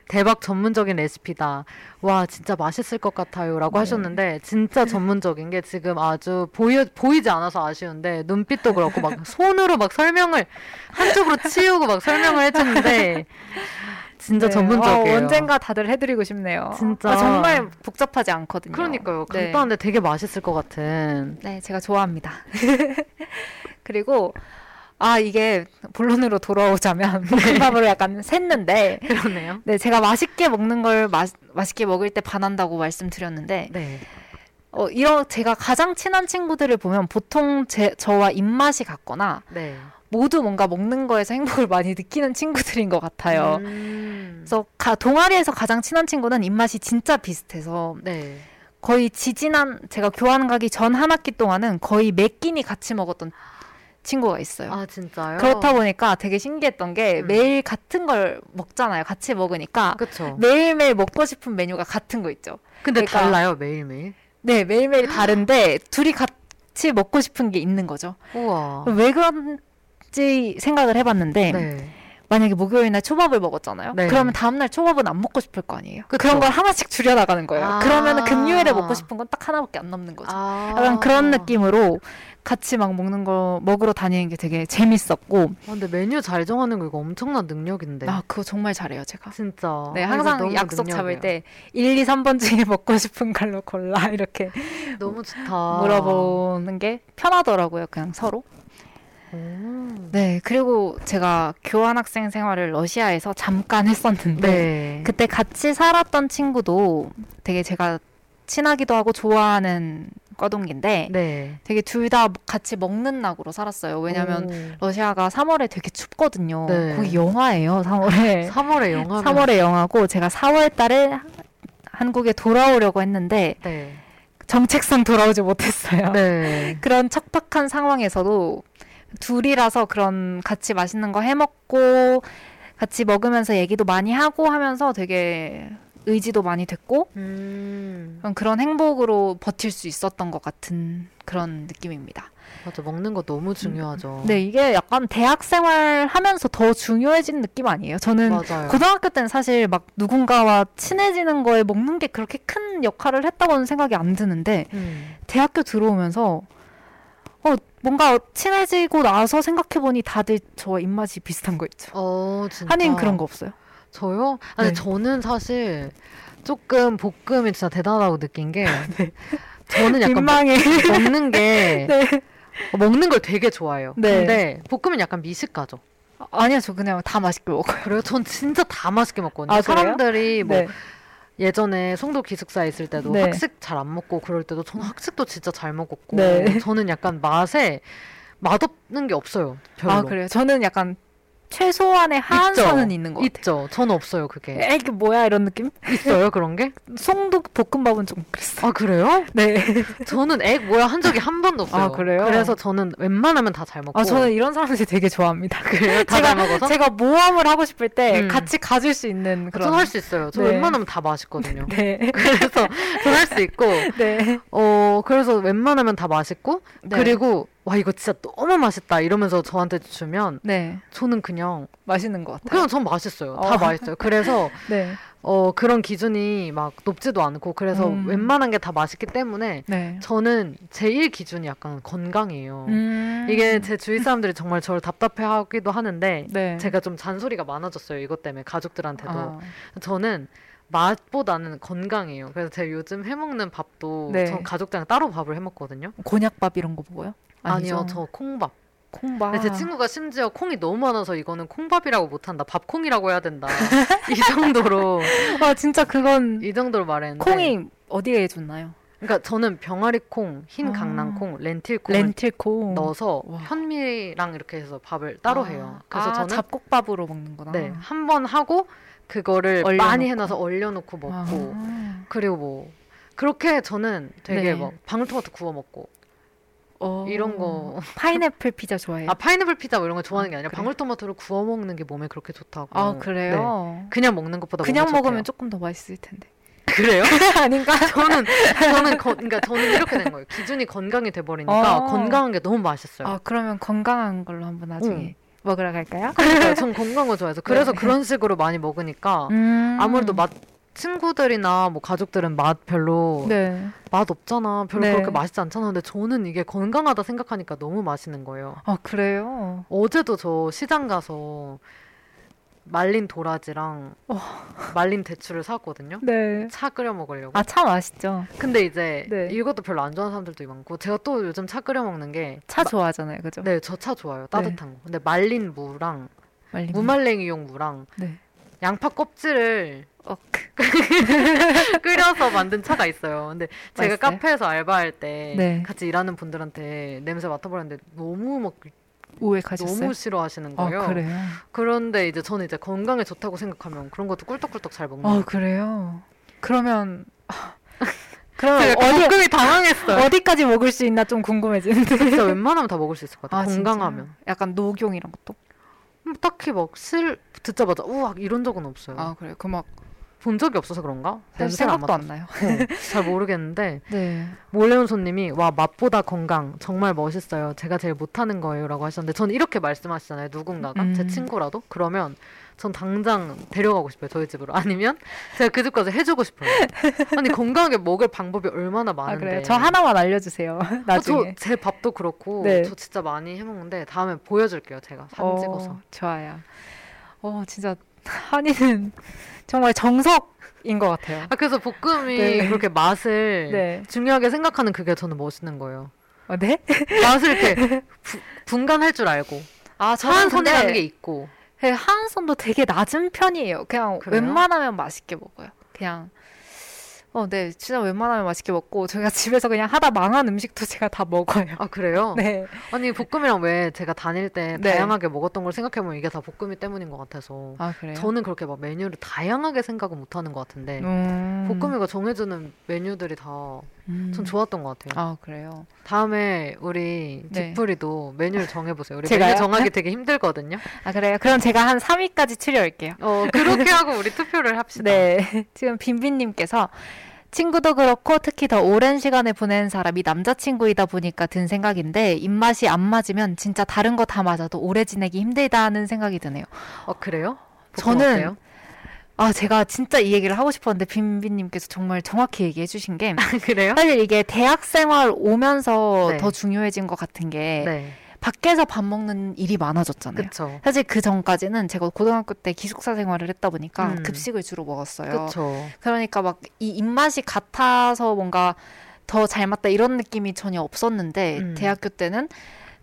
[SPEAKER 1] 대박 전문적인 레시피다. 와, 진짜 맛있을 것 같아요 라고
[SPEAKER 3] 네.
[SPEAKER 1] 하셨는데 진짜 전문적인 게 지금 아주 보여 보이지 않아서 아쉬운데 눈빛도 그렇고 막 손으로 막 설명을 한쪽으로 치우고 막 설명을 해주는데 진짜
[SPEAKER 3] 네.
[SPEAKER 1] 전문적이에요.
[SPEAKER 3] 어, 언젠가 다들 해드리고 싶네요.
[SPEAKER 1] 진짜.
[SPEAKER 3] 아, 정말 복잡하지 않거든요.
[SPEAKER 1] 그러니까요.
[SPEAKER 3] 네.
[SPEAKER 1] 간단한데 되게 맛있을 것 같은.
[SPEAKER 3] 네, 제가 좋아합니다. 그리고 아 이게 본론으로 돌아오자면 볶음밥을 약간 샜는데
[SPEAKER 1] 그러네요.
[SPEAKER 3] 네 제가 맛있게 먹는 걸 마, 맛있게 먹을 때 반한다고 말씀드렸는데
[SPEAKER 1] 네.
[SPEAKER 3] 어 이런 제가 가장 친한 친구들을 보면 보통 제 저와 입맛이 같거나
[SPEAKER 1] 네.
[SPEAKER 3] 모두 뭔가 먹는 거에서 행복을 많이 느끼는 친구들인 것 같아요.
[SPEAKER 1] 음.
[SPEAKER 3] 그래서 가, 동아리에서 가장 친한 친구는 입맛이 진짜 비슷해서
[SPEAKER 1] 네.
[SPEAKER 3] 거의 지지난 제가 교환 가기 전 한 학기 동안은 거의 매 끼니 같이 먹었던 친구가 있어요.
[SPEAKER 1] 아 진짜요?
[SPEAKER 3] 그렇다 보니까 되게 신기했던 게
[SPEAKER 1] 음.
[SPEAKER 3] 매일 같은 걸 먹잖아요. 같이 먹으니까
[SPEAKER 1] 그쵸.
[SPEAKER 3] 매일매일 먹고 싶은 메뉴가 같은 거 있죠.
[SPEAKER 1] 근데
[SPEAKER 3] 그러니까-
[SPEAKER 1] 달라요 매일매일.
[SPEAKER 3] 네, 매일매일 다른데 둘이 같이 먹고 싶은 게 있는 거죠.
[SPEAKER 1] 우와.
[SPEAKER 3] 왜 그런지 생각을 해봤는데
[SPEAKER 1] 네.
[SPEAKER 3] 만약에 목요일 날 초밥을 먹었잖아요.
[SPEAKER 1] 네.
[SPEAKER 3] 그러면 다음 날 초밥은 안 먹고 싶을 거 아니에요.
[SPEAKER 1] 그쵸.
[SPEAKER 3] 그런 걸 하나씩 줄여 나가는 거예요.
[SPEAKER 1] 아.
[SPEAKER 3] 그러면 금요일에 먹고 싶은 건 딱 하나밖에 안 남는 거죠.
[SPEAKER 1] 아.
[SPEAKER 3] 약간 그런 느낌으로 같이 막 먹는 거 먹으러 다니는 게 되게 재밌었고
[SPEAKER 1] 아, 근데 메뉴 잘 정하는 거 이거 엄청난 능력인데.
[SPEAKER 3] 아 그거 정말 잘해요 제가.
[SPEAKER 1] 진짜.
[SPEAKER 3] 네
[SPEAKER 1] 아,
[SPEAKER 3] 항상 약속
[SPEAKER 1] 능력이에요.
[SPEAKER 3] 잡을 때 1, 2, 3번 중에 먹고 싶은 걸로 골라 이렇게
[SPEAKER 1] 너무 좋다.
[SPEAKER 3] 물어보는 게 편하더라고요 그냥 서로.
[SPEAKER 1] 오.
[SPEAKER 3] 네 그리고 제가 교환학생 생활을 러시아에서 잠깐 했었는데
[SPEAKER 1] 네.
[SPEAKER 3] 그때 같이 살았던 친구도 되게 제가 친하기도 하고 좋아하는 과동기인데
[SPEAKER 1] 네.
[SPEAKER 3] 되게 둘 다 같이 먹는 낙으로 살았어요. 왜냐면
[SPEAKER 1] 오.
[SPEAKER 3] 러시아가 3월에 되게 춥거든요.
[SPEAKER 1] 네.
[SPEAKER 3] 거기 영화예요, 3월에.
[SPEAKER 1] 3월에 영화.
[SPEAKER 3] 3월에 영화고 제가 4월 달에 한국에 돌아오려고 했는데
[SPEAKER 1] 네.
[SPEAKER 3] 정책상 돌아오지 못했어요.
[SPEAKER 1] 네.
[SPEAKER 3] 그런 척박한 상황에서도 둘이라서 그런 같이 맛있는 거 해 먹고 같이 먹으면서 얘기도 많이 하고 하면서 되게 의지도 많이 됐고
[SPEAKER 1] 음.
[SPEAKER 3] 그런- 행복으로 버틸 수 있었던 것 같은 그런 느낌입니다.
[SPEAKER 1] 맞아. 먹는 거 너무 중요하죠.
[SPEAKER 3] 네, 이게 약간 대학 생활 하면서 더 중요해진 느낌 아니에요? 저는
[SPEAKER 1] 맞아요.
[SPEAKER 3] 고등학교 때는 사실 막 누군가와 친해지는 거에 먹는 게 그렇게 큰 역할을 했다고는 생각이 안 드는데
[SPEAKER 1] 음.
[SPEAKER 3] 대학교 들어오면서 어 뭔가 친해지고 나서 생각해 보니 다들 저와 입맛이 비슷한 거 있죠.
[SPEAKER 1] 어, 진짜.
[SPEAKER 3] 한인 그런 거 없어요?
[SPEAKER 1] 저요? 아니
[SPEAKER 3] 네.
[SPEAKER 1] 저는 사실 조금 볶음이 진짜 대단하다고 느낀 게 저는 약간
[SPEAKER 3] 민망해.
[SPEAKER 1] 먹- 먹는 게
[SPEAKER 3] 네.
[SPEAKER 1] 먹는 걸 되게 좋아해요.
[SPEAKER 3] 네.
[SPEAKER 1] 근데 볶음은 약간 미식가죠.
[SPEAKER 3] 아, 아니요, 저 그냥 다 맛있게 먹어요.
[SPEAKER 1] 그래요? 전 진짜 다 맛있게 먹거든요.
[SPEAKER 3] 아?
[SPEAKER 1] 사람들이 뭐
[SPEAKER 3] 네.
[SPEAKER 1] 예전에 송도 기숙사에 있을 때도
[SPEAKER 3] 네.
[SPEAKER 1] 학식 잘 안 먹고 그럴 때도 저는 학식도 진짜 잘 먹었고
[SPEAKER 3] 네.
[SPEAKER 1] 저는 약간 맛에 맛없는 게 없어요. 별로.
[SPEAKER 3] 아, 그래요? 저는 약간 최소한의 한선은 있는 것 같아요.
[SPEAKER 1] 있죠. 저는 없어요. 그게
[SPEAKER 3] 에, 이게 뭐야 이런 느낌?
[SPEAKER 1] 있어요. 그런 게?
[SPEAKER 3] 송도 볶음밥은 좀 그랬어요.
[SPEAKER 1] 아 그래요?
[SPEAKER 3] 네.
[SPEAKER 1] 저는 액 뭐야 한 적이 한 번도 없어요.
[SPEAKER 3] 아, 그래요?
[SPEAKER 1] 그래서 저는 웬만하면 다 잘 먹고.
[SPEAKER 3] 아 저는 이런 사람들 되게 좋아합니다.
[SPEAKER 1] 그래요? 다 잘 먹어서?
[SPEAKER 3] 제가 모험을 하고 싶을 때
[SPEAKER 1] 음.
[SPEAKER 3] 같이 가줄 수 있는 그런.
[SPEAKER 1] 저는 할수 있어요. 저
[SPEAKER 3] 네.
[SPEAKER 1] 웬만하면 다 맛있거든요.
[SPEAKER 3] 네.
[SPEAKER 1] 그래서 저는 할수 있고
[SPEAKER 3] 네.
[SPEAKER 1] 어 그래서 웬만하면 다 맛있고
[SPEAKER 3] 네.
[SPEAKER 1] 그리고 와 이거 진짜 너무 맛있다 이러면서 저한테 주면
[SPEAKER 3] 네.
[SPEAKER 1] 저는 그냥
[SPEAKER 3] 맛있는 것 같아요.
[SPEAKER 1] 그냥 전 맛있어요. 다
[SPEAKER 3] 어.
[SPEAKER 1] 맛있어요. 그래서
[SPEAKER 3] 네.
[SPEAKER 1] 어 그런 기준이 막 높지도 않고 그래서
[SPEAKER 3] 음.
[SPEAKER 1] 웬만한 게 다 맛있기 때문에
[SPEAKER 3] 네.
[SPEAKER 1] 저는 제일 기준이 약간 건강이에요.
[SPEAKER 3] 음.
[SPEAKER 1] 이게 제 주위 사람들이 정말 저를 답답해하기도 하는데
[SPEAKER 3] 네.
[SPEAKER 1] 제가 좀 잔소리가 많아졌어요. 이것 때문에 가족들한테도
[SPEAKER 3] 아,
[SPEAKER 1] 저는 맛보다는 건강이에요. 그래서 제가 요즘 해먹는 밥도
[SPEAKER 3] 네.
[SPEAKER 1] 전 가족들이랑 따로 밥을 해먹거든요.
[SPEAKER 3] gon약밥 이런 거 먹어요?
[SPEAKER 1] 아니요,
[SPEAKER 3] 아니죠?
[SPEAKER 1] 저 콩밥.
[SPEAKER 3] 콩밥.
[SPEAKER 1] 근데 제 친구가 심지어 콩이 너무 많아서 이거는 콩밥이라고 못한다. 밥콩이라고 해야 된다. 이 정도로
[SPEAKER 3] 아 진짜 그건
[SPEAKER 1] 이 정도로 말했는데.
[SPEAKER 3] 콩이 어디에 좋나요?
[SPEAKER 1] 그러니까 저는 병아리 콩, 흰
[SPEAKER 3] 아.
[SPEAKER 1] 강낭콩, 렌틸 콩을
[SPEAKER 3] 렌틸콩
[SPEAKER 1] 넣어서
[SPEAKER 3] 와.
[SPEAKER 1] 현미랑 이렇게 해서 밥을 따로
[SPEAKER 3] 아,
[SPEAKER 1] 해요. 그래서
[SPEAKER 3] 아,
[SPEAKER 1] 저는
[SPEAKER 3] 잡곡밥으로 먹는구나.
[SPEAKER 1] 네, 한 번 하고 그거를
[SPEAKER 3] 얼려놓고.
[SPEAKER 1] 많이 해놔서 얼려놓고 먹고
[SPEAKER 3] 아.
[SPEAKER 1] 그리고 뭐 그렇게 저는 되게
[SPEAKER 3] 네.
[SPEAKER 1] 막 방울토마토 구워 먹고
[SPEAKER 3] 어.
[SPEAKER 1] 이런 거.
[SPEAKER 3] 파인애플 피자 좋아해요?
[SPEAKER 1] 아 파인애플 피자 뭐 이런 거 좋아하는 게 아니라
[SPEAKER 3] 그래요?
[SPEAKER 1] 방울토마토를 구워 먹는 게 몸에 그렇게 좋다고.
[SPEAKER 3] 아,
[SPEAKER 1] 네.
[SPEAKER 3] 그래요?
[SPEAKER 1] 그냥 먹는 것보다
[SPEAKER 3] 그냥 먹으면
[SPEAKER 1] 좋대요.
[SPEAKER 3] 조금 더 맛있을 텐데.
[SPEAKER 1] 그래요?
[SPEAKER 3] 아닌가?
[SPEAKER 1] 저는 저는 거, 그러니까 저는 이렇게 된 거예요. 기준이 건강이 돼 버리니까
[SPEAKER 3] 어.
[SPEAKER 1] 건강한 게 너무 맛있어요.
[SPEAKER 3] 아 그러면 건강한 걸로 한번 나중에 먹으러 갈까요?
[SPEAKER 1] 그러니까 전 건강한 거 좋아해서 그래서
[SPEAKER 3] 네.
[SPEAKER 1] 그런 식으로 많이 먹으니까
[SPEAKER 3] 음.
[SPEAKER 1] 아무래도 맛 친구들이나 뭐 가족들은 맛 별로
[SPEAKER 3] 네.
[SPEAKER 1] 맛 없잖아. 별로
[SPEAKER 3] 네.
[SPEAKER 1] 그렇게 맛있지 않잖아. 근데 저는 이게 건강하다 생각하니까 너무 맛있는 거예요.
[SPEAKER 3] 아 그래요?
[SPEAKER 1] 어제도 저 시장 가서 말린 도라지랑
[SPEAKER 3] 어.
[SPEAKER 1] 말린 대추를 사왔거든요.
[SPEAKER 3] 네.
[SPEAKER 1] 차 끓여 먹으려고.
[SPEAKER 3] 아참 맛있죠.
[SPEAKER 1] 근데 이제
[SPEAKER 3] 네.
[SPEAKER 1] 이것도 별로 안 좋아하는 사람들도 많고 제가 또 요즘 차 끓여 먹는 게
[SPEAKER 3] 차 좋아하잖아요, 그죠?
[SPEAKER 1] 네, 저 차 좋아요. 따뜻한 거. 근데 말린 무랑
[SPEAKER 3] 말린
[SPEAKER 1] 무말랭이용 무랑
[SPEAKER 3] 네.
[SPEAKER 1] 양파 껍질을
[SPEAKER 3] 어,
[SPEAKER 1] 끓여서 만든 차가 있어요. 근데 제가
[SPEAKER 3] 맛있어요?
[SPEAKER 1] 카페에서 알바할 때
[SPEAKER 3] 네.
[SPEAKER 1] 같이 일하는 분들한테 냄새 맡아보는데 너무 막
[SPEAKER 3] 우액하셨어요?
[SPEAKER 1] 너무 싫어하시는
[SPEAKER 3] 아
[SPEAKER 1] 거예요.
[SPEAKER 3] 그래요?
[SPEAKER 1] 그런데 이제 저는 이제 건강에 좋다고 생각하면 그런 것도 꿀떡꿀떡 잘 먹는
[SPEAKER 3] 아
[SPEAKER 1] 거예요.
[SPEAKER 3] 그래요? 그러면
[SPEAKER 1] 제가
[SPEAKER 3] 어디
[SPEAKER 1] 당황했어요.
[SPEAKER 3] 어디까지 먹을 수 있나 좀 궁금해지는데.
[SPEAKER 1] 진짜 웬만하면 다 먹을 수 있을 것 같아요.
[SPEAKER 3] 아?
[SPEAKER 1] 건강하면.
[SPEAKER 3] 약간 녹용 이런 것도?
[SPEAKER 1] 음, 딱히 막실 듣자마자 우악 이런 적은 없어요.
[SPEAKER 3] 아 그래요? 그 막
[SPEAKER 1] 본 적이 없어서 그런가? 안
[SPEAKER 3] 생각도 안
[SPEAKER 1] 맡아서.
[SPEAKER 3] 나요.
[SPEAKER 1] 어, 잘 모르겠는데
[SPEAKER 3] 네.
[SPEAKER 1] 몰래온 손님이 와 맛보다 건강 정말 멋있어요. 제가 제일 못하는 거예요라고 하셨는데 저는 이렇게 말씀하시잖아요. 누군가가
[SPEAKER 3] 음.
[SPEAKER 1] 제 친구라도 그러면 전 당장 데려가고 싶어요. 저희 집으로 아니면 제가 그집 가서 해주고 싶어요. 아니 건강하게 먹을 방법이 얼마나
[SPEAKER 3] 아
[SPEAKER 1] 많은데.
[SPEAKER 3] 그래요? 저 하나만 알려주세요. 나중에.
[SPEAKER 1] 저제 밥도 그렇고
[SPEAKER 3] 네.
[SPEAKER 1] 저 진짜 많이 해먹는데 다음에 보여줄게요. 제가 사진
[SPEAKER 3] 어,
[SPEAKER 1] 찍어서.
[SPEAKER 3] 좋아요. 어 진짜 한이는 정말 정석인 것 같아요.
[SPEAKER 1] 아 그래서 볶음이
[SPEAKER 3] 네.
[SPEAKER 1] 그렇게 맛을
[SPEAKER 3] 네.
[SPEAKER 1] 중요하게 생각하는 그게 저는 멋있는 거예요.
[SPEAKER 3] 어, 네?
[SPEAKER 1] 맛을 이렇게 부- 분간할 줄 알고
[SPEAKER 3] 아 저는
[SPEAKER 1] 선이라는
[SPEAKER 3] 근데
[SPEAKER 1] 게 있고.
[SPEAKER 3] 네, 하한선도 되게 낮은 편이에요. 그냥
[SPEAKER 1] 그래요?
[SPEAKER 3] 웬만하면 맛있게 먹어요. 그냥 어, 네, 진짜 웬만하면 맛있게 먹고 저희가 집에서 그냥 하다 망한 음식도 제가 다 먹어요.
[SPEAKER 1] 아 그래요?
[SPEAKER 3] 네,
[SPEAKER 1] 아니 볶음이랑 왜 제가 다닐 때
[SPEAKER 3] 네.
[SPEAKER 1] 다양하게 먹었던 걸 생각해보면 이게 다 볶음이 때문인 것 같아서
[SPEAKER 3] 아 그래요?
[SPEAKER 1] 저는 그렇게 막 메뉴를 다양하게 생각은 못하는 것 같은데
[SPEAKER 3] 음,
[SPEAKER 1] 볶음이가 정해주는 메뉴들이 다전
[SPEAKER 3] 음.
[SPEAKER 1] 좋았던 것 같아요.
[SPEAKER 3] 아 그래요?
[SPEAKER 1] 다음에 우리
[SPEAKER 3] 네.
[SPEAKER 1] 집풀이도 메뉴를 정해보세요. 우리
[SPEAKER 3] 제가요?
[SPEAKER 1] 메뉴 정하기 되게 힘들거든요.
[SPEAKER 3] 아 그래요? 그럼 제가 한 3위까지 추려올게요.
[SPEAKER 1] 어 그렇게 하고 우리 투표를 합시다.
[SPEAKER 3] 네, 지금 빈빈님께서 친구도 그렇고 특히 더 오랜 시간을 보낸 사람이 남자친구이다 보니까 든 생각인데 입맛이 안 맞으면 진짜 다른 거 다 맞아도 오래 지내기 힘들다는 생각이 드네요.
[SPEAKER 1] 어 그래요?
[SPEAKER 3] 저는
[SPEAKER 1] 어때요?
[SPEAKER 3] 아 제가 진짜 이 얘기를 하고 싶었는데 빈빈님께서 정말 정확히 얘기해 주신 게
[SPEAKER 1] 그래요?
[SPEAKER 3] 사실 이게 대학 생활 오면서
[SPEAKER 1] 네.
[SPEAKER 3] 더 중요해진 것 같은 게
[SPEAKER 1] 네,
[SPEAKER 3] 밖에서 밥 먹는 일이 많아졌잖아요.
[SPEAKER 1] 그쵸.
[SPEAKER 3] 사실 그 전까지는 제가 고등학교 때 기숙사 생활을 했다 보니까
[SPEAKER 1] 음.
[SPEAKER 3] 급식을 주로 먹었어요.
[SPEAKER 1] 그쵸.
[SPEAKER 3] 그러니까 막 이 입맛이 같아서 뭔가 더 잘 맞다 이런 느낌이 전혀 없었는데
[SPEAKER 1] 음.
[SPEAKER 3] 대학교 때는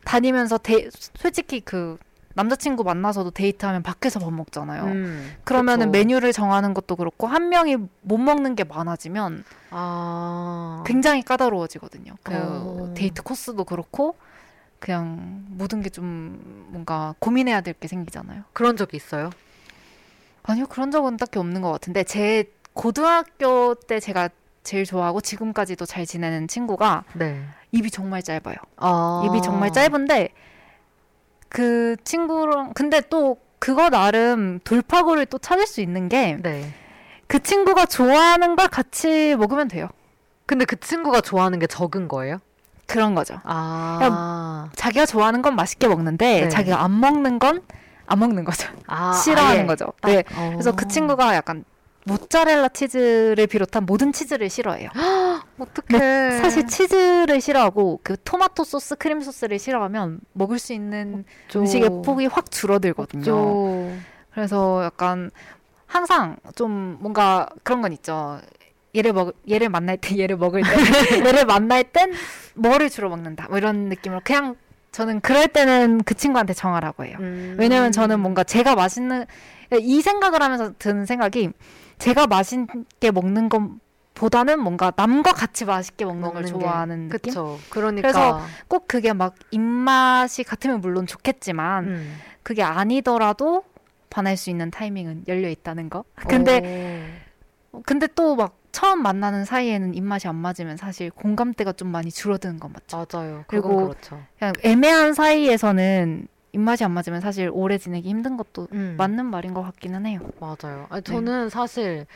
[SPEAKER 3] 다니면서 데, 솔직히 그 남자친구 만나서도 데이트하면 밖에서 밥 먹잖아요.
[SPEAKER 1] 음,
[SPEAKER 3] 그러면은
[SPEAKER 1] 그쵸.
[SPEAKER 3] 메뉴를 정하는 것도 그렇고 한 명이 못 먹는 게 많아지면
[SPEAKER 1] 아
[SPEAKER 3] 굉장히 까다로워지거든요. 그
[SPEAKER 1] 어.
[SPEAKER 3] 데이트 코스도 그렇고 그냥 모든 게 좀 뭔가 고민해야 될 게 생기잖아요.
[SPEAKER 1] 그런 적이 있어요?
[SPEAKER 3] 아니요 그런 적은 딱히 없는 것 같은데 제 고등학교 때 제가 제일 좋아하고 지금까지도 잘 지내는 친구가
[SPEAKER 1] 네.
[SPEAKER 3] 입이 정말 짧아요.
[SPEAKER 1] 아
[SPEAKER 3] 입이 정말 짧은데 그 친구랑 근데 또 그거 나름 돌파구를 또 찾을 수 있는 게그
[SPEAKER 1] 네.
[SPEAKER 3] 친구가 좋아하는 걸 같이 먹으면 돼요.
[SPEAKER 1] 근데 그 친구가 좋아하는 게 적은 거예요?
[SPEAKER 3] 그런 거죠.
[SPEAKER 1] 아,
[SPEAKER 3] 자기가 좋아하는 건 맛있게 먹는데
[SPEAKER 1] 네.
[SPEAKER 3] 자기가 안 먹는 건 안 먹는 거죠.
[SPEAKER 1] 아
[SPEAKER 3] 싫어하는
[SPEAKER 1] 아 예.
[SPEAKER 3] 거죠.
[SPEAKER 1] 딱,
[SPEAKER 3] 네.
[SPEAKER 1] 어.
[SPEAKER 3] 그래서 그 친구가 약간 모짜렐라 치즈를 비롯한 모든 치즈를 싫어해요.
[SPEAKER 1] 어떡해.
[SPEAKER 3] 사실 치즈를 싫어하고 그 토마토 소스, 크림 소스를 싫어하면 먹을 수 있는
[SPEAKER 1] 없죠.
[SPEAKER 3] 음식의 폭이 확 줄어들거든요.
[SPEAKER 1] 없죠.
[SPEAKER 3] 그래서 약간 항상 좀 뭔가 그런 건 있죠. 얘를 먹 얘를 만날 때 얘를 먹을 때 얘를 만날 땐 뭐를 주로 먹는다. 뭐 이런 느낌으로 그냥 저는 그럴 때는 그 친구한테 정하라고 해요.
[SPEAKER 1] 음.
[SPEAKER 3] 왜냐면 저는 뭔가 제가 맛있는 이 생각을 하면서 드는 생각이 제가 맛있게 먹는 것보다는 뭔가 남과 같이 맛있게 먹는, 걸
[SPEAKER 1] 먹는 게.
[SPEAKER 3] 좋아하는 느낌.
[SPEAKER 1] 그쵸. 그러니까.
[SPEAKER 3] 그래서 꼭 그게 막 입맛이 같으면 물론 좋겠지만
[SPEAKER 1] 음.
[SPEAKER 3] 그게 아니더라도 반할 수 있는 타이밍은 열려 있다는 거. 근데
[SPEAKER 1] 오.
[SPEAKER 3] 근데 또 막 처음 만나는 사이에는 입맛이 안 맞으면 사실 공감대가 좀 많이 줄어드는 건 맞죠.
[SPEAKER 1] 맞아요.
[SPEAKER 3] 그리고
[SPEAKER 1] 그렇죠.
[SPEAKER 3] 그냥 애매한 사이에서는 입맛이 안 맞으면 사실 오래 지내기 힘든 것도
[SPEAKER 1] 음.
[SPEAKER 3] 맞는 말인 것 같기는 해요.
[SPEAKER 1] 맞아요. 아니, 저는 사실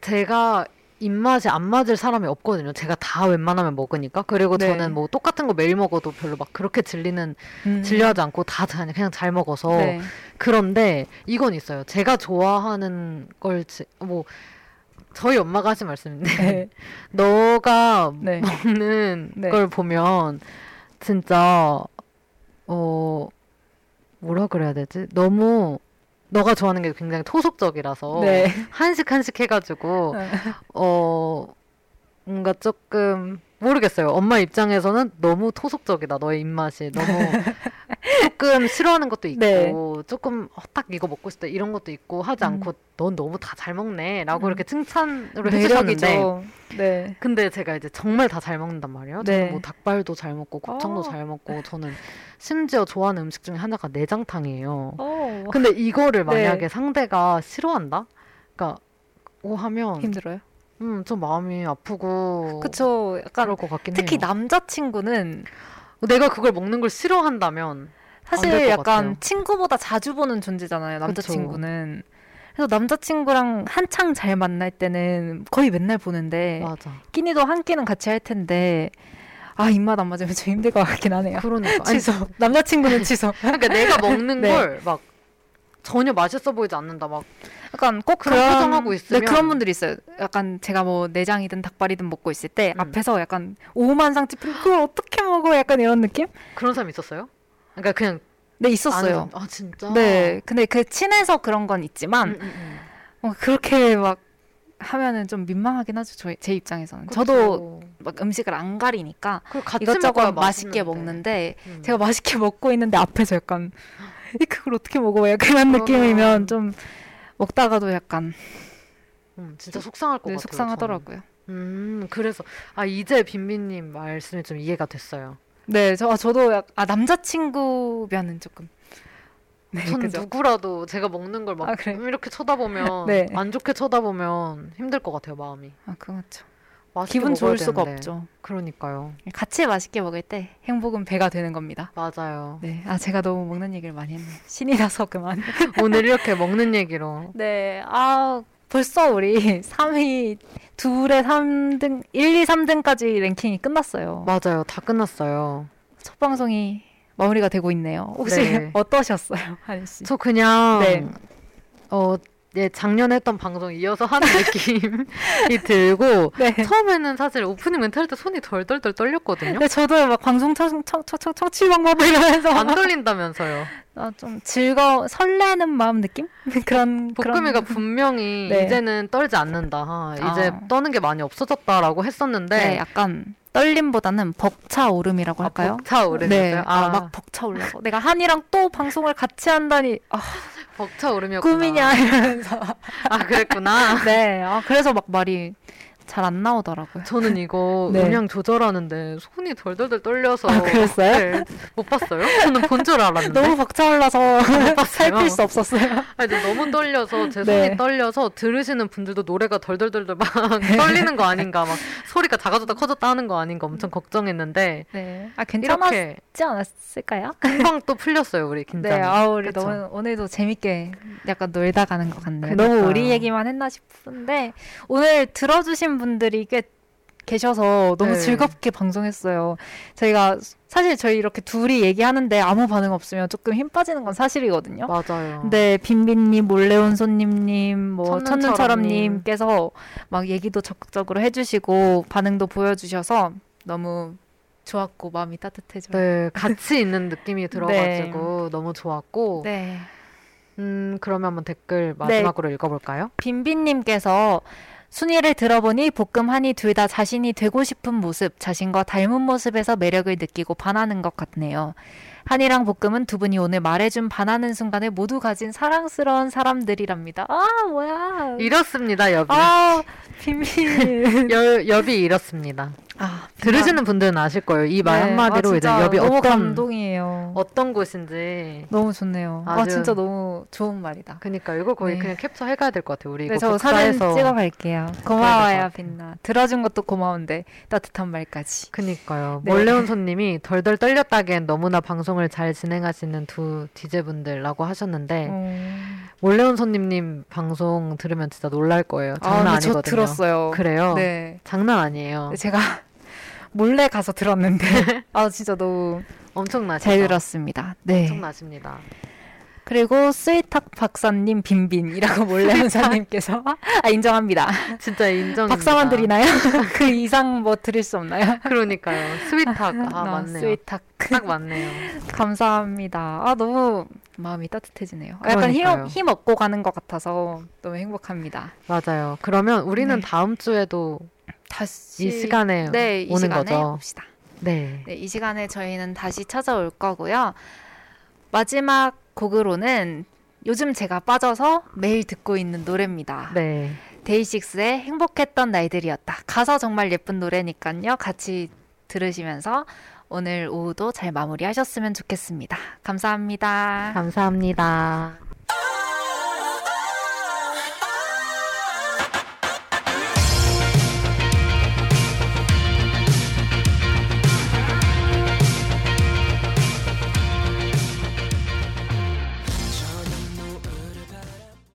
[SPEAKER 1] 제가 입맛이 안 맞을 사람이 없거든요. 제가 다 웬만하면 먹으니까. 그리고
[SPEAKER 3] 네.
[SPEAKER 1] 저는 뭐 똑같은 거 매일 먹어도 별로 막 그렇게 질리는 질려하지 않고 다 그냥 잘 먹어서
[SPEAKER 3] 음. 네.
[SPEAKER 1] 그런데 이건 있어요. 제가 좋아하는 걸 뭐 저희 엄마가 하신 말씀인데
[SPEAKER 3] 네.
[SPEAKER 1] 너가
[SPEAKER 3] 네.
[SPEAKER 1] 먹는
[SPEAKER 3] 네.
[SPEAKER 1] 걸 보면 진짜 어 뭐라 그래야 되지? 너무 너가 좋아하는 게 굉장히 토속적이라서
[SPEAKER 3] 네.
[SPEAKER 1] 한식 한식 해가지고 어 뭔가 조금 모르겠어요. 엄마 입장에서는 너무 토속적이다. 너의 입맛이 너무 조금 싫어하는 것도 있고
[SPEAKER 3] 네.
[SPEAKER 1] 조금 어, 딱 이거 먹고 싶다 이런 것도 있고 하지
[SPEAKER 3] 음.
[SPEAKER 1] 않고 넌 너무 다 잘 먹네라고
[SPEAKER 3] 음.
[SPEAKER 1] 이렇게 칭찬으로 해주셨는데
[SPEAKER 3] 매력이죠. 네.
[SPEAKER 1] 근데 제가 이제 정말 다 잘 먹는단 말이에요.
[SPEAKER 3] 네.
[SPEAKER 1] 저는 뭐 닭발도 잘 먹고 곱창도
[SPEAKER 3] 어.
[SPEAKER 1] 잘 먹고 저는 심지어 좋아하는 음식 중에 하나가 내장탕이에요.
[SPEAKER 3] 어.
[SPEAKER 1] 근데 이거를
[SPEAKER 3] 네.
[SPEAKER 1] 만약에 상대가 싫어한다? 그러니까 뭐 하면
[SPEAKER 3] 힘들어요.
[SPEAKER 1] 음, 좀 마음이 아프고
[SPEAKER 3] 그쵸. 약간
[SPEAKER 1] 그럴 것 같긴
[SPEAKER 3] 특히
[SPEAKER 1] 해요.
[SPEAKER 3] 남자친구는
[SPEAKER 1] 내가 그걸 먹는 걸 싫어한다면
[SPEAKER 3] 사실 약간
[SPEAKER 1] 같아요.
[SPEAKER 3] 친구보다 자주 보는 존재잖아요. 남자친구는. 그래서 남자친구랑 한창 잘 만날 때는 거의 맨날 보는데
[SPEAKER 1] 맞아.
[SPEAKER 3] 끼니도 한 끼는 같이 할 텐데 아 입맛 안 맞으면 좀 힘들 것 같긴 하네요.
[SPEAKER 1] 그러니까 아니,
[SPEAKER 3] 취소. 남자친구는 취소.
[SPEAKER 1] 그러니까 내가 먹는
[SPEAKER 3] 네.
[SPEAKER 1] 걸막 전혀 맛있어 보이지 않는다. 막
[SPEAKER 3] 약간 꼭
[SPEAKER 1] 그런 표정하고 있으면-
[SPEAKER 3] 네, 그런 분들이 있어요. 약간 제가 뭐 내장이든 닭발이든 먹고 있을 때
[SPEAKER 1] 음.
[SPEAKER 3] 앞에서 약간 오만상 찌푸리 그걸 어떻게 먹어? 약간 이런 느낌?
[SPEAKER 1] 그런 사람 있었어요? 그러니까 그냥
[SPEAKER 3] 네 있었어요.
[SPEAKER 1] 아 진짜.
[SPEAKER 3] 네, 근데 그 친해서 그런 건 있지만
[SPEAKER 1] 음, 음, 음.
[SPEAKER 3] 어, 그렇게 막 하면은 좀 민망하긴 하죠. 저, 제 입장에서는. 저도
[SPEAKER 1] 그쵸.
[SPEAKER 3] 막 음식을 안 가리니까 이것저것 맛있게
[SPEAKER 1] 맛있는데.
[SPEAKER 3] 먹는데
[SPEAKER 1] 음.
[SPEAKER 3] 제가 맛있게 먹고 있는데 앞에서 약간 이 그걸 어떻게 먹어? 약간 그런 느낌이면 좀 먹다가도 약간
[SPEAKER 1] 음, 진짜 속상할 것
[SPEAKER 3] 네,
[SPEAKER 1] 같아요.
[SPEAKER 3] 속상하더라고요.
[SPEAKER 1] 저는. 음, 그래서 아 이제 빈빈님 말씀이 좀 이해가 됐어요.
[SPEAKER 3] 네, 저 아, 저도 약, 아 남자친구면은 조금 네,
[SPEAKER 1] 전
[SPEAKER 3] 그죠.
[SPEAKER 1] 누구라도 제가 먹는 걸막
[SPEAKER 3] 아, 그래요?
[SPEAKER 1] 이렇게 쳐다보면
[SPEAKER 3] 네.
[SPEAKER 1] 안 좋게 쳐다보면 힘들 것 같아요 마음이.
[SPEAKER 3] 아, 그렇죠. 기분 좋을 수가
[SPEAKER 1] 되는데.
[SPEAKER 3] 없죠.
[SPEAKER 1] 그러니까요.
[SPEAKER 3] 같이 맛있게 먹을 때 행복은 배가 되는 겁니다.
[SPEAKER 1] 맞아요.
[SPEAKER 3] 네, 아 제가 너무 먹는 얘기를 많이 했네요. 신이 나서 그만.
[SPEAKER 1] 오늘 이렇게 먹는 얘기로
[SPEAKER 3] 네, 아 벌써 우리 3위 둘의 3등, 1, 2, 3등까지 랭킹이 끝났어요.
[SPEAKER 1] 맞아요. 다 끝났어요.
[SPEAKER 3] 첫 방송이 마무리가 되고 있네요. 혹시
[SPEAKER 1] 네.
[SPEAKER 3] 어떠셨어요, 한희 씨?
[SPEAKER 1] 저 그냥
[SPEAKER 3] 네.
[SPEAKER 1] 어 예, 작년에 했던 방송 이어서 하는 느낌이 들고
[SPEAKER 3] 네.
[SPEAKER 1] 처음에는 사실 오프닝 멘트 할 때 손이 덜덜덜 떨렸거든요.
[SPEAKER 3] 근데 저도 막 방송 청, 청, 청, 청, 청취 방법을 이러면서
[SPEAKER 1] 안 떨린다면서요.
[SPEAKER 3] 아, 좀 즐거 설레는 마음 느낌 그런
[SPEAKER 1] 볶음이가
[SPEAKER 3] 그런
[SPEAKER 1] 분명히
[SPEAKER 3] 네.
[SPEAKER 1] 이제는 떨지 않는다. 아, 이제
[SPEAKER 3] 아.
[SPEAKER 1] 떠는 게 많이 없어졌다라고 했었는데
[SPEAKER 3] 네, 약간 떨림보다는 벅차오름이라고
[SPEAKER 1] 아,
[SPEAKER 3] 할까요?
[SPEAKER 1] 벅차오르겠어요.
[SPEAKER 3] 네,
[SPEAKER 1] 아,
[SPEAKER 3] 아, 막 벅차올라서 내가 한이랑 또 방송을 같이 한다니 아,
[SPEAKER 1] 벅차오름이었구나.
[SPEAKER 3] 꿈이냐 이러면서
[SPEAKER 1] 아 그랬구나.
[SPEAKER 3] 네, 아, 그래서 막 말이 잘 안 나오더라고요.
[SPEAKER 1] 저는 이거
[SPEAKER 3] 네.
[SPEAKER 1] 음량 조절하는데 손이 덜덜덜 떨려서
[SPEAKER 3] 아, 그랬어요?
[SPEAKER 1] 네, 못 봤어요? 저는 본 줄 알았는데
[SPEAKER 3] 너무 벅차올라서. 살필 수 없었어요.
[SPEAKER 1] 아니, 너무 떨려서 제
[SPEAKER 3] 네.
[SPEAKER 1] 손이 떨려서 들으시는 분들도 노래가 덜덜덜덜 막 떨리는 거 아닌가 막 소리가 작아졌다 커졌다 하는 거 아닌가 엄청 걱정했는데
[SPEAKER 3] 네, 아 괜찮았지 않았을까요?
[SPEAKER 1] 금방 또 풀렸어요 우리 긴장.
[SPEAKER 3] 네, 아 우리
[SPEAKER 1] 그쵸?
[SPEAKER 3] 너무 오늘도 재밌게 약간 놀다 가는 것 같네요.
[SPEAKER 1] 그러니까요.
[SPEAKER 3] 너무 우리 얘기만 했나 싶은데 오늘 들어주신 분들이 꽤 계셔서 너무
[SPEAKER 1] 네.
[SPEAKER 3] 즐겁게 방송했어요. 저희가 사실 저희 이렇게 둘이 얘기하는데 아무 반응 없으면 조금 힘 빠지는 건 사실이거든요.
[SPEAKER 1] 맞아요.
[SPEAKER 3] 근데 빈빈님, 몰래온 손님님, 뭐
[SPEAKER 1] 첫눈처럼님.
[SPEAKER 3] 첫눈처럼님께서 막 얘기도 적극적으로 해주시고 반응도 보여주셔서 너무 좋았고 마음이 따뜻해져요.
[SPEAKER 1] 네 같이 있는 느낌이 들어가지고 너무 좋았고
[SPEAKER 3] 네.
[SPEAKER 1] 음 그러면 한번 댓글 마지막으로 읽어볼까요?
[SPEAKER 3] 빈빈님께서 순위를 들어보니 볶음 한이 둘 다 자신이 되고 싶은 모습, 자신과 닮은 모습에서 매력을 느끼고 반하는 것 같네요. 한이랑 볶음은 두 분이 오늘 말해준 반하는 순간을 모두 가진 사랑스러운 사람들이랍니다. 아, 뭐야.
[SPEAKER 1] 이렇습니다 여비.
[SPEAKER 3] 아, 빈빈.
[SPEAKER 1] 여, 여비 이렇습니다.
[SPEAKER 3] 아,
[SPEAKER 1] 들으시는 분들은 아실 거예요. 이말
[SPEAKER 3] 네.
[SPEAKER 1] 한마디로
[SPEAKER 3] 아,
[SPEAKER 1] 이제 여비
[SPEAKER 3] 너무
[SPEAKER 1] 어떤
[SPEAKER 3] 감동이에요.
[SPEAKER 1] 어떤 곳인지.
[SPEAKER 3] 너무 좋네요. 아,
[SPEAKER 1] 아주-
[SPEAKER 3] 진짜 너무 좋은 말이다.
[SPEAKER 1] 그니까 이거 거의
[SPEAKER 3] 네.
[SPEAKER 1] 그냥 캡처 해 가야 될 것 같아요. 우리
[SPEAKER 3] 네,
[SPEAKER 1] 이거 복사해서.
[SPEAKER 3] 찍어 갈게요.
[SPEAKER 1] 것
[SPEAKER 3] 고마워요. 빛나. 들어준 것도 고마운데 따뜻한 말까지.
[SPEAKER 1] 그니까요.
[SPEAKER 3] 네.
[SPEAKER 1] 몰래 온 손님이 덜덜 떨렸다기엔 너무나 방송 을 잘 진행하시는 두 디제분들라고 하셨는데
[SPEAKER 3] 음.
[SPEAKER 1] 몰래 온 손님님 방송 들으면 진짜 놀랄 거예요.
[SPEAKER 3] 아,
[SPEAKER 1] 장난 아,
[SPEAKER 3] 저
[SPEAKER 1] 니거든요
[SPEAKER 3] 들었어요.
[SPEAKER 1] 그래요?
[SPEAKER 3] 네.
[SPEAKER 1] 장난 아니에요.
[SPEAKER 3] 제가 몰래 가서 들었는데 아 진짜 너무
[SPEAKER 1] 엄청나시죠?
[SPEAKER 3] 잘 들었습니다. 네.
[SPEAKER 1] 엄청나십니다.
[SPEAKER 3] 그리고 스위탁 박사님 빈빈이라고 몰래 원사님께서 아 인정합니다.
[SPEAKER 1] 진짜 인정.
[SPEAKER 3] 박사만 드리나요? 그 이상 뭐 드릴 수 없나요?
[SPEAKER 1] 그러니까요. 스윗하고 아
[SPEAKER 3] 아,
[SPEAKER 1] 맞네요.
[SPEAKER 3] 스위탁
[SPEAKER 1] 딱 맞네요.
[SPEAKER 3] 감사합니다. 아 너무 마음이 따뜻해지네요. 약간 힘,
[SPEAKER 1] 그러니까요.
[SPEAKER 3] 힘 얻고 가는 것 같아서 너무 행복합니다.
[SPEAKER 1] 맞아요. 그러면 우리는
[SPEAKER 3] 네.
[SPEAKER 1] 다음 주에도
[SPEAKER 3] 다시
[SPEAKER 1] 이 시간에
[SPEAKER 3] 네, 이
[SPEAKER 1] 오는
[SPEAKER 3] 시간에
[SPEAKER 1] 거죠.
[SPEAKER 3] 봅시다.
[SPEAKER 1] 네.
[SPEAKER 3] 네, 이 시간에 저희는 다시 찾아올 거고요. 마지막 곡으로는 요즘 제가 빠져서 매일 듣고 있는 노래입니다.
[SPEAKER 1] 네.
[SPEAKER 3] 데이식스의 행복했던 날들이었다. 가사 정말 예쁜 노래니까요. 같이 들으시면서 오늘 오후도 잘 마무리하셨으면 좋겠습니다. 감사합니다.
[SPEAKER 1] 감사합니다.